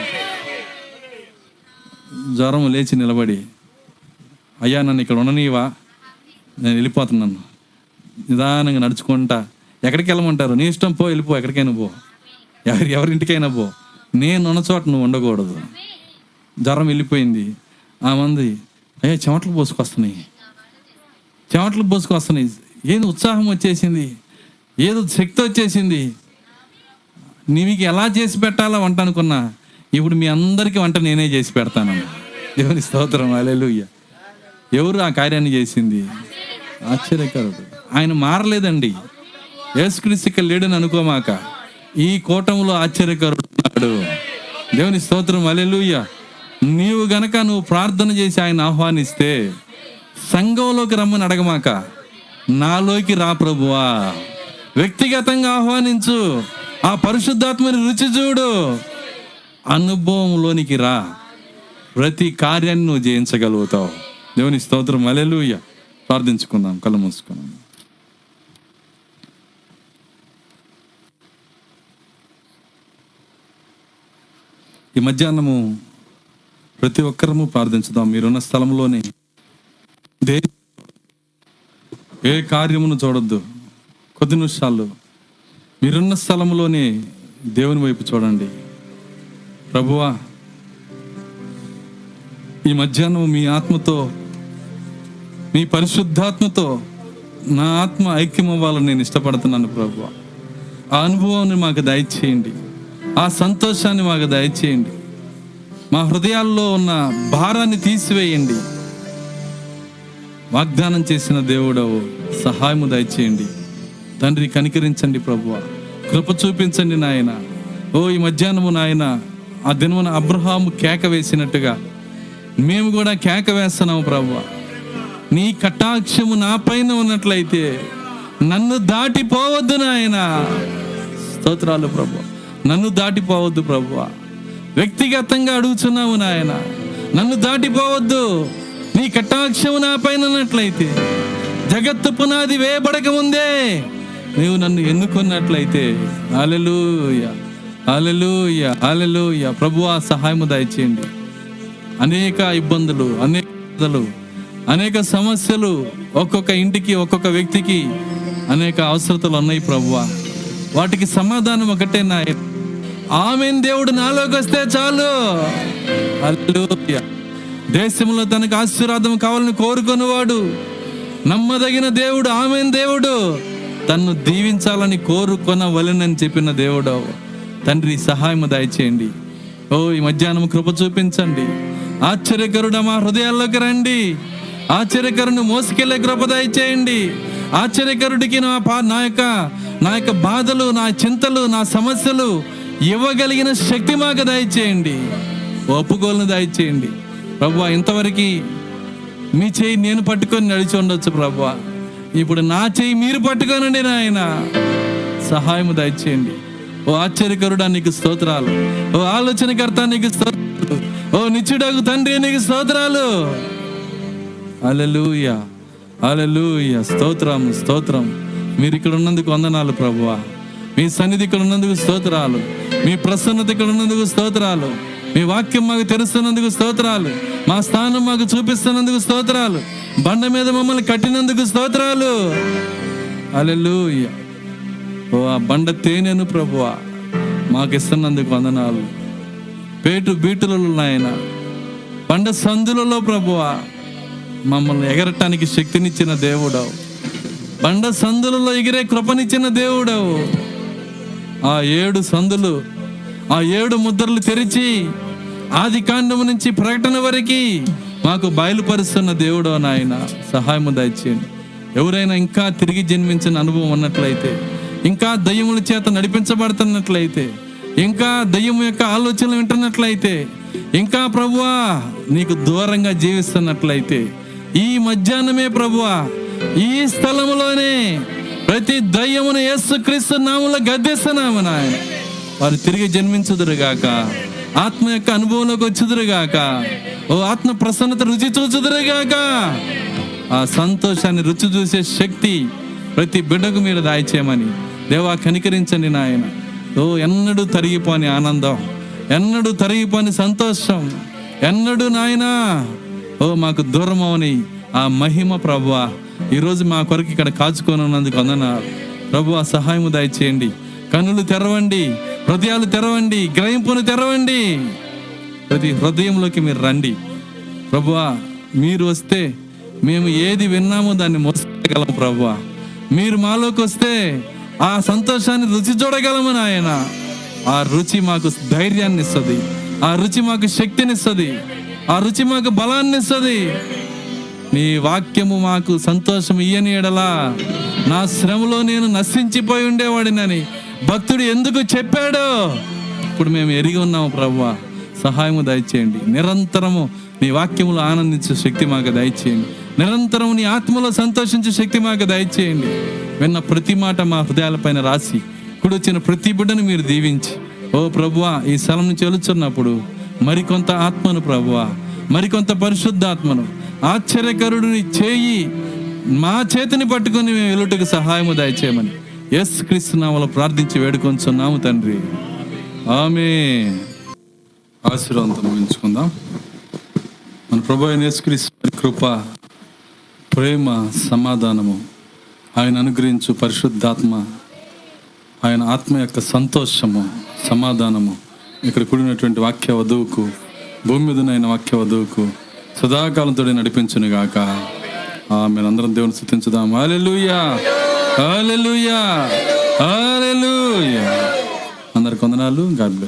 జ్వరం లేచి నిలబడి అయ్యా నన్ను ఇక్కడ ఉండనీవా నేను వెళ్ళిపోతున్నాను. నిదానంగా నడుచుకుంటా. ఎక్కడికి వెళ్ళమంటారు? నీ ఇష్టం పో వెళ్ళిపో ఎక్కడికైనా పో. ఎవరి ఎవరింటికైనా పో. నేను ఉన్న చోట నువ్వు ఉండకూడదు. జ్వరం వెళ్ళిపోయింది. ఆ మంది అయ్యా చెమటలు పోసుకొస్తున్నాయి. చెమటలు పోసుకొస్తున్నాయి. ఏది ఉత్సాహం వచ్చేసింది? ఏదో శక్తి వచ్చేసింది. నీకు ఎలా చేసి పెట్టాలో వంట అనుకున్నా. ఇప్పుడు మీ అందరికీ వంట నేనే చేసి పెడతాను. దేవుని స్తోత్రం. అలెలుయ్య ఎవరు ఆ కార్యాన్ని చేసింది? ఆశ్చర్యకరుడు. ఆయన మారలేదండి. యేసుక్రీస్తు లేడని అనుకోమాక ఈ కూటంలో ఆశ్చర్యకరుడు దేవుని స్తోత్రం అలెలుయ్య నీవు గనక నువ్వు ప్రార్థన చేసి ఆయన ఆహ్వానిస్తే సంఘంలోకి రమ్మని అడగమాక నాలోకి రా ప్రభువా. వ్యక్తిగతంగా ఆహ్వానించు. ఆ పరిశుద్ధాత్మని రుచి చూడు. అనుభవంలోనికి రా. ప్రతి కార్యాన్ని నువ్వు జయించగలుగుతావు. దేవుని స్తోత్రం. అలెలుయ్య ప్రార్థించుకుందాం కళ్ళు మూసుకున్నాం. ఈ మధ్యాహ్నము ప్రతి ఒక్కరము ప్రార్థించుదాం. మీరున్న స్థలంలోనే దే ఏ కార్యమును చూడొద్దు. కొద్ది నిమిషాలు మీరున్న స్థలంలోనే దేవుని వైపు చూడండి. ప్రభువా ఈ మధ్యాహ్నం మీ ఆత్మతో మీ పరిశుద్ధాత్మతో నా ఆత్మ ఐక్యం అవ్వాలని నేను ఇష్టపడుతున్నాను ప్రభు. ఆ అనుభవాన్ని మాకు దయచేయండి. ఆ సంతోషాన్ని మాకు దయచేయండి. మా హృదయాల్లో ఉన్న భారాన్ని తీసివేయండి. వాగ్దానం చేసిన దేవుడవు సహాయము దయచేయండి. తండ్రి కనికరించండి ప్రభువ కృప చూపించండి నాయన. ఓ ఈ మధ్యాహ్నము నాయన ఆ దినమున అబ్రహాము కేక వేసినట్టుగా మేము కూడా కేక వేస్తున్నాము ప్రభువ నీ కటాక్షము నా పైన ఉన్నట్లయితే నన్ను దాటిపోవద్దు నాయన. స్తోత్రాలు ప్రభు. నన్ను దాటిపోవద్దు ప్రభు. వ్యక్తిగతంగా అడుగుతున్నావు నాయన. నన్ను దాటిపోవద్దు. నీ కటాక్షము నా పైన ఉన్నట్లయితే జగత్తు పునాది వేయబడక ముందే నీవు నన్ను ఎన్నుకున్నట్లయితే. అలెలుయ అలెలుయ అలెలుయ ప్రభువా సహాయము దయచేయండి. అనేక ఇబ్బందులు అనేక బాధలు, అనేక సమస్యలు ఒక్కొక్క ఇంటికి ఒక్కొక్క వ్యక్తికి అనేక అవసరతలు ఉన్నాయి ప్రభువా. వాటికి సమాధానం ఒకటే నా ఆమె దేవుడు నాలోకి వస్తే చాలు. దేశంలో తనకు ఆశీర్వాదం కావాలని కోరుకునేవాడు నమ్మదగిన దేవుడు ఆమె దేవుడు తన్ను దీవించాలని కోరుకొనవలెనని చెప్పిన దేవుడు తండ్రి సహాయం దయచేయండి. ఓ ఈ మధ్యాహ్నం కృప చూపించండి. ఆశ్చర్యకరుడ మా హృదయాల్లోకి రండి. ఆశ్చర్యకరుని మోసుకెళ్ళే కృప దయచేయండి. ఆశ్చర్యకరుడికి నా పా నా యొక్క నా యొక్క బాధలు నా చింతలు నా సమస్యలు ఇవ్వగలిగిన శక్తి మాకు దయచేయండి. ఒప్పుకోలను దయచేయండి. ప్రభు ఇంతవరకు మీ చేయి నేను పట్టుకొని నడిచి ఉండొచ్చు ప్రభు. ఇప్పుడు నా చేయి మీరు పట్టుకోనండి నాయన. సహాయం దయచేయండి. ఓ ఆశ్చర్యకరుడా నీకు స్తోత్రాలు. ఓ ఆలోచనకర్త నీకు స్తోత్రాలు. ఓ నిత్యుడకు తండ్రి నీకు స్తోత్రాలు. అలలుయ అలలుయ స్తోత్రం స్తోత్రం. మీరు ఇక్కడ ఉన్నందుకు వందనాలు ప్రభువా. మీ సన్నిధి ఇక్కడ ఉన్నందుకు స్తోత్రాలు. మీ ప్రసన్నత ఇక్కడ ఉన్నందుకు స్తోత్రాలు. మీ వాక్యం మాకు తెలుస్తున్నందుకు స్తోత్రాలు. మా స్థానం మాకు చూపిస్తున్నందుకు స్తోత్రాలు. బండ మీద మమ్మల్ని కట్టినందుకు స్తోత్రాలు. అలెలుయ ఓ ఆ బండ తేనెను ప్రభువా మాకు ఇస్తున్నందుకు వందనాలు. పేటు బీటులలో నాయన. బండ సందులలో ప్రభువా మమ్మల్ని ఎగరటానికి శక్తినిచ్చిన దేవుడవు. బండ సందులలో ఎగిరే కృపనిచ్చిన దేవుడవు. ఆ ఏడు సందులు ఆ ఏడు ముద్రలు తెరిచి ఆది కాండము నుంచి ప్రకటన వరకు మాకు బయలుపరుస్తున్న దేవుడు నాయన సహాయము దయచేయండి. ఎవరైనా ఇంకా తిరిగి జన్మించిన అనుభవం ఉన్నట్లయితే ఇంకా దయ్యముల చేత నడిపించబడుతున్నట్లయితే ఇంకా దయ్యం యొక్క ఆలోచనలు వింటున్నట్లయితే ఇంకా ప్రభువా నీకు దూరంగా జీవిస్తున్నట్లయితే ఈ మధ్యాహ్నమే ప్రభువా ఈ స్థలంలోనే ప్రతి దయ్యమును యేసుక్రీస్తు నామములో గద్దెస్తున్నాము నాయన. వారు తిరిగి జన్మించుదురుగాక ఆత్మ యొక్క అనుభవంలోకి వచ్చుదురుగాక ఓ ఆత్మ ప్రసన్నత రుచి చూచుదురుగాక. ఆ సంతోషాన్ని రుచి చూసే శక్తి ప్రతి బిడ్డకు మీరు దాయిచేయమని దేవా కనికరించండి నాయన. ఓ ఎన్నడూ తరిగిపోని ఆనందం ఎన్నడూ తరిగిపోని సంతోషం ఎన్నడూ నాయనా ఓ మాకు దూరం అవని ఆ మహిమ ప్రభువ. ఈరోజు మా కొరకు ఇక్కడ కాచుకొని ఉన్నందుకు వందనాలు. ప్రభు ఆ సహాయము దయచేయండి. కన్నులు తెరవండి హృదయాలు తెరవండి గ్రహింపును తెరవండి. ప్రతి హృదయంలోకి మీరు రండి. ప్రభువా మీరు వస్తే మేము ఏది విన్నామో దాన్ని మోసగలం ప్రభువా. మీరు మాలోకి వస్తే ఆ సంతోషాన్ని రుచి చూడగలము నాయన. ఆ రుచి మాకు ధైర్యాన్ని ఇస్తుంది. ఆ రుచి మాకు శక్తినిస్తుంది ఆ రుచి మాకు బలాన్ని ఇస్తుంది నీ వాక్యము మాకు సంతోషం ఇయ్యని ఎడలా నా శ్రమలో నేను నశించిపోయి ఉండేవాడినని భక్తుడు ఎందుకు చెప్పాడో? ఇప్పుడు మేము ఎరిగి ఉన్నాము ప్రభువా సహాయము దయచేయండి. నిరంతరము నీ వాక్యములో ఆనందించే శక్తి మాకు దయచేయండి. నిరంతరం నీ ఆత్మలో సంతోషించే శక్తి మాకు దయచేయండి. విన్న ప్రతి మాట మా హృదయాలపైన రాసి ఇప్పుడు వచ్చిన ప్రతి బిడ్డను మీరు దీవించి. ఓ ప్రభువా ఈ స్థలం నుంచి వెలుచున్నప్పుడు మరికొంత ఆత్మను ప్రభువా మరికొంత పరిశుద్ధాత్మను ఆశ్చర్యకరుడిని చేయి మా చేతిని పట్టుకొని మేము వెలుటకు సహాయము దయచేయమని ఎస్ క్రీస్తునామలో ప్రార్థించి వేడుకొంచున్నాము తండ్రి. ఆమె ఆశీర్వాదంతో ముగించుకుందాం. మన ప్రభు అయిన యేసుక్రీస్తు కృప ప్రేమ సమాధానము ఆయన అనుగ్రహించు పరిశుద్ధాత్మ ఆయన ఆత్మ యొక్క సంతోషము సమాధానము ఇక్కడ కూడినటువంటి వాక్య వధువుకు భూమి మీదనైన వాక్య వధువుకు సదాకాలంతో నడిపించును గాక ఆమె అందరం దేవుని స్థుతించుదాం. హల్లెలూయా! హల్లెలూయా! హల్లెలూయా! అందరికి వందనాలు. God bless.